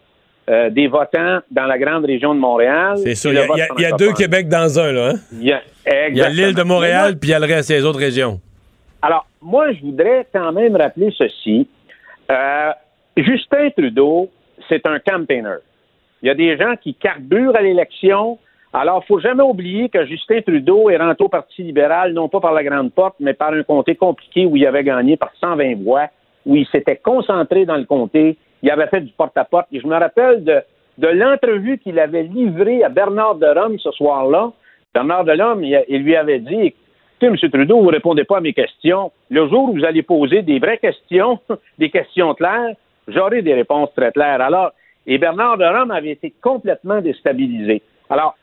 euh, des votants dans la grande région de Montréal. C'est sûr. Il y a, deux Québec dans un, là. Hein? Il y a, l'île de Montréal, puis il y a le reste, des autres régions. Alors, moi, je voudrais quand même rappeler ceci. Euh, Justin Trudeau, c'est un campaigner. Il y a des gens qui carburent à l'élection. Alors, faut jamais oublier que Justin Trudeau est rentré au Parti libéral, non pas par la grande porte, mais par un comté compliqué où il avait gagné par 120 voix, où il s'était concentré dans le comté. Il avait fait du porte-à-porte. Et je me rappelle de, de l'entrevue qu'il avait livrée à Bernard de Rome ce soir-là. Bernard de Rome, il, il lui avait dit Écoutez, M. Trudeau, vous ne répondez pas à mes questions. Le jour où vous allez poser des vraies questions, des questions claires, j'aurai des réponses très claires. Alors, et Bernard de Rome avait été complètement déstabilisé. Alors,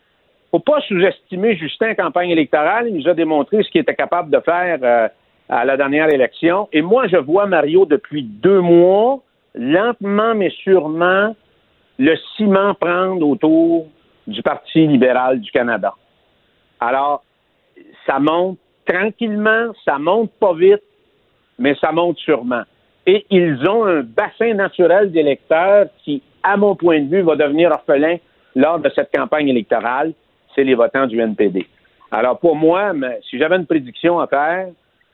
faut pas sous-estimer Justin en campagne électorale. Il nous a démontré ce qu'il était capable de faire euh, à la dernière élection. Et moi, je vois Mario depuis deux mois, lentement mais sûrement, le ciment prendre autour du Parti libéral du Canada. Alors, ça monte tranquillement, ça monte pas vite, mais ça monte sûrement. Et ils ont un bassin naturel d'électeurs qui, à mon point de vue, va devenir orphelin lors de cette campagne électorale, c'est les votants du NPD. Alors pour moi, si j'avais une prédiction à faire,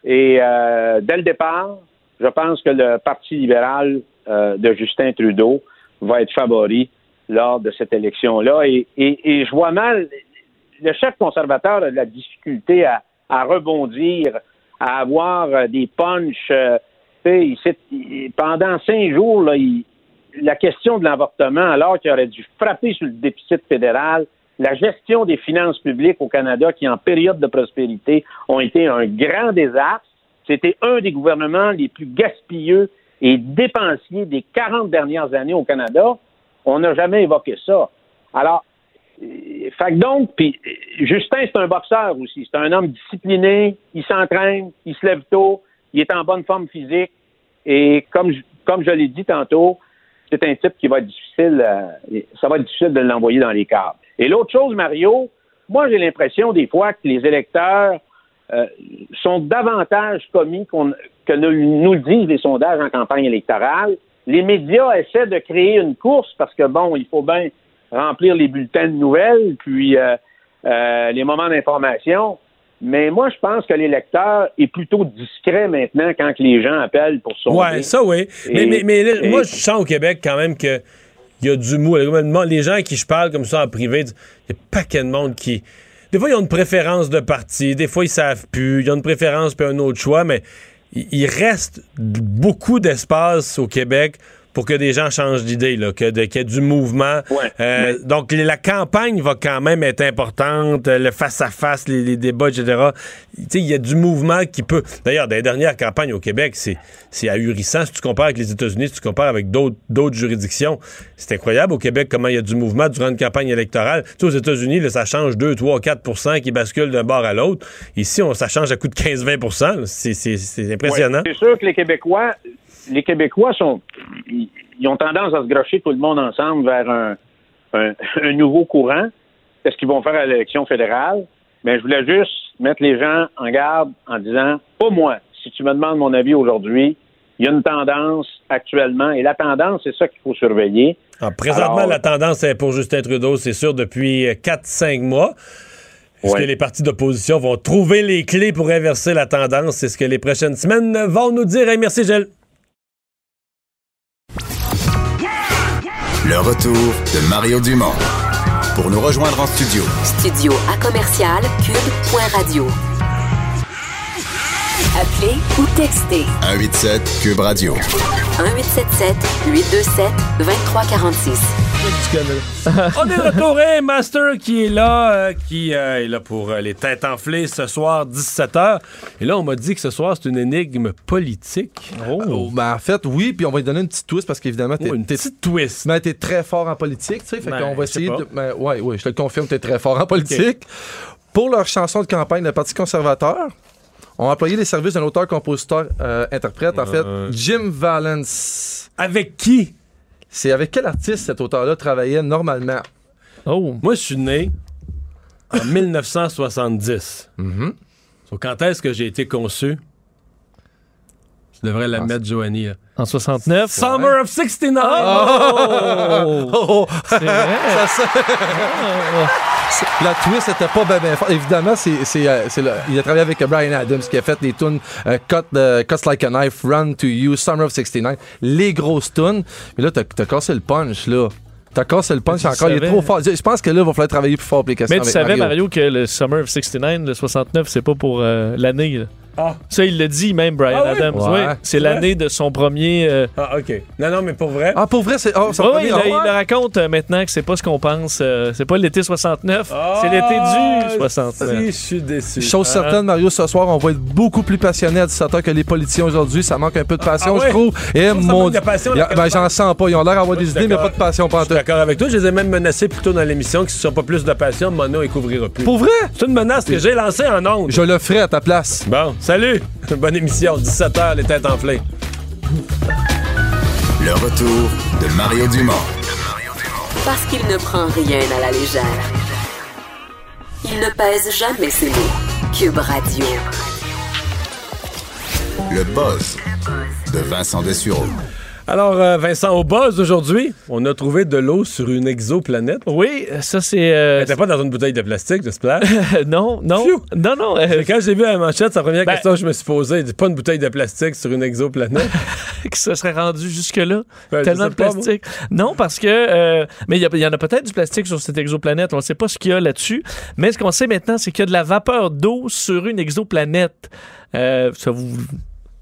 et euh, dès le départ, je pense que le Parti libéral euh, de Justin Trudeau va être favori lors de cette élection-là. Et, je vois mal, le chef conservateur a de la difficulté à, rebondir, à avoir euh, des punchs. Euh, pendant cinq jours, la question de l'avortement, alors qu'il aurait dû frapper sur le déficit fédéral, la gestion des finances publiques au Canada, qui en période de prospérité ont été un grand désastre. C'était un des gouvernements les plus gaspilleux et dépensiers des 40 dernières années au Canada. On n'a jamais évoqué ça. Alors, euh, fait donc, puis Justin, c'est un boxeur aussi. C'est un homme discipliné, il s'entraîne, il se lève tôt, il est en bonne forme physique. Et comme je, comme je l'ai dit tantôt, c'est un type qui va être difficile, euh, ça va être difficile de l'envoyer dans les cadres. Et l'autre chose, Mario, moi j'ai l'impression des fois que les électeurs euh, sont davantage commis que nous, disent les sondages en campagne électorale. Les médias essaient de créer une course parce que bon, il faut bien remplir les bulletins de nouvelles, puis euh, euh, les moments d'information. Mais moi, je pense que l'électeur est plutôt discret maintenant quand les gens appellent pour son. Ouais, ça oui. mais, mais, mais moi, je sens au Québec quand même que il y a du mou. Les gens à qui je parle comme ça en privé, il y a pas paquet de monde qui. Des fois, ils ont une préférence de parti, des fois, ils savent plus, ils ont une préférence puis un autre choix, mais il reste beaucoup d'espace au Québec pour que des gens changent d'idée, que qu'il y ait du mouvement. Euh, donc, la campagne va quand même être importante, le face-à-face, les, débats, etc. Il y a du mouvement qui peut... D'ailleurs, dans les dernières campagnes au Québec, c'est ahurissant. Si tu compares avec les États-Unis, si tu compares avec d'autres juridictions, c'est incroyable au Québec comment il y a du mouvement durant une campagne électorale. Tu sais, aux États-Unis, ça change 2, 3, 4% qui basculent d'un bord à l'autre. Ici, on, ça change à coup de 15-20 C'est impressionnant. c'est sûr que les Québécois les Québécois sont, ils, ont tendance à se grocher tout le monde ensemble vers un, un, nouveau courant. Qu'est-ce qu'ils vont faire à l'élection fédérale? Mais je voulais juste mettre les gens en garde en disant, pas moi, si tu me demandes mon avis aujourd'hui, il y a une tendance actuellement, et la tendance, c'est ça qu'il faut surveiller. Alors, présentement, la tendance est pour Justin Trudeau, c'est sûr, depuis 4-5 mois. Est-ce que les partis d'opposition vont trouver les clés pour inverser la tendance? C'est ce que les prochaines semaines vont nous dire. merci, Gilles. Le retour de Mario Dumont. Pour nous rejoindre en studio. Studio à commercial cube.radio. Appelez ou textez. 187 cube radio. 1877 827 2346. On est retouré, Master qui est là, euh, qui euh, est là pour euh, les têtes enflées ce soir, 17h. Et là, on m'a dit que ce soir, c'est une énigme politique. Oh. ben, en fait, oui, puis on va lui donner une petite twist parce qu'évidemment, t'es. Oh, une petite twist. Mais t'es très fort en politique, tu sais. Fait Ben, qu'on va essayer de. Ben, ouais, ouais, je te le confirme, t'es très fort en politique. Pour leur chanson de campagne, le Parti conservateur ont employé les services d'un auteur-compositeur-interprète, en fait, Euh. Jim Valence. Avec qui? C'est avec quel artiste cet auteur-là travaillait normalement? Oh. Moi, je suis né en 1970. Mm-hmm. So, quand est-ce que j'ai été conçu? Tu devrais la mettre, Joanie. là. En 69. Summer of 69! Oh! Oh! C'est vrai? Ça, ça- C'est- La twist était pas bien ben fort. Évidemment, c'est, c'est, euh, c'est le- il a travaillé avec Brian Adams qui a fait des tunes euh, Cut, the- Cuts Like a Knife, Run to You, Summer of 69, les grosses tunes. Mais là, t'as, t'as cassé le punch, là. T'as cassé le punch encore, il est trop fort. Je pense que là, il va falloir travailler plus fort pour les questions Mais tu avec savais, Mario. que le Summer of 69, le 69, c'est pas pour euh, l'année. là. Ah. Ça, il le dit même, Brian Ah oui? Adams. Ouais. Oui, c'est l'année de son premier. euh, Ah, OK. Non, non, mais pour vrai. Ah, pour vrai, c'est. Oh, son premier- il, le raconte euh, maintenant que c'est pas ce qu'on pense. euh, c'est pas l'été 69, Ah, c'est l'été du 69. Si, je suis déçu. Chose Ah. certaine, Mario, ce soir, on va être beaucoup plus passionné à 17h que les politiciens aujourd'hui. Ça manque un peu de passion, Ah je trouve. Et mon ben, j'en sens pas. Ils ont l'air d'avoir des idées, mais pas de passion pas Je suis d'accord avec toi. Je les ai même menacés plus tôt dans l'émission que si ce sont pas plus de passion, mon nom, il couvrira plus. Pour vrai? C'est une menace que j'ai lancée en ondes. Je le ferai à ta place. Bon, salut! Bonne émission, 17h, les têtes enflées. Le retour de Mario Dumont. Parce qu'il ne prend rien à la légère. Il ne pèse jamais ses mots. Cube Radio. Le buzz de Vincent Dessureau. Alors, euh, Vincent, au buzz aujourd'hui, on a trouvé de l'eau sur une exoplanète. Oui, ça c'est. euh, était pas dans une bouteille de plastique, j'espère. non, non. Non, non. euh, Quand j'ai vu la manchette, la première Ben- question que je me suis posée. Pas une bouteille de plastique sur une exoplanète? que ça serait rendu jusque-là. Ben, Tellement de pas, plastique. Non, parce que. euh, mais il y y, en a peut-être du plastique sur cette exoplanète. On ne sait pas ce qu'il y a là-dessus. Mais ce qu'on sait maintenant, c'est qu'il y a de la vapeur d'eau sur une exoplanète. Ça vous.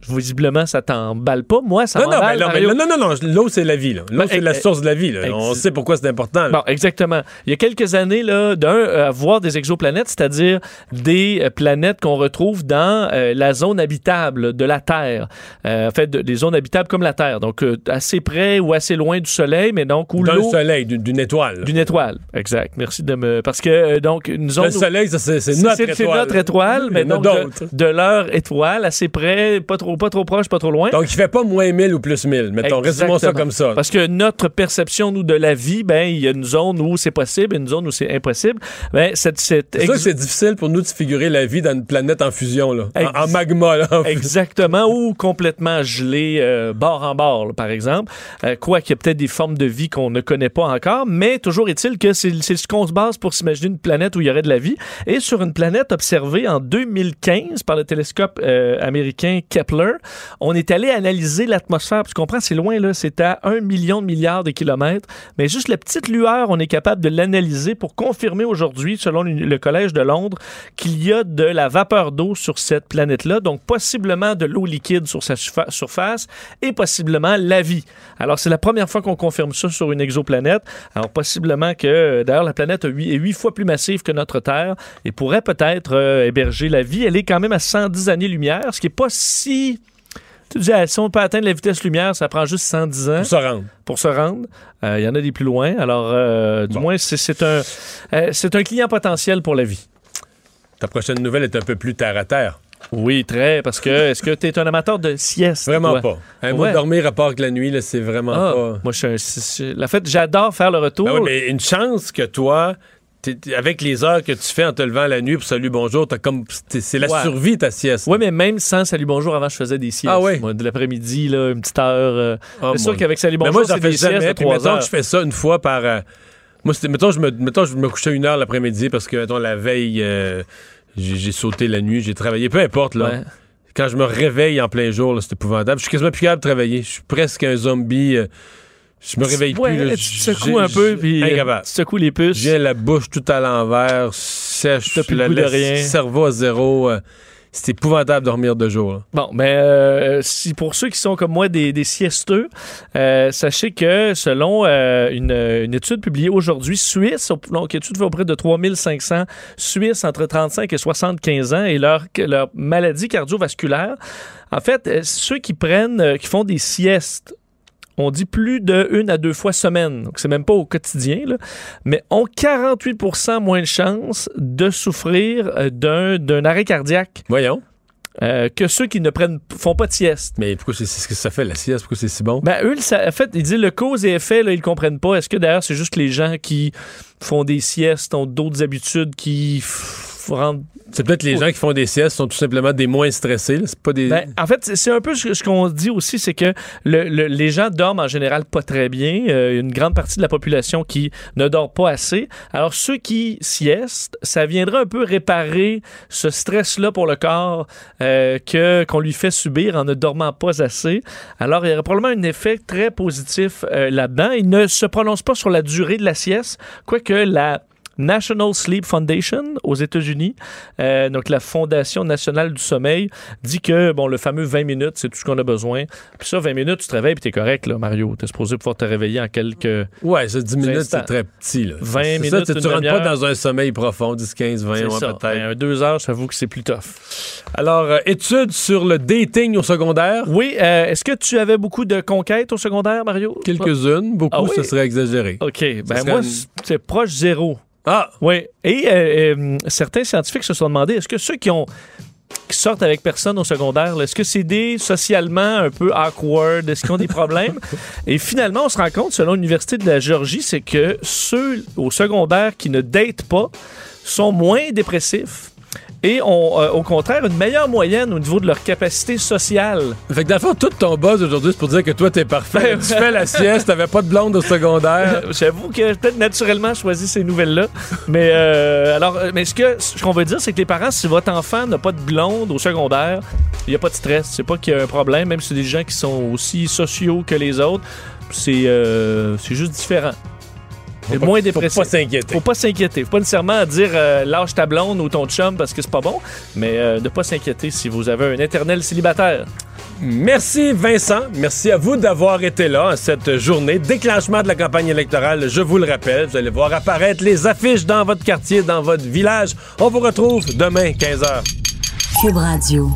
Visiblement, ça t'emballe pas. Moi, ça non, non, non, mais non, non, non, l'eau, c'est la vie. L'eau, Ben, c'est la ex- source de la vie. là. ex- On sait pourquoi c'est important. là. Bon, exactement. Il y a quelques années, là, d'un, euh, à voir des exoplanètes, c'est-à-dire des euh, planètes qu'on retrouve dans euh, la zone habitable de la Terre. Euh, en fait, de- des zones habitables comme la Terre. Donc, assez près ou assez loin du Soleil, mais donc où D'un l'eau... soleil, d'une étoile. D'une étoile, exact. Merci de me... Parce que, donc, une zone... Le soleil, ça, c'est c'est C'est notre c'est étoile. notre étoile, mais donc de, de leur étoile, assez près, pas trop, pas trop proche, pas trop loin. Donc, il fait pas moins 1000 ou plus 1000. Mettons, résumons ça comme ça. Parce que notre perception, nous, de la vie, ben, il y a une zone où c'est possible, une zone où c'est impossible. Ben, cette, cette C'est ex- difficile pour nous de figurer la vie dans une planète en fusion, là. En- Ex- En, magma, là. en. Exactement, ou complètement gelé, euh, bord en bord, là, par exemple. Euh, quoi qu'il y a peut-être des formes de vie qu'on ne connaît pas encore, mais toujours est-il que c'est c'est ce qu'on se base pour s'imaginer une planète où il y aurait de la vie. Et sur une planète observée en 2015 par le télescope euh, américain Kepler, on est allé analyser l'atmosphère. Tu comprends, c'est loin, là, c'est à un million de milliards de kilomètres, mais juste la petite lueur, on est capable de l'analyser pour confirmer aujourd'hui, selon le Collège de Londres, qu'il y a de la vapeur d'eau sur cette planète-là, donc possiblement de l'eau liquide sur sa surfa- surface et possiblement la vie. Alors, c'est la première fois qu'on confirme ça sur une exoplanète. Alors, possiblement que, d'ailleurs, la planète est huit fois plus massive que notre Terre et pourrait peut-être euh, héberger la vie. Elle est quand même à 110 années-lumière, ce qui n'est pas si... Tu dis, si on peut atteindre la vitesse lumière, ça prend juste 110 ans Pour se rendre. pour se rendre. Euh, Il y en a des plus loin. Alors, euh, du moins, c'est un, euh, c'est un client potentiel pour la vie. Ta prochaine nouvelle est un peu plus terre à terre. Oui, très, parce que est-ce que tu es un amateur de sieste? Vraiment toi? pas. Un Ouais. mot dormir à part que la nuit, là, c'est vraiment Ah, pas. Moi, je suis un. La fait, j'adore faire le retour. Ben oui, mais une chance que toi, avec les heures que tu fais en te levant la nuit pour salut bonjour, t'as comme c'est la Ouais. survie ta sieste. Oui, mais même sans Salut Bonjour, avant, je faisais des siestes. Ah ouais? Moi, de l'après-midi, là, une petite heure. euh, Ah, c'est sûr qu'avec Salut Bonjour, c'est des siestes jamais. de Puis 3 mettons heures. que je fais ça une fois par. euh, moi, c'était, mettons, je me, mettons, je me couchais une heure l'après-midi parce que, mettons, la veille, euh, j'ai, sauté la nuit, j'ai travaillé. Peu importe, là. Ouais. Quand je me réveille en plein jour, c'est épouvantable. Je suis quasiment plus capable de travailler. Je suis presque un zombie. Je me réveille Ouais, plus. là. tu te secoues un peu, puis euh, incapable. tu secoues les puces. J'ai la bouche tout à l'envers, sèche, plus le de rien. cerveau à zéro. euh, c'est épouvantable de dormir de jour. là. Bon, ben, euh, si pour ceux qui sont comme moi des, des siesteux, euh, sachez que selon euh, une, une étude publiée aujourd'hui, Suisse, donc étude fait auprès de 3500 Suisses entre 35 et 75 ans et leur, leur maladie cardiovasculaire, en fait, ceux qui prennent, qui font des siestes, on dit plus de une à deux fois semaine, donc c'est même pas au quotidien, là, mais ont 48% moins de chances de souffrir euh, d'un d'un arrêt cardiaque Voyons. euh, que ceux qui ne prennent, font pas de sieste. Mais pourquoi c'est, c'est ce que ça fait, la sieste? Pourquoi c'est si bon? Ben, eux, ça, en fait, ils disent le cause et effet, là, ils comprennent pas. Est-ce que d'ailleurs, c'est juste les gens qui font des siestes, ont d'autres habitudes qui C'est peut-être les gens qui font des siestes sont tout simplement des moins stressés. C'est pas des. Ben, en fait, c'est- un peu ce, qu'on dit aussi, c'est que le- le- les gens dorment en général pas très bien. Euh, une grande partie de la population qui ne dort pas assez. Alors, ceux qui siestent, ça viendrait un peu réparer ce stress-là pour le corps euh, que qu'on lui fait subir en ne dormant pas assez. Alors, il y aurait probablement un effet très positif euh, là-dedans. Il ne se prononce pas sur la durée de la sieste, quoique la National Sleep Foundation aux États-Unis, euh, donc la Fondation nationale du sommeil, dit que bon le fameux 20 minutes, c'est tout ce qu'on a besoin. Puis ça, 20 minutes, tu te réveilles puis t'es correct, là, Mario. T'es supposé pouvoir te réveiller en quelques. Ouais, ça, 10 minutes, c'est très petit. Là. 20 C'est minutes, Ça, tu tu rentres pas dans un sommeil profond, 10, 15, 20, C'est ouais, peut-être. Ben, deux heures, j'avoue que c'est plus tough. Alors, euh, études sur le dating au secondaire. Oui, euh, est-ce que tu avais beaucoup de conquêtes au secondaire, Mario? Quelques-unes, beaucoup, Ah oui? ce serait exagéré. OK. Ben moi, une- c'est proche zéro. Ah! Oui. Et euh, euh, certains scientifiques se sont demandé est-ce que ceux qui ont qui sortent avec personne au secondaire, est-ce que c'est des socialement un peu awkward? Est-ce qu'ils ont des problèmes? Et finalement, on se rend compte, selon l'Université de la Géorgie, c'est que ceux au secondaire qui ne datent pas sont moins dépressifs et ont, euh, au contraire, une meilleure moyenne au niveau de leur capacité sociale. Fait que fond, tout ton buzz aujourd'hui, c'est pour dire que toi, t'es parfait. tu fais la sieste, t'avais pas de blonde au secondaire. J'avoue que peut-être naturellement choisi ces nouvelles-là. Mais euh, alors, euh, mais ce que ce qu'on veut dire, c'est que les parents, si votre enfant n'a pas de blonde au secondaire, il n'y a pas de stress. C'est pas qu'il y a un problème, même si c'est des gens qui sont aussi sociaux que les autres. C'est euh, c'est juste différent. C'est moins faut dépressif. pas s'inquiéter. Faut pas s'inquiéter. Faut pas nécessairement dire euh, lâche ta blonde ou ton chum parce que c'est pas bon, mais euh, ne pas s'inquiéter si vous avez un éternel célibataire. Merci Vincent, merci à vous d'avoir été là en cette journée. Déclenchement de la campagne électorale, je vous le rappelle, vous allez voir apparaître les affiches dans votre quartier, dans votre village. On vous retrouve demain 15h. Cube Radio.